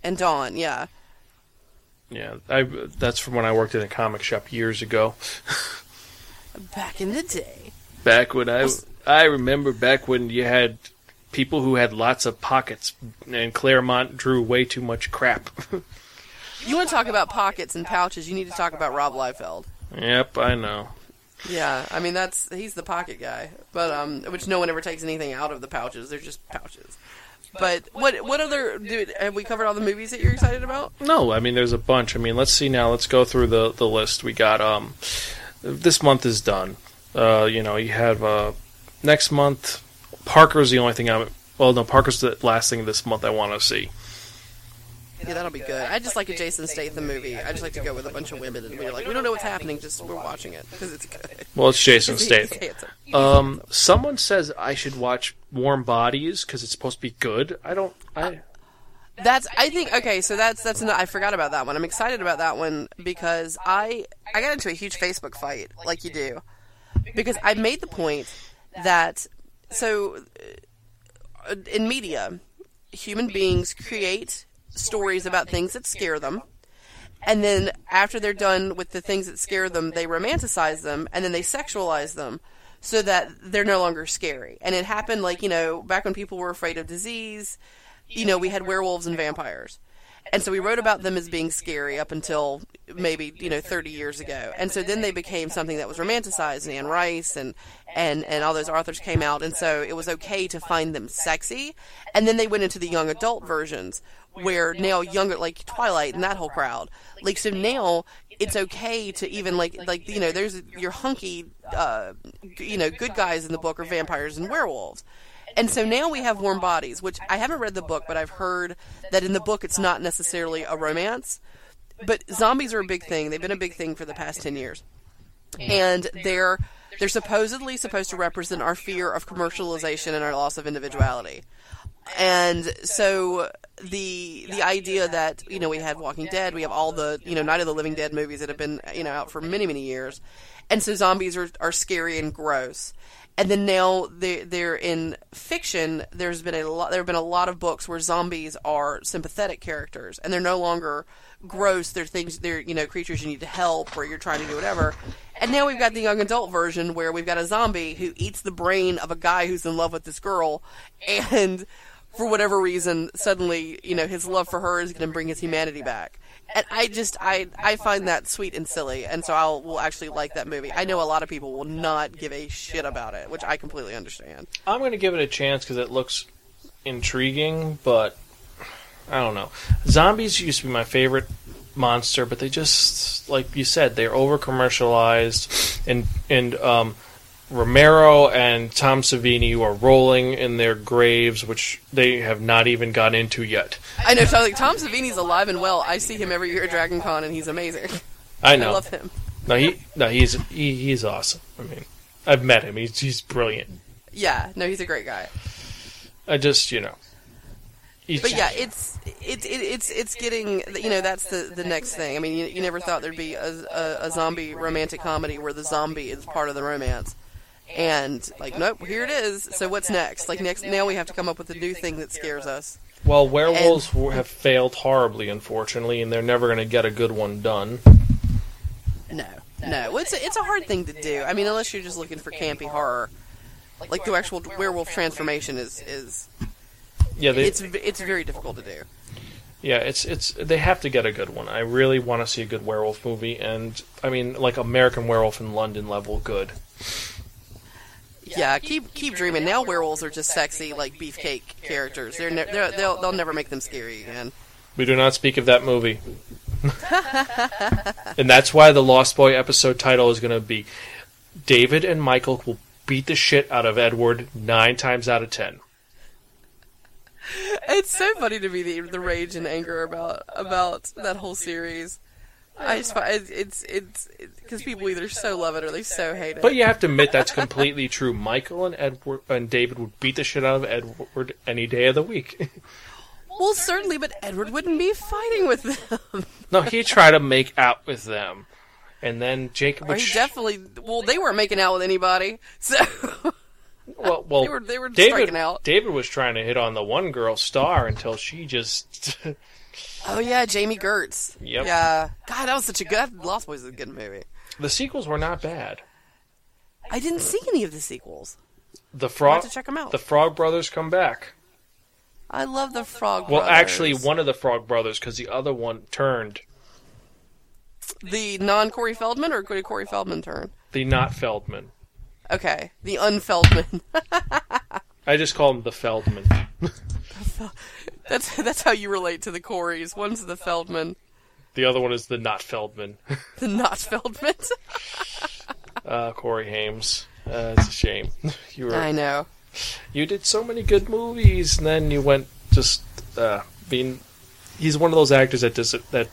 and Dawn. Yeah, yeah. I that's from when I worked in a comic shop years ago. back in the day. Back when I I remember back when you had people who had lots of pockets, and Claremont drew way too much crap. You want to talk about pockets and pouches? You need to talk about Rob Liefeld. yep, I know. Yeah, I mean that's he's the pocket guy, but um, which no one ever takes anything out of the pouches. They're just pouches. But what what other dude? Have we covered all the movies that you're excited about? No, I mean there's a bunch. I mean, let's see now. Let's go through the the list. We got um, this month is done. Uh, you know, you have uh, next month. Parker's the only thing I'm. Well, no, Parker's the last thing this month I want to see. Yeah, that'll be good. I just like a Jason Statham movie. I just like to go with a bunch of women and we're like, we don't know what's happening, just we're watching it because it's good. Well, it's Jason Statham. Um, someone says I should watch Warm Bodies because it's supposed to be good. I don't. I That's I think okay, so that's that's an, I forgot about that one. I'm excited about that one because I I got into a huge Facebook fight like you do because I made the point that so uh, in media human beings create stories about things that scare them and then after they're done with the things that scare them they romanticize them and then they sexualize them so that they're no longer scary. And it happened like you know back when people were afraid of disease you know we had werewolves and vampires and so we wrote about them as being scary up until maybe you know 30 years ago. And so then they became something that was romanticized and Anne Rice and and and all those authors came out. And so it was okay to find them sexy. And then they went into the young adult versions where now younger like Twilight and that whole crowd. Like so now it's okay to even like like you know there's your hunky uh you know good guys in the book are vampires and werewolves and so now we have Warm Bodies, which I haven't read the book, but I've heard that in the book it's not necessarily a romance. But zombies are a big thing. They've been a big thing for the past 10 years. And they're they're supposedly supposed to represent our fear of commercialization and our loss of individuality. And so the the idea that you know we had Walking Dead, we have all the you know Night of the Living Dead movies that have been you know out for many many years, and so zombies are are scary and gross. And then now they they're in fiction. There's been a lot. There have been a lot of books where zombies are sympathetic characters, and they're no longer gross. They're things. They're you know creatures you need to help, or you're trying to do whatever. And now we've got the young adult version where we've got a zombie who eats the brain of a guy who's in love with this girl, and for whatever reason, suddenly, you know, his love for her is going to bring his humanity back. And I just, I, I find that sweet and silly, and so I'll will actually like that movie. I know a lot of people will not give a shit about it, which I completely understand. I'm going to give it a chance because it looks intriguing, but I don't know. Zombies used to be my favorite monster, but they just, like you said, they're over commercialized, and and um, Romero and Tom Savini are rolling in their graves, which they have not even got into yet. I know Tom, like, Tom Savini's alive and well. I see him every year at Dragon Con, and he's amazing. I know. I love him. No, he no, he's he, he's awesome. I mean, I've met him. He's he's brilliant. Yeah, no, he's a great guy. I just you know. But yeah, it's it, it, it's it's getting you know that's the the next thing. I mean, you, you never thought there'd be a, a, a zombie romantic comedy where the zombie is part of the romance, and like nope, here it is. So what's next? Like next now we have to come up with a new thing that scares us. Well, werewolves w have failed horribly, unfortunately, and they're never going to get a good one done. No, no, it's a, it's a hard thing to do. I mean, unless you're just looking for campy horror, like the actual werewolf transformation is is Yeah, they, it's it's very difficult to do. yeah, it's it's they have to get a good one. I really want to see a good werewolf movie, and I mean, like American Werewolf in London level good. Yeah, keep keep dreaming. Now werewolves are just sexy like beefcake characters. They're, ne- they're they'll they'll never make them scary again. We do not speak of that movie. and that's why the Lost Boy episode title is going to be David and Michael will beat the shit out of Edward nine times out of ten. It's so funny to me the the rage and anger about about that whole series. I just find it's it's because people either so love it or they so hate it. But you have to admit that's completely true. Michael and Edward and David would beat the shit out of Edward any day of the week. well, certainly, but Edward wouldn't be fighting with them. no, he tried to make out with them, and then Jacob would. he sh- definitely well, they weren't making out with anybody, so well, well, they were they were David, striking out. David was trying to hit on the one girl star until she just. Oh yeah, Jami Gertz. Yep. Yeah, God, that was such a good. Lost Boys is a good movie. the sequels were not bad. I didn't see any of the sequels. The frog, to check them out. the Frog Brothers come back. I love the Frog. Brothers. Well, Brothers. actually, one of the Frog Brothers, because the other one turned the non Corey Feldman or did Corey Feldman turn? the not Feldman. Okay, the unfeldman. I just call him the Feldman. That's that's how you relate to the Coreys. One's the Feldman, The other one is the not Feldman. the not Feldman. Uh, Corey Haim. Uh, it's a shame. You were I know. you did so many good movies, and then you went just uh, being he's one of those actors that does that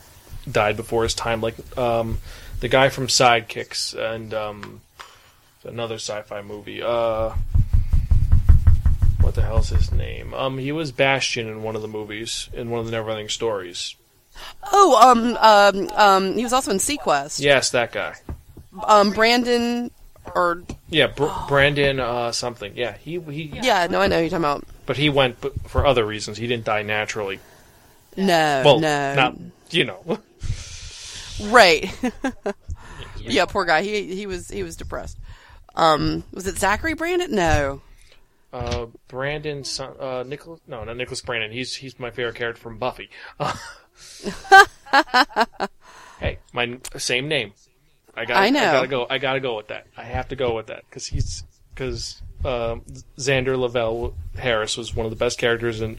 died before his time, like um, the guy from Sidekicks and um, another sci-fi movie. Uh, what the hell's his name? Um, he was Bastian in one of the movies in one of the Neverending Stories. Oh, um, um, um, he was also in seaQuest. Yes, that guy. Um, Brandon, or Yeah, Br- Brandon uh, something. Yeah, he he. yeah, no, I know who you're talking about. But he went b- for other reasons. He didn't die naturally. No, Well, no, not you know. right. yeah, poor guy. He he was he was depressed. Um, was it Zachary Brandon? No. Uh, Brandon, son, uh, Nicholas, no, not Nicholas Brendon. He's he's my favorite character from Buffy. hey, my same name. I got. I know. I gotta go. I gotta go with that. I have to go with that because he's because um, Xander Lavelle Harris was one of the best characters, and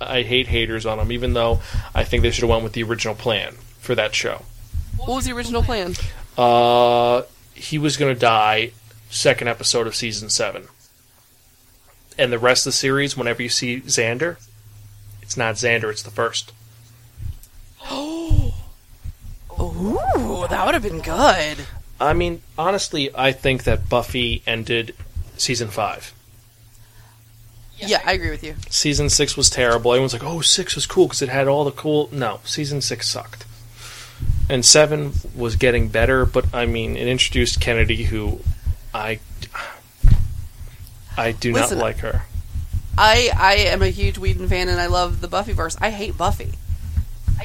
I hate haters on him. Even though I think they should have went with the original plan for that show. What was the original plan? Uh, he was going to die second episode of season seven. And the rest of the series, whenever you see Xander, it's not Xander, it's the first. Oh, Ooh, that would have been good. I mean, honestly, I think that Buffy ended season five. Yeah, I agree with you. Season six was terrible. Everyone's like, "Oh, six was cool because it had all the cool." No, season six sucked. And seven was getting better, but I mean, it introduced Kennedy, who I I do Listen, not like her. I I am a huge Whedon fan and I love the Buffyverse. I hate Buffy.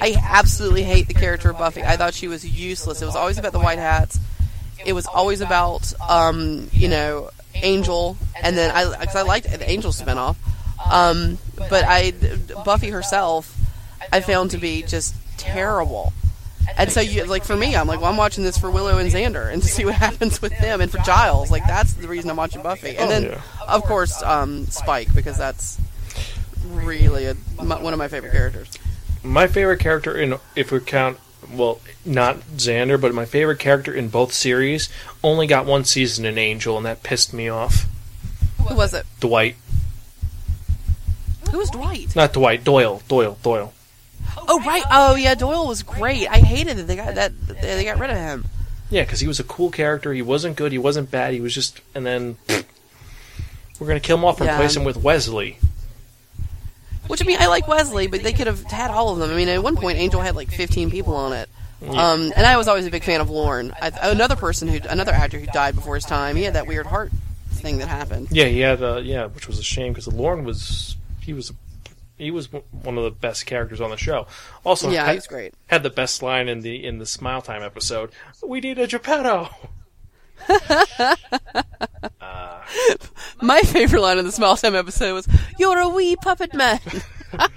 I absolutely hate the character of Buffy. I thought she was useless. It was always about the white hats. It was always about um, you know, Angel and then I cuz I liked the Angel spinoff. Um, but I Buffy herself I found to be just terrible. And so you like for me, I'm like, well, I'm watching this for Willow and Xander and to see what happens with them, and for Giles, like that's the reason I'm watching Buffy. And Oh, then, yeah. Of course, um, Spike because that's really a, my, one of my favorite characters. My favorite character in, if we count, well, not Xander, but my favorite character in both series only got one season in Angel, and that pissed me off. Who was it? Dwight, Who was Dwight? not Dwight, Doyle, Doyle, Doyle. Oh right. Oh yeah, Doyle was great. I hated that they got that they got rid of him. Yeah, because he was a cool character. He wasn't good. He wasn't bad. He was just, and then we're gonna kill him off and Yeah. replace him with Wesley. Which I mean, I like Wesley, but they could have had all of them. I mean, at one point, Angel had like 15 people on it. Um, and I was always a big fan of Lorne. I, another person who, another actor who died before his time. He had that weird heart thing that happened. Yeah, he had, uh, yeah, which was a shame because Lorne was, he was, he was one of the best characters on the show. Also, Yeah, had, he was great. had the best line in the in the Smile Time episode. We need a Geppetto. My favorite line in the Smile Time episode was, "You're a wee puppet man."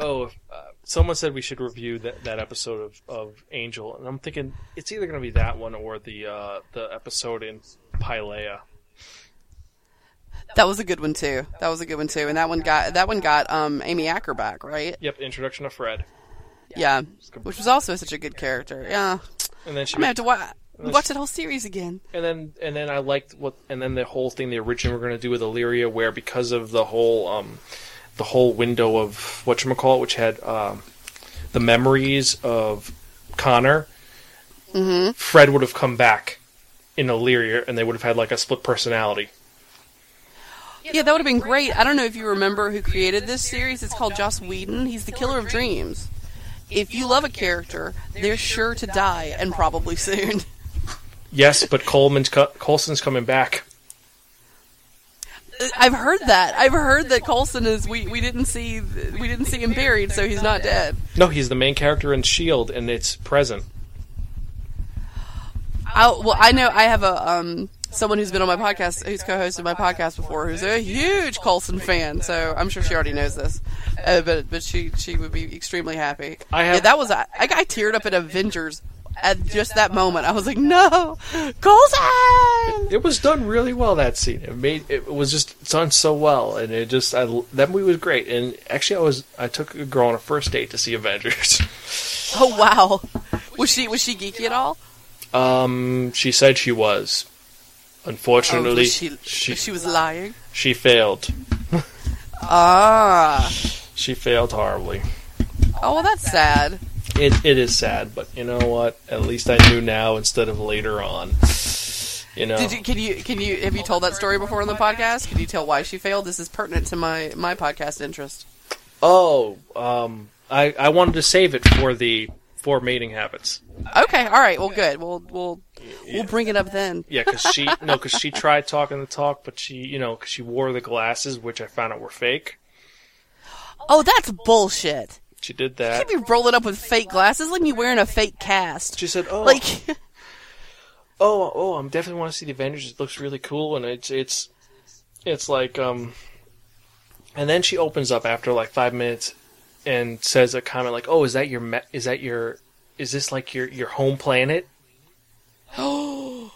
Oh, uh, someone said we should review that, that episode of, of Angel, and I'm thinking it's either going to be that one or the uh, the episode in Pylea. that was a good one too. That was a good one too. And that one got that one got um, Amy Acker back, right? Yep, introduction of Fred, Yeah, which was also such a good character. Yeah, and then she I'm gonna have to wa- watch that whole series again. and then and then I liked what and then the whole thing the original we're going to do with Illyria, where because of the whole um the whole window of what you call it, which had um, the memories of Connor, Fred would have come back in Illyria, and they would have had like a split personality. Yeah, that would have been great. I don't know if you remember who created this series. It's called Joss Whedon. He's the killer of dreams. If you love a character, they're sure to die, and probably soon. Yes, but Coleman's co- Coulson's coming back. I've heard that. I've heard that Coulson is. We, we didn't see we didn't see him buried, so he's not dead. No, he's the main character in Shield, and it's present. I, well, I know I have a um someone who's been on my podcast, who's co-hosted my podcast before, who's a huge Coulson fan. So I'm sure she already knows this, uh, but but she she would be extremely happy. I have- yeah, that was I, I got teared up at Avengers at just that moment. I was like, no, Coulson. It was done really well that scene. It made it was just done so well, and it just I, that movie was great. And actually, I was I took a girl on a first date to see Avengers. Oh wow, was she was she geeky at all? Um, she said she was. Oh, Unfortunately, was she, she she was lying. she failed. Ah, She failed horribly. Oh, well, that's sad. It it is sad, but you know what? At least I knew now instead of later on. You know. Did you? Can you? Can you? Have you told that story before on the podcast? Can you tell why she failed? This is pertinent to my my podcast interest. Oh, um, I I wanted to save it for the for mating habits. Okay, all right. Well, good. We'll we'll we'll bring it up then. Yeah, because she no, because she tried talking the talk, but she you know because she wore the glasses, which I found out were fake. Oh, that's bullshit. She did You that. can't be rolling up with fake glasses like me wearing a fake cast. She said, "Oh, Like, oh, oh, I'm definitely want to see the Avengers. It looks really cool, and it's it's it's like um." And then she opens up after like five minutes and says a comment like, "Oh, is that your me- is that your is this like your your home planet?" Oh.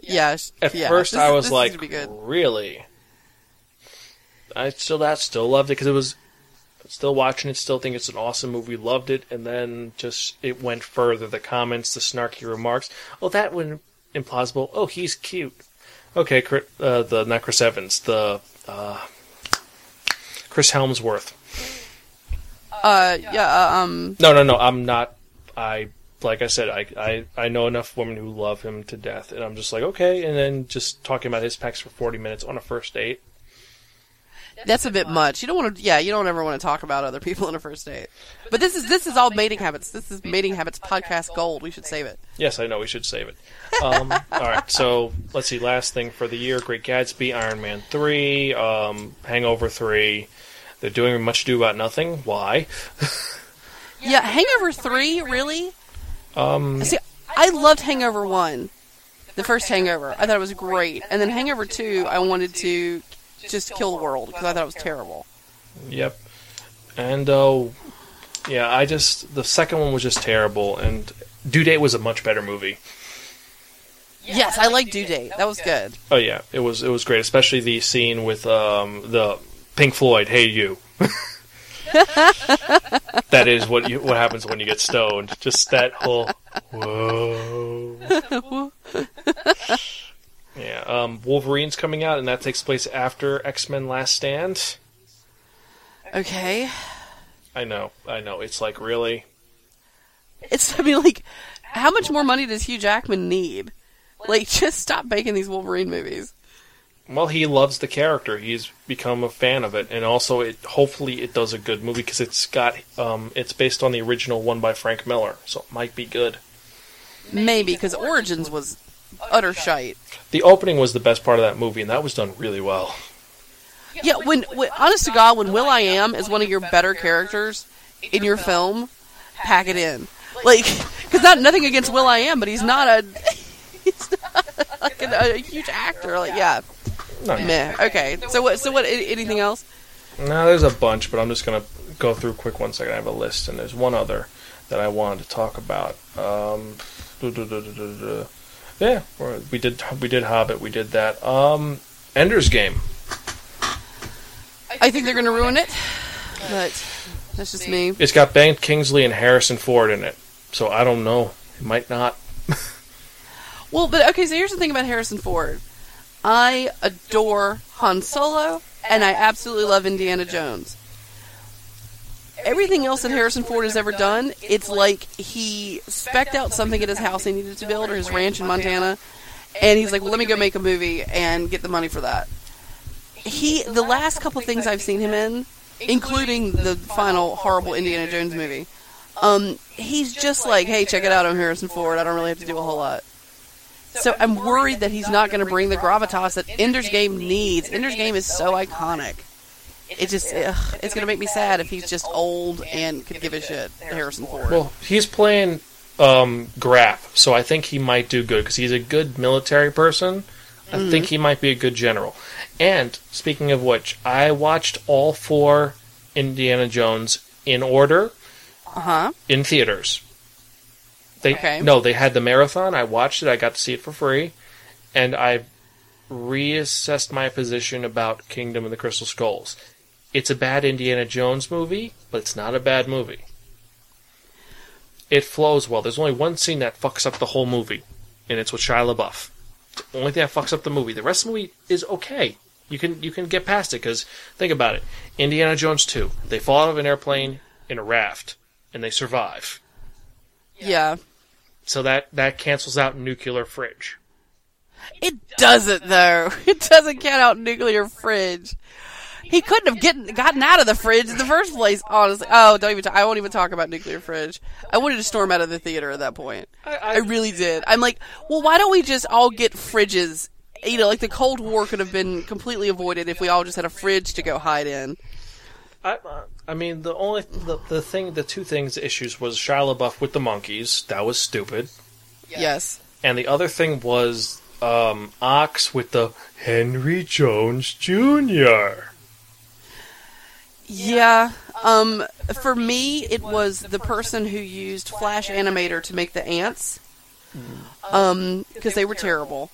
yeah. sh- At yeah, first, this- I was like, gonna be good. "Really?" I still that still loved it because it was still watching it. Still think it's an awesome movie. Loved it, and then just it went further. The comments, the snarky remarks. Oh, that one implausible. Oh, he's cute. Okay, uh, the not Chris Evans, the uh, Chris Hemsworth. Uh, yeah. Uh, um. No, no, no. I'm not. I like I said. I, I I know enough women who love him to death, and I'm just like okay. And then just talking about his pecs for 40 minutes on a first date. That's a bit much. You don't want to. Yeah, you don't ever want to talk about other people in a first date. But this is this is all mating habits. This is mating habits podcast gold. We should save it. Yes, I know we should save it. Um, all right, so let's see. Last thing for the year: Great Gatsby, Iron Man three, um, Hangover three. They're doing much ado about nothing. Why? Yeah, Hangover three really. Um, See, I loved Hangover one, the first Hangover. I thought it was great, and then Hangover two, I wanted to just kill the world because I thought it was terrible. Yep. And uh, yeah, I just the second one was just terrible, and Due Date was a much better movie. Yes, I like Due Date. That was good. Oh yeah, it was it was great, especially the scene with um, the Pink Floyd, "Hey You." that is what you what happens when you get stoned. Just that whole whoa. yeah, um, Wolverine's coming out, and that takes place after X Men: Last Stand. Okay, I know, I know. It's like really. it's. I mean, like, how much more money does Hugh Jackman need? Like, just stop making these Wolverine movies. Well, he loves the character. He's become a fan of it, and also it. Hopefully, it does a good movie because it's got. Um, it's based on the original one by Frank Miller, so it might be good. Maybe because Origins was utter shite. The opening was the best part of that movie, and that was done really well. Yeah, when, when honest to God, when Will I Am is one of your better characters in your film, pack it in. Like, because not nothing against Will I Am, but he's not a he's not like a, a huge actor. Like, yeah, No, meh. Okay, so what? So what? Anything else? no, there's a bunch, but I'm just gonna go through quick one second. I have a list, and there's one other that I wanted to talk about. Um, duh-duh-duh-duh-duh-duh. Yeah, we're- did we did Hobbit, we did that. Um, Ender's Game. I think they're going to ruin it, but that's just me. It's got Ben Kingsley and Harrison Ford in it, so I don't know. It might not. Well, but okay. So here's the thing about Harrison Ford. I adore Han Solo, and I absolutely love Indiana Jones. Everything else that Harrison Ford has ever done, it's like he specked out something at his house he needed to build or his ranch in Montana, and he's like, "Well, let me go make a movie and get the money for that." He, the last couple things I've seen him in, including the final horrible Indiana Jones movie, um, he's just like, "Hey, check it out, I'm Harrison Ford. I don't really have to do a whole lot." So I'm worried that he's not going to bring the gravitas that Ender's Game needs. Ender's Game is so iconic. It just ugh, it's going to make me sad if he's just old and could give a shit. Harrison Ford. Well, he's playing um, Graff, so I think he might do good because he's a good military person. I think he might be a good general. And speaking of which, I watched all four Indiana Jones in order uh huh. in theaters. They Okay. no, they had the marathon. I watched it. I got to see it for free, and I reassessed my position about Kingdom of the Crystal Skulls. It's a bad Indiana Jones movie, but it's not a bad movie. It flows well. There's only one scene that fucks up the whole movie, and it's with Shia LaBeouf. The only thing that fucks up the movie. The rest of the movie is okay. You can you can get past it because think about it. Indiana Jones two, they fall out of an airplane in a raft and they survive. Yeah. So that that cancels out nuclear fridge. It doesn't though. It doesn't count out nuclear fridge. He couldn't have getting, gotten out of the fridge in the first place. Honestly, oh, don't even. Talk, I won't even talk about nuclear fridge. I wanted to storm out of the theater at that point. I- I, I- really did. I'm like, well, why don't we just all get fridges? You know, like the Cold War could have been completely avoided if we all just had a fridge to go hide in. I, I mean, the only the, the thing, the two things, the issues was Shia LaBeouf with the monkeys. That was stupid. Yes. And the other thing was um, Ox with the Henry Jones Jr. Yeah. Um. For me, it was the person who used Flash Animator to make the ants. Um, because they were terrible.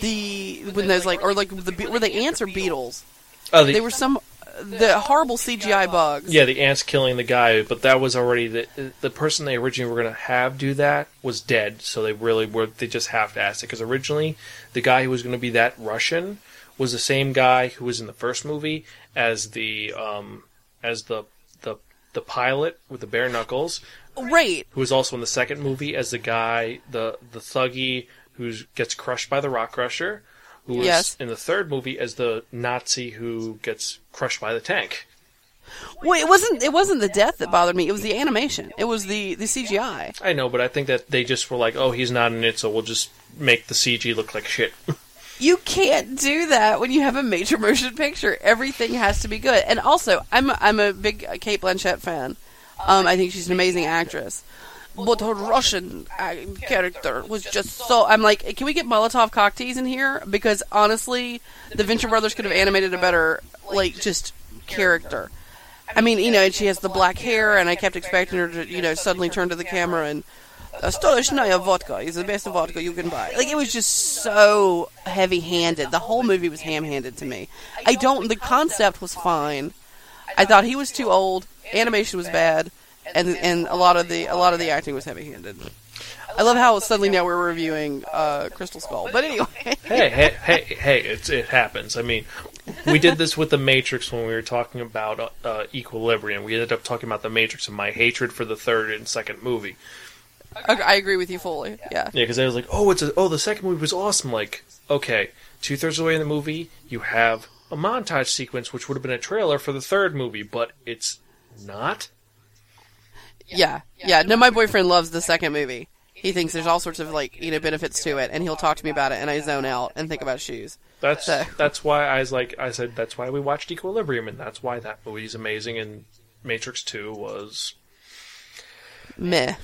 The when those like or like the were they ants or beetles? Oh, the, They were some the horrible CGI bugs. yeah, the ants killing the guy, but that was already the the person they originally were going to have do that was dead, so they really were they just half-assed it because originally the guy who was going to be that Russian was the same guy who was in the first movie as the um as the the the pilot with the bare knuckles, Right. who was also in the second movie as the guy the the thuggy who gets crushed by the rock crusher. Who was Yes. in the third movie as the Nazi who gets crushed by the tank. Well, it wasn't. It wasn't the death that bothered me. It was the animation. It was the the CGI. I know, but I think that they just were like, "Oh, he's not in it, so we'll just make the CG look like shit." You can't do that when you have a major motion picture. Everything has to be good. And also, I'm a, I'm a big Cate Blanchett fan. Um, I think she's an amazing actress. But her Russian uh, character was just so. I'm like, can we get Molotov cocktails in here? Because honestly, the Venture Brothers could have animated a better, like, just character. I mean, you know, and she has the black hair, and I kept expecting her to, you know, suddenly turn to the camera and Stolichnaya vodka is the best vodka you can buy. Like it was just so heavy-handed. The whole movie was ham-handed to me. I don't. The concept was fine. I thought he was too old. Animation was bad, and and a lot of the a lot of the acting was heavy-handed. I love how suddenly now we're reviewing uh, Crystal Skull. But anyway, hey, hey, hey, hey! It happens. I mean, we did this with the Matrix when we were talking about uh, Equilibrium. We ended up talking about the Matrix and my hatred for the third and second movie. I, I agree with you fully. Yeah. Yeah, because I was like, "Oh, it's a, oh, the second movie was awesome." Like, okay, two thirds of the way in the movie, you have a montage sequence, which would have been a trailer for the third movie, but it's not. Yeah, yeah. No, my boyfriend loves the second movie. He thinks there's all sorts of like you know benefits to it, and he'll talk to me about it, and I zone out and think about shoes. That's So- that's why I was like I said that's why we watched Equilibrium and that's why that movie's amazing and Matrix Two was Meh.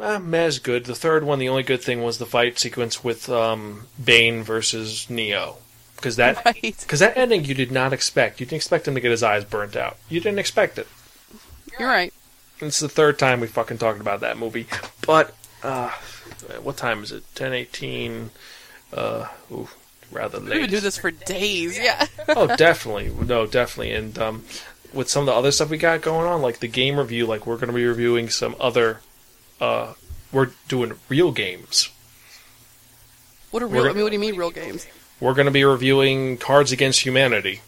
Uh, meh's good. The third one, the only good thing was the fight sequence with um, Bane versus Neo because that Right. because that ending you did not expect. You didn't expect him to get his eyes burnt out. You didn't expect it. You're right. It's the third time we fucking talked about that movie. But uh, what time is it? Ten eighteen. Uh, ooh, rather We late. would do this for days. Yeah. oh, definitely. No, definitely. And um, with some of the other stuff we got going on, like the game review, like we're going to be reviewing some other. Uh, we're doing real games. What are real? We're- I mean, what do you mean real games? We're going to be reviewing Cards Against Humanity.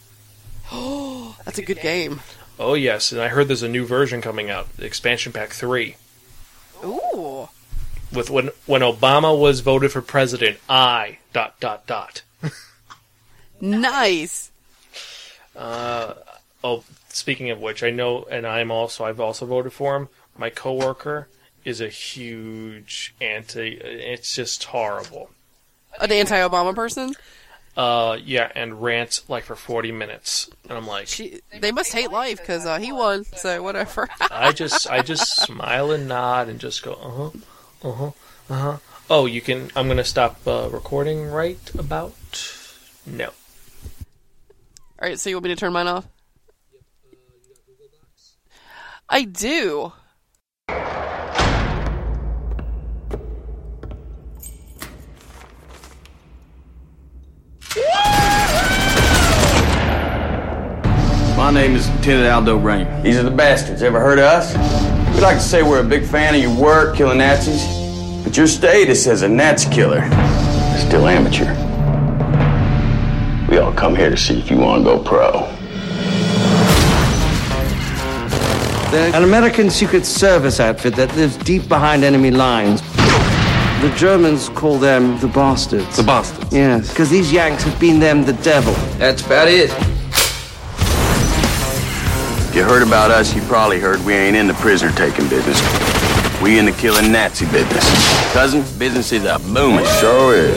Oh, That's a good game. Oh yes, and I heard there's a new version coming out, expansion pack three. Ooh. With when when Obama was voted for president, I dot dot dot. Nice. Oh, speaking of which, I know, and I'm also I've also voted for him. My coworker is a huge anti. It's just horrible. An anti-Obama person. Uh, yeah, and rants like for 40 minutes, and I'm like, She, they must hate life because uh, he won. So whatever. I just I just smile and nod and just go, uh huh, uh huh, uh huh. Oh, you can. I'm gonna stop uh, recording right about. No. All right. So you want me to turn mine off? I do. My name is Lieutenant Aldo Raine. These are the bastards. Ever heard of us? We'd like to say we're a big fan of your work killing Nazis, but your status as a Nazi killer is still amateur. We all come here to see if you want to go pro. They're an American Secret Service outfit that lives deep behind enemy lines. The Germans call them the bastards. The bastards. Yes, because these Yanks have been them the devil. That's about it. If you heard about us, you probably heard we ain't in the prisoner taking business. We in the killing Nazi business. Cousin, business is a booming. Sure is.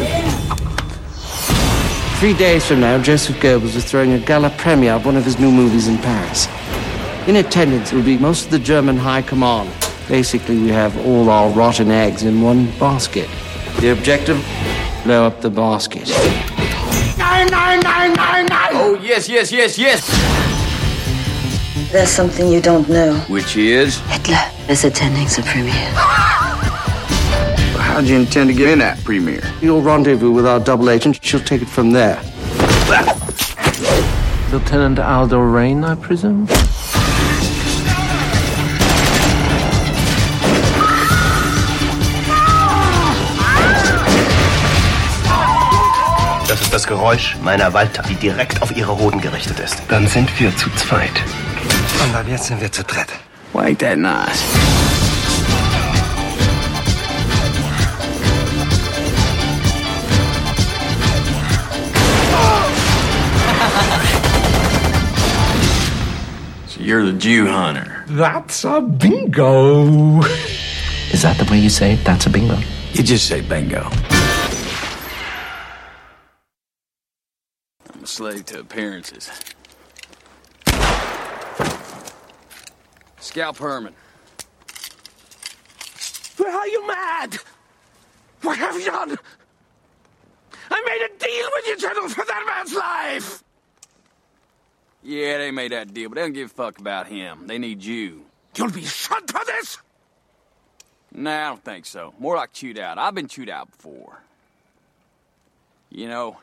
Three days from now, Joseph Goebbels is throwing a gala premiere of one of his new movies in Paris. In attendance will be most of the German high command. Basically, we have all our rotten eggs in one basket. The objective, blow up the basket. Oh, yes, yes, yes, yes. There's something you don't know. Which is? Hitler is attending the premiere. how do you intend to get in that premiere? You'll rendezvous with our double agent. She'll take it from there. Lieutenant Aldo Raine, I presume? Das ist das Geräusch meiner Walther, die direkt auf ihre Hoden gerichtet ist. Dann sind wir zu zweit. Und ab jetzt sind wir zu dritt. Wait that nice. so you're the Jew hunter. That's a bingo. Is that the way you say it? That's a bingo. You just say bingo. I'm a slave to appearances. Scalp Herman. Where are you mad? What have you done? I made a deal with you, General, for that man's life! Yeah, they made that deal, but they don't give a fuck about him. They need you. You'll be shot for this? Nah, I don't think so. More like chewed out. I've been chewed out before. You know,